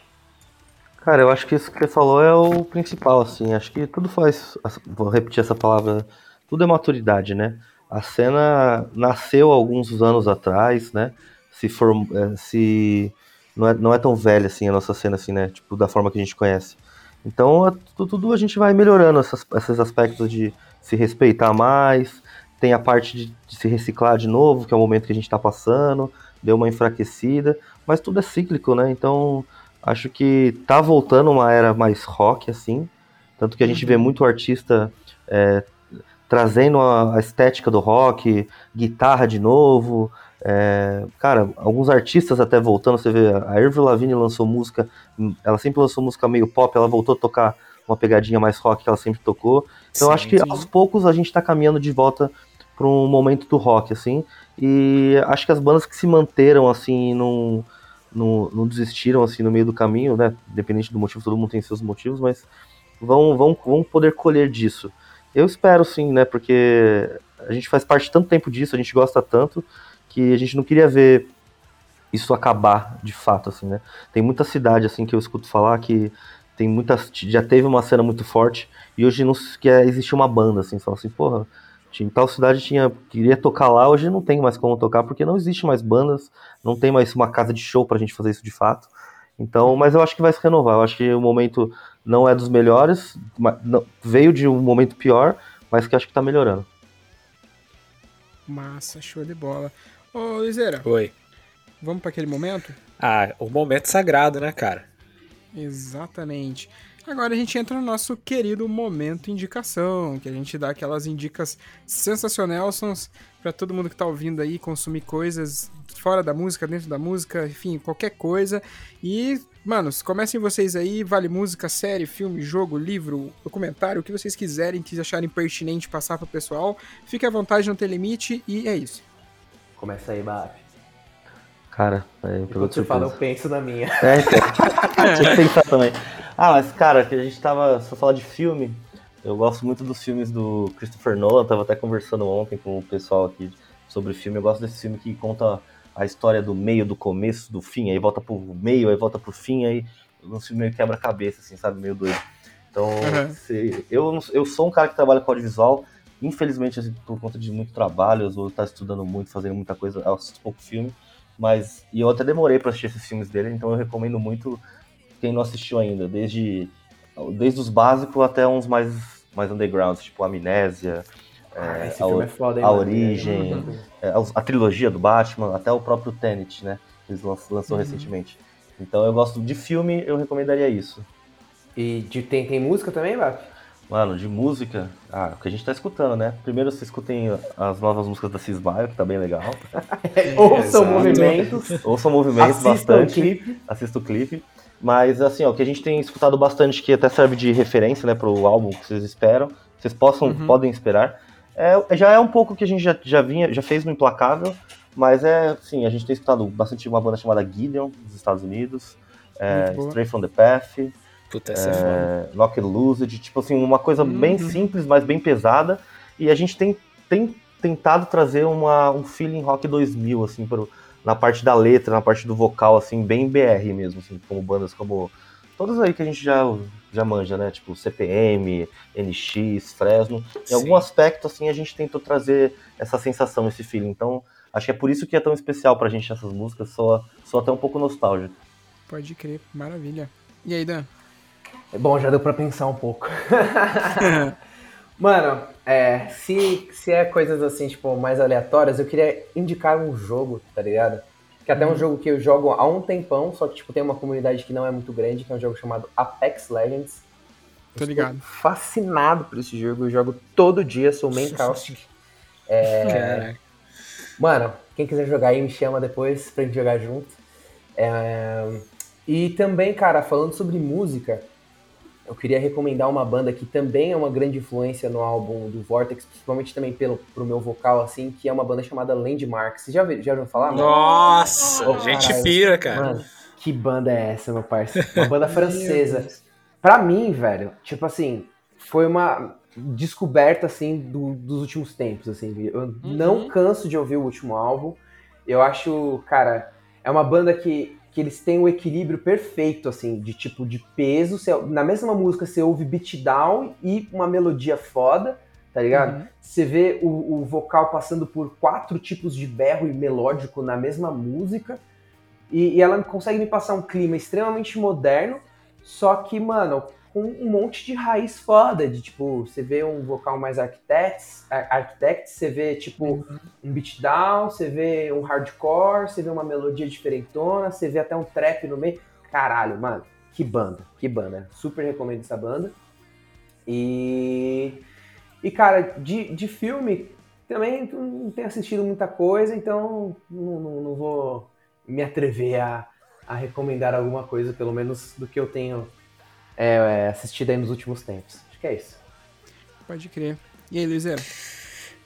Cara, eu acho que isso que você falou é o principal, assim. Acho que tudo faz. Vou repetir essa palavra. Tudo é maturidade, né? A cena nasceu alguns anos atrás, né? Se form... eh, se não é, não é tão velha assim a nossa cena, assim, né? Tipo, da forma que a gente conhece. Então, é tu- tudo a gente vai melhorando essas, esses aspectos de se respeitar mais. Tem a parte de, de se reciclar de novo, que é o momento que a gente tá passando. Deu uma enfraquecida. Mas tudo é cíclico, né? Então, acho que tá voltando uma era mais rock, assim. Tanto que a gente vê muito artista é, trazendo a, a estética do rock, guitarra de novo. é, cara, alguns artistas até voltando, você vê, a Avril Lavigne lançou música, ela sempre lançou música meio pop, ela voltou a tocar uma pegadinha mais rock que ela sempre tocou. Então eu acho que aos poucos a gente tá caminhando de volta para um momento do rock, assim. E acho que as bandas que se manteram, assim, não, não, não desistiram, assim, no meio do caminho, né? Independente do motivo, todo mundo tem seus motivos, mas vão, vão, vão poder colher disso. Eu espero sim, né? Porque a gente faz parte tanto tempo disso, a gente gosta tanto, que a gente não queria ver isso acabar de fato, assim, né? Tem muita cidade, assim, que eu escuto falar que tem muitas. Já teve uma cena muito forte e hoje não quer existir uma banda, assim, fala assim, porra, tinha, tal cidade tinha. Queria tocar lá, hoje não tem mais como tocar, porque não existe mais bandas, não tem mais uma casa de show pra gente fazer isso de fato. Então, mas eu acho que vai se renovar. Eu acho que o momento não é dos melhores, não- veio de um momento pior, mas que acho que tá melhorando. Massa, show de bola. Ô, Liseira, Oi. vamos para aquele momento? Ah, o momento sagrado, né, cara? Exatamente. Agora a gente entra no nosso querido momento indicação, que a gente dá aquelas indicas sensacionais para todo mundo que tá ouvindo aí consumir coisas fora da música, dentro da música, enfim, qualquer coisa. E, manos, comecem vocês aí, vale música, série, filme, jogo, livro, documentário, o que vocês quiserem, que acharem pertinente passar pro pessoal. Fique à vontade, não tem limite, e é isso. Começa aí, Bap. Cara, é, Enquanto você fala, eu penso na minha. É, então. Tinha que pensar também. Ah, mas cara, que a gente tava. Se eu falar de filme, eu gosto muito dos filmes do Christopher Nolan. Tava até conversando ontem com o pessoal aqui sobre filme. Eu gosto desse filme que conta a história do meio, do começo, do fim, aí volta pro meio, aí volta pro fim, aí um filme meio quebra-cabeça, assim, sabe? Meio doido. Então, Uhum. se- eu, não- eu sou um cara que trabalha com audiovisual. Infelizmente, assim, por conta de muito trabalho, eu vou estar estudando muito, fazendo muita coisa, eu assisto pouco filme. Mas, e eu até demorei pra assistir esses filmes dele, então eu recomendo muito quem não assistiu ainda, desde, desde os básicos até uns mais, mais undergrounds, tipo Amnésia, Ah, esse a, é foda, hein, a? Origem, Uhum. é, a, a trilogia do Batman, até o próprio Tenet, né? Que eles lan- lançou Uhum. recentemente. Então eu gosto de filme, eu recomendaria isso. E de, tem, tem música também, Bap? Mano, de música, ah, o que a gente tá escutando, né? Primeiro vocês escutem as novas músicas da Cismaio, que tá bem legal. Ouçam movimentos, Ouçam movimentos assistam o bastante. clipe. assista o clipe. Mas assim, ó, o que a gente tem escutado bastante, que até serve de referência, né, pro álbum que vocês esperam, vocês possam, Uhum. podem esperar. É, já é um pouco que a gente já, já vinha, já fez no Implacável, mas é, assim, a gente tem escutado bastante uma banda chamada Gideon, dos Estados Unidos, é. Stray from the Path, Puta, essa é foda. é, Knock and Loose, tipo assim, uma coisa bem Uhum. simples, mas bem pesada. E a gente tem, tem tentado trazer uma, um feeling rock 2000, assim, pro, na parte da letra, na parte do vocal, assim, bem BR mesmo, assim, como bandas como todas aí que a gente já, já manja, né? Tipo CPM, NX, Fresno. Em Sim. algum aspecto, assim, a gente tentou trazer essa sensação, esse feeling. Então, acho que é por isso que é tão especial pra gente essas músicas, só, só até um pouco nostálgico. Pode crer, maravilha. E aí, Dan? É Bom, já deu pra pensar um pouco. Mano, é, se, se é coisas assim, tipo, mais aleatórias, eu queria indicar um jogo, tá ligado? Que até é um jogo que eu jogo há um tempão, só que, tipo, tem uma comunidade que não é muito grande, que é um jogo chamado Apex Legends. Tô ligado. Fascinado por esse jogo, eu jogo todo dia, sou main caustic. Caraca. Mano, quem quiser jogar aí, me chama depois pra gente jogar junto. É, E também, cara, falando sobre música, eu queria recomendar uma banda que também é uma grande influência no álbum do Vortex, principalmente também pelo, pro meu vocal, assim, que é uma banda chamada Landmark. Você já, ouviu- já ouviu falar? mano? Nossa, Ô, gente caralho. pira, cara. Mano, que banda é essa, meu parceiro? Uma banda francesa. Pra mim, velho, tipo assim, foi uma descoberta, assim, do- dos últimos tempos, assim. Eu não canso de ouvir o último álbum. Eu acho, cara, é uma banda que, que eles têm o equilíbrio perfeito, assim, de tipo, de peso. Você- na mesma música você ouve beatdown e uma melodia foda, tá ligado? Você vê o, o vocal passando por quatro tipos de berro e melódico na mesma música. E, e ela consegue me passar um clima extremamente moderno, só que, mano, com um monte de raiz foda, de tipo, você vê um vocal mais architects, ar- architects você vê tipo um beatdown, você vê um hardcore, você vê uma melodia diferentona, você vê até um trap no meio. Caralho, mano, que banda, que banda. Super recomendo essa banda. E. E, cara, de, de filme, também não tenho assistido muita coisa, então não, não, não vou me atrever a, a recomendar alguma coisa, pelo menos do que eu tenho é, é, assistido aí nos últimos tempos. Acho que é isso. Pode crer. E aí, Luizera?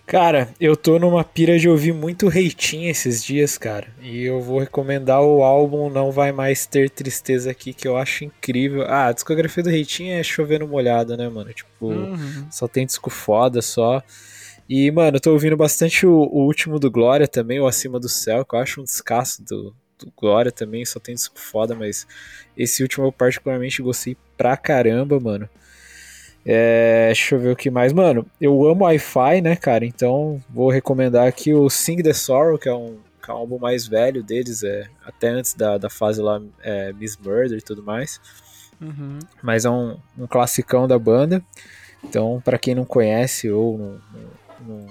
Cara, eu tô numa pira de ouvir muito reitinho esses dias, cara. E eu vou recomendar o álbum Não Vai Mais Ter Tristeza aqui, que eu acho incrível. Ah, a discografia do reitinho é chovendo molhado, né, mano? Tipo, Uhum. só tem disco foda só. E, mano, eu tô ouvindo bastante o, o último do Glória também, o Acima do Céu, que eu acho um descasso do, do Glória também, só tem disco foda, mas esse último eu particularmente gostei pra caramba, mano. É, deixa eu ver o que mais. Mano, eu amo Wi-Fi, né, cara? Então vou recomendar aqui o Sing the Sorrow, que é um, que é um álbum mais velho deles, é, até antes da, da fase lá é, Miss Murder e tudo mais. Uhum. Mas é um, um classicão da banda. Então, pra quem não conhece ou não, não, não,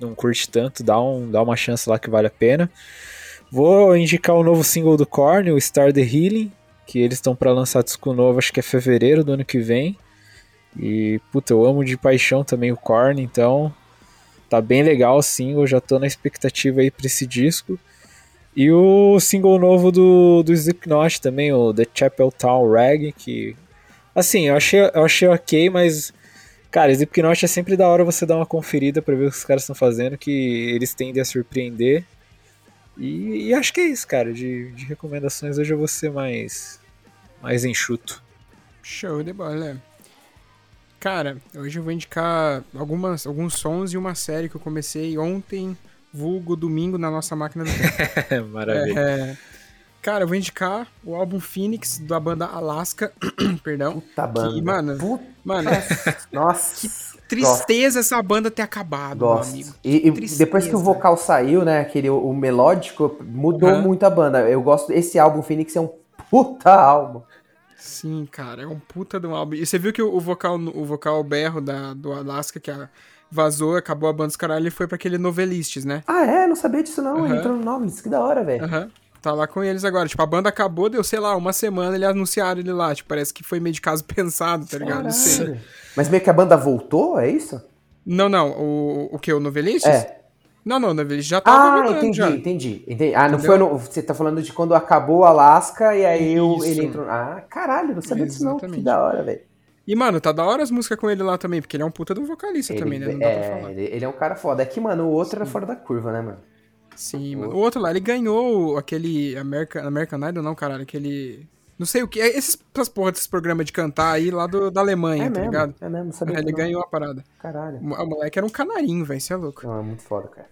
não curte tanto, dá, um, dá uma chance lá que vale a pena. Vou indicar o novo single do Korn, o Star the Healing, que eles estão para lançar disco novo, acho que é fevereiro do ano que vem. E, puta, eu amo de paixão também o Korn, então tá bem legal o single, já tô na expectativa aí pra esse disco. E o single novo do, do Slipknot também, o The Chapel Town Rag, que, assim, eu achei, eu achei ok, mas, cara, Slipknot é sempre da hora você dar uma conferida pra ver o que os caras estão fazendo, que eles tendem a surpreender. E, e acho que é isso, cara, de, de recomendações hoje eu vou ser mais, mais enxuto. Show de bola. Cara, hoje eu vou indicar algumas, alguns sons e uma série que eu comecei ontem, vulgo domingo, na nossa máquina do tempo. Maravilha. É, cara, eu vou indicar o álbum Phoenix da banda Alaska. Perdão. Puta banda. Que, mano, Puta, mano, nossa. tristeza essa banda ter acabado, Gosto. amigo. E, e depois que o vocal saiu, né, aquele o melódico, mudou Aham. muito a banda. Eu gosto. Esse álbum Phoenix é um puta álbum. Sim, cara, é um puta de um álbum. E você viu que o o vocal, o vocal berro da, do Alaska, que a- vazou, acabou a banda dos caralho, ele foi pra aquele Novelistes, né? Ah, é? Não sabia disso não. Ele Aham. entrou no nome. Que da hora, velho. Aham. Tá lá com eles agora. Tipo, a banda acabou, deu, sei lá, uma semana, eles anunciaram ele lá. Tipo, parece que foi meio de caso pensado, tá ligado? Não sei. Mas meio que a banda voltou, é isso? Não, não. O, o que? O Novelistes? É. Não, não, o Novelistes já tava Ah, voltando entendi, já. entendi, entendi. Ah, não Entendeu? foi no, Você tá falando de quando acabou o Alaska e aí Isso. ele entrou. Ah, caralho, não sabia disso não. Que da hora, velho. E, mano, tá da hora as músicas com ele lá também, porque ele é um puta um vocalista Ele, também, né? Não dá pra é, falar. ele, ele é um cara foda. É que, mano, o outro era fora da curva, né, mano? Sim, mano. O outro lá, ele ganhou aquele American, American Idol, não, caralho, aquele... Não sei o que, é esses, essas porra desses programas de cantar aí lá do, da Alemanha, É tá mesmo, ligado? é mesmo, não sabia ele ganhou a parada. Caralho. O o moleque era um canarinho, velho, você é louco. Não, é muito foda, cara.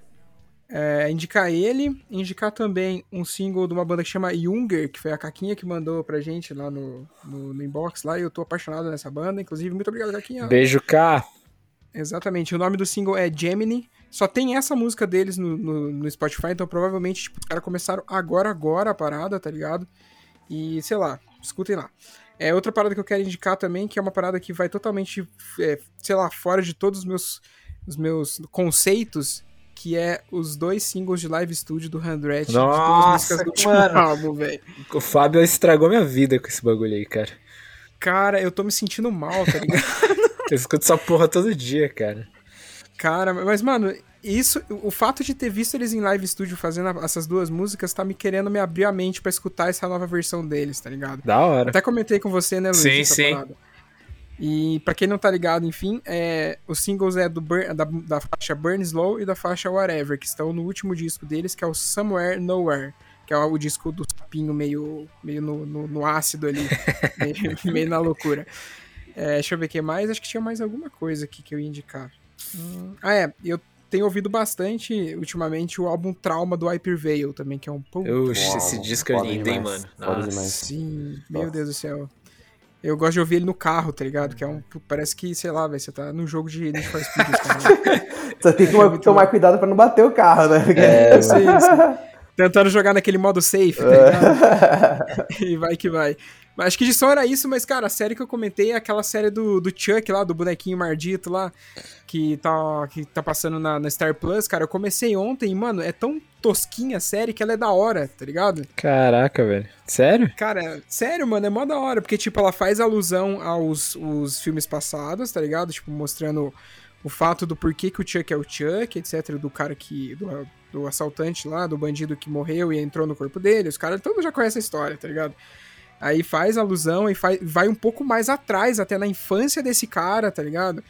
É, indicar ele, indicar também um single de uma banda que chama Junger, que foi a Caquinha que mandou pra gente lá no, no, no inbox lá, e eu tô apaixonado nessa banda, inclusive, muito obrigado, Caquinha. Beijo, K. Exatamente, o nome do single é Gemini, só tem essa música deles no, no, no Spotify, então provavelmente, tipo, os caras começaram agora, agora a parada, tá ligado? E, sei lá, escutem lá. É outra parada que eu quero indicar também, que é uma parada que vai totalmente, é, sei lá, fora de todos os meus, os meus conceitos, que é os dois singles de live studio do Handred, Nossa, do mano. álbum, velho. O Fábio estragou minha vida com esse bagulho aí, cara. Cara, eu tô me sentindo mal, tá ligado? Eu escuto essa porra todo dia, cara. Cara, mas, mano, isso, o fato de ter visto eles em live studio fazendo essas duas músicas tá me querendo me abrir a mente pra escutar essa nova versão deles, tá ligado? Da hora. Até comentei com você, né, Luiz? Sim, essa sim. parada. E pra quem não tá ligado, enfim, é, os singles é do Burn- da, da faixa Burn Slow e da faixa Whatever, que estão no último disco deles, que é o Somewhere Nowhere, que é o disco do sapinho meio, meio no, no- no ácido ali, meio, meio na loucura. É, deixa eu ver o que mais. Acho que tinha mais alguma coisa aqui que eu ia indicar. Hum, ah, é. Eu tenho ouvido bastante, ultimamente, o álbum Trauma do Hyper Veil também, que é um pouco. Oxe, esse disco é lindo, hein, demais, mano. Nossa. Sim, meu Nossa. Deus do céu. Eu gosto de ouvir ele no carro, tá ligado? Que é um. Parece que, sei lá, velho, você tá num jogo de Need for Speed. Só tem que muito tomar cuidado pra não bater o carro, né? É, isso, isso. Tentando jogar naquele modo safe, tá ligado? e vai que vai. Mas acho que de som era isso, mas, cara, a série que eu comentei é aquela série do, do Chuck lá, do bonequinho mardito lá, que tá, que tá passando na, na Star Plus, cara. Eu comecei ontem e, mano, é tão tosquinha a série que ela é da hora, tá ligado? Caraca, velho. Sério? Cara, sério, mano, é mó da hora, porque, tipo, ela faz alusão aos os filmes passados, tá ligado? Tipo, mostrando o fato do porquê que o Chuck é o Chuck, etc. Do cara que. Do, do assaltante lá, do bandido que morreu e entrou no corpo dele. Os caras todos já conhecem a história, tá ligado? Aí faz alusão e faz, vai um pouco mais atrás, até na infância desse cara, tá ligado?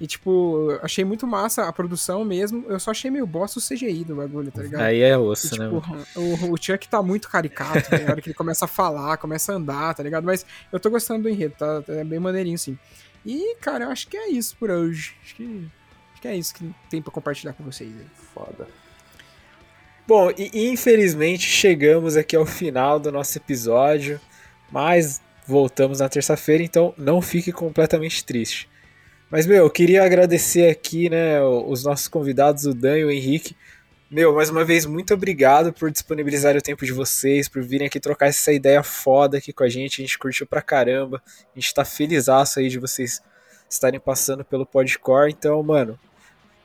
E, tipo, eu achei muito massa a produção mesmo. Eu só achei meio bosta o CGI do bagulho, tá ligado? Aí é E, osso, né? tipo, mano? o, o Chuck tá muito caricato, tá ligado? que ele começa a falar, começa a andar, tá ligado? Mas eu tô gostando do enredo, tá? É bem maneirinho, sim. E, cara, eu acho que é isso por hoje. Acho que, acho que é isso que tem pra compartilhar com vocês aí. Foda. Bom, e infelizmente chegamos aqui ao final do nosso episódio, mas voltamos na terça-feira, então não fique completamente triste. Mas, meu, eu queria agradecer aqui, né, os nossos convidados, o Dan e o Henrique. Meu, mais uma vez, muito obrigado por disponibilizar o tempo de vocês, por virem aqui trocar essa ideia foda aqui com a gente. A gente curtiu pra caramba. A gente tá feliz aí de vocês estarem passando pelo Podcore. Então, mano,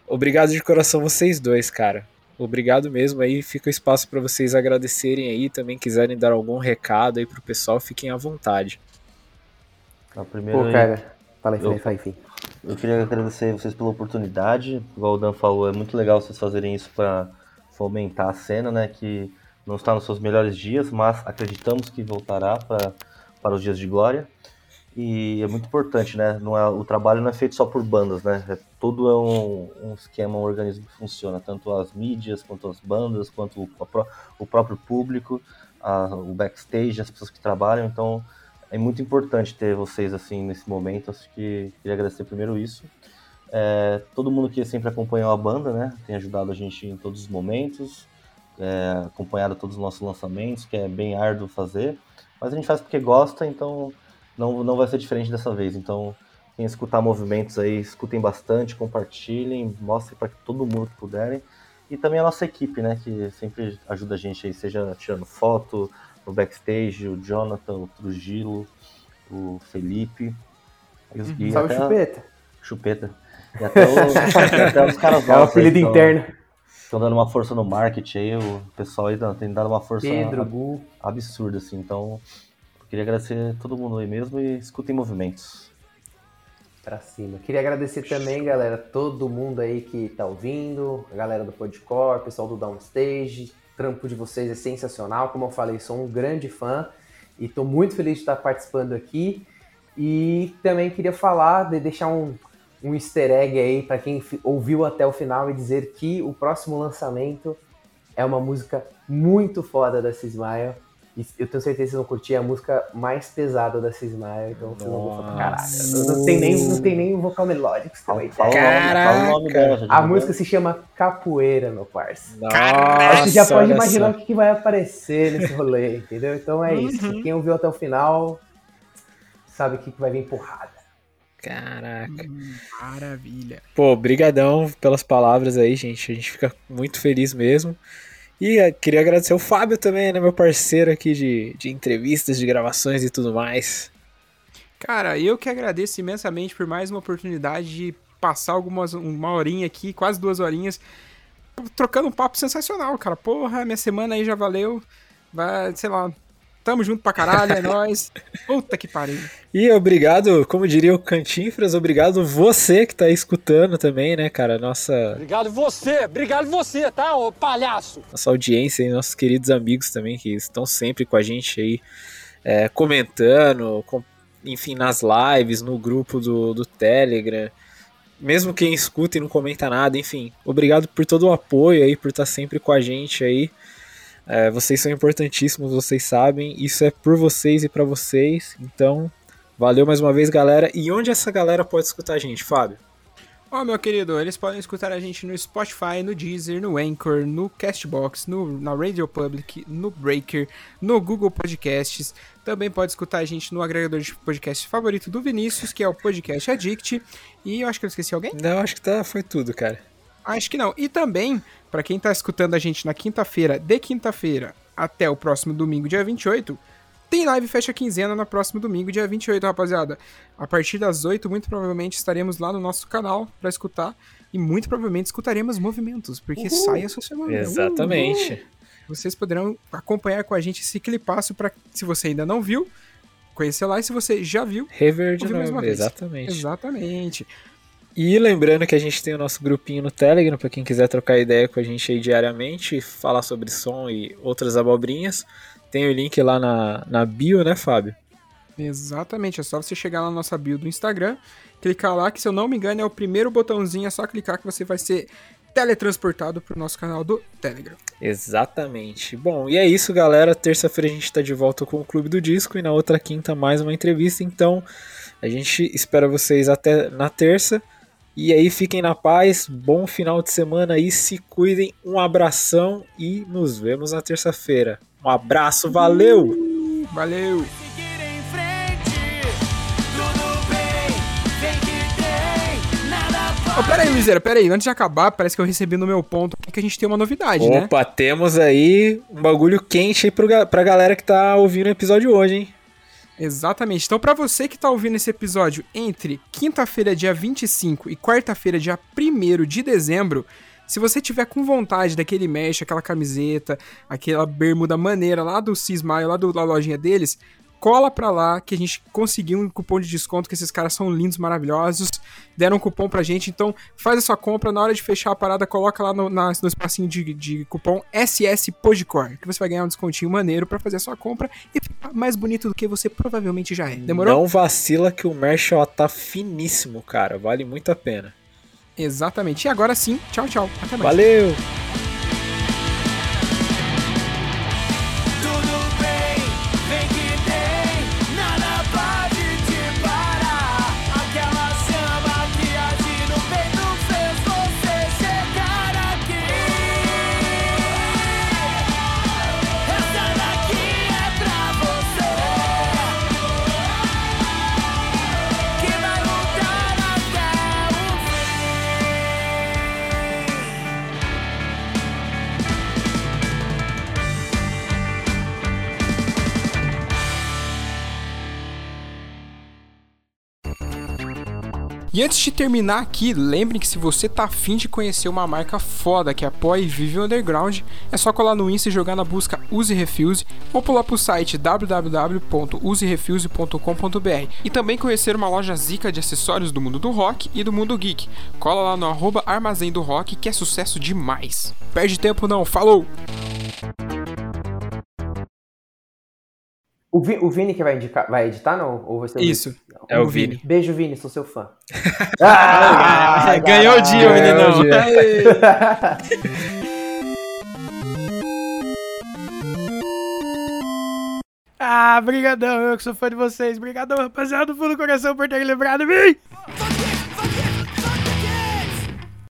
obrigado de coração vocês dois, cara. Obrigado mesmo aí. Fica o espaço para vocês agradecerem aí. Também quiserem dar algum recado aí pro pessoal, fiquem à vontade. Tá, primeiro Pô, aí, cara. Fala aí, Eu- fala aí, fala aí, enfim. Eu queria agradecer vocês pela oportunidade. Igual o Dan falou, é muito legal vocês fazerem isso para fomentar a cena, né? Que não está nos seus melhores dias, mas acreditamos que voltará pra, para os dias de glória. E é muito importante, né? Não é, o trabalho não é feito só por bandas, né? É, tudo é um, um esquema, um organismo que funciona. Tanto as mídias, quanto as bandas, quanto o, o próprio público, a- o backstage, as pessoas que trabalham. Então, é muito importante ter vocês assim nesse momento. Acho que queria agradecer primeiro isso. É, todo mundo que sempre acompanhou a banda, né? Tem ajudado a gente em todos os momentos, é, acompanhado todos os nossos lançamentos, que é bem árduo fazer. Mas a gente faz porque gosta, então não, não vai ser diferente dessa vez. Então, quem escutar movimentos aí, escutem bastante, compartilhem, mostrem para todo mundo que puderem. E também a nossa equipe, né? Que sempre ajuda a gente aí, seja tirando foto, no backstage, o Jonathan, o Trujillo, o Felipe. E, os- e Salve, até a- chupeta. Chupeta. E até, o- e até os caras É o nossos aí apelido que tão- interno. Estão dando uma força no marketing aí, o pessoal aí tem dado uma força Pedro, ab- absurda, assim. Então, queria agradecer todo mundo aí mesmo e escutem movimentos. Pra cima. Queria agradecer também, galera, todo mundo aí que tá ouvindo, a galera do Podcore, pessoal do Downstage. O trampo de vocês é sensacional. Como eu falei, sou um grande fã e tô muito feliz de estar participando aqui. E também queria falar, de deixar um, um easter egg aí para quem ouviu até o final e dizer que o próximo lançamento é uma música muito foda da Cismael. E eu tenho certeza que vocês vão curtir a música mais pesada da Cismael, então vocês vão gostar pra caralho. Não, não tem nem, não tem nem vocal melódico, você tem uma Fala, nome, fala o nome dela. A música se chama Capoeira, meu parça. Nossa, Acho que já pode imaginar só. o que que vai aparecer nesse rolê, entendeu? Então é isso. Quem ouviu até o final sabe o que que vai vir porrada. Caraca. Maravilha. Pô, brigadão pelas palavras aí, gente. A gente fica muito feliz mesmo. E eh, queria agradecer o Fábio também, né, meu parceiro aqui de, de entrevistas, de gravações e tudo mais. Cara, eu que agradeço imensamente por mais uma oportunidade de passar algumas, uma horinha aqui, quase duas horinhas, trocando um papo sensacional, cara. Porra, minha semana aí já valeu. Vai, sei lá, tamo junto pra caralho, é nóis. Puta que pariu. E obrigado, como diria o Cantinfras, obrigado você que tá aí escutando também, né, cara? Nossa, Obrigado você, obrigado você, tá, ô palhaço? nossa audiência e nossos queridos amigos também que estão sempre com a gente aí, é, comentando, com- enfim, nas lives, no grupo do, do Telegram. Mesmo quem escuta e não comenta nada, enfim, obrigado por todo o apoio aí, por estar sempre com a gente aí. É, vocês são importantíssimos, vocês sabem. Isso é por vocês e pra vocês. Então, valeu mais uma vez, galera. E onde essa galera pode escutar a gente, Fábio? Ó, meu querido, eles podem escutar a gente no Spotify, no Deezer, no Anchor, no Castbox, no, na Radio Public, no Breaker, no Google Podcasts. Também pode escutar a gente no agregador de podcast favorito do Vinícius, que é o Podcast Addict. E eu acho que eu esqueci alguém? Não, acho que tá, foi tudo, cara. Acho que não. E também, pra quem tá escutando a gente na quinta-feira, de quinta-feira até o próximo domingo, dia 28, tem live fecha quinzena no próximo domingo, dia 28, rapaziada. A partir das 8, muito provavelmente estaremos lá no nosso canal pra escutar. E muito provavelmente escutaremos movimentos, porque sai essa semana. Exatamente. Uhul. Vocês poderão acompanhar com a gente esse clipaço pra, se você ainda não viu, conhecer lá. E se você já viu, Rever de novo, uma vez. exatamente. Exatamente. E lembrando que a gente tem o nosso grupinho no Telegram, pra quem quiser trocar ideia com a gente aí diariamente, falar sobre som e outras abobrinhas. Tem o link lá na, na bio, né, Fábio? Exatamente, é só você chegar lá na nossa bio do Instagram, clicar lá, que se eu não me engano é o primeiro botãozinho, é só clicar que você vai ser teletransportado pro nosso canal do Telegram. Exatamente. Bom, e é isso, galera. Terça-feira a gente tá de volta com o Clube do Disco e na outra quinta mais uma entrevista. Então, a gente espera vocês até na terça. E aí, fiquem na paz, bom final de semana aí, se cuidem, um abração e nos vemos na terça-feira. Um abraço, valeu! Valeu! Seguir em frente, tudo bem, vem que tem, nada Ô, pera aí, Luizera, pera aí. Antes de acabar, parece que eu recebi no meu ponto aqui que a gente tem uma novidade, né? Opa, temos aí um bagulho quente aí pro, pra galera que tá ouvindo o episódio hoje, hein? Exatamente. Então, pra você que tá ouvindo esse episódio entre quinta-feira, dia 25 e quarta-feira, dia 1 de dezembro, se você tiver com vontade daquele mesh, aquela camiseta, aquela bermuda maneira lá do Cismaio, lá da lojinha deles, cola pra lá que a gente conseguiu um cupom de desconto, que esses caras são lindos, maravilhosos, deram um cupom pra gente, então faz a sua compra, na hora de fechar a parada, coloca lá no, na- no espacinho de, de cupom SS Podcore, que você vai ganhar um descontinho maneiro pra fazer a sua compra e ficar mais bonito do que você provavelmente já é. Demorou? Não vacila que o merch ó, tá finíssimo, cara. Vale muito a pena. Exatamente. E agora sim, tchau, tchau. Até mais. Valeu! E antes de terminar aqui, lembrem que se você tá afim de conhecer uma marca foda que apoia e vive o underground, é só colar no Insta e jogar na busca Use Refuse ou pular pro site www.userefuse.com.br e também conhecer uma loja zica de acessórios do mundo do rock e do mundo geek. Cola lá no arroba Armazém do Rock que é sucesso demais. Perde tempo não, falou! O, Vi- o Vini que vai, indicar, vai editar, não? Ou você Isso, É o Vini. Beijo, Vini, sou seu fã. Ah, ganhou o dia, Ganhou o meninão! dia. Ah, brigadão, eu que sou fã de vocês. Brigadão, rapaziada, do fundo do coração por terem lembrado de mim.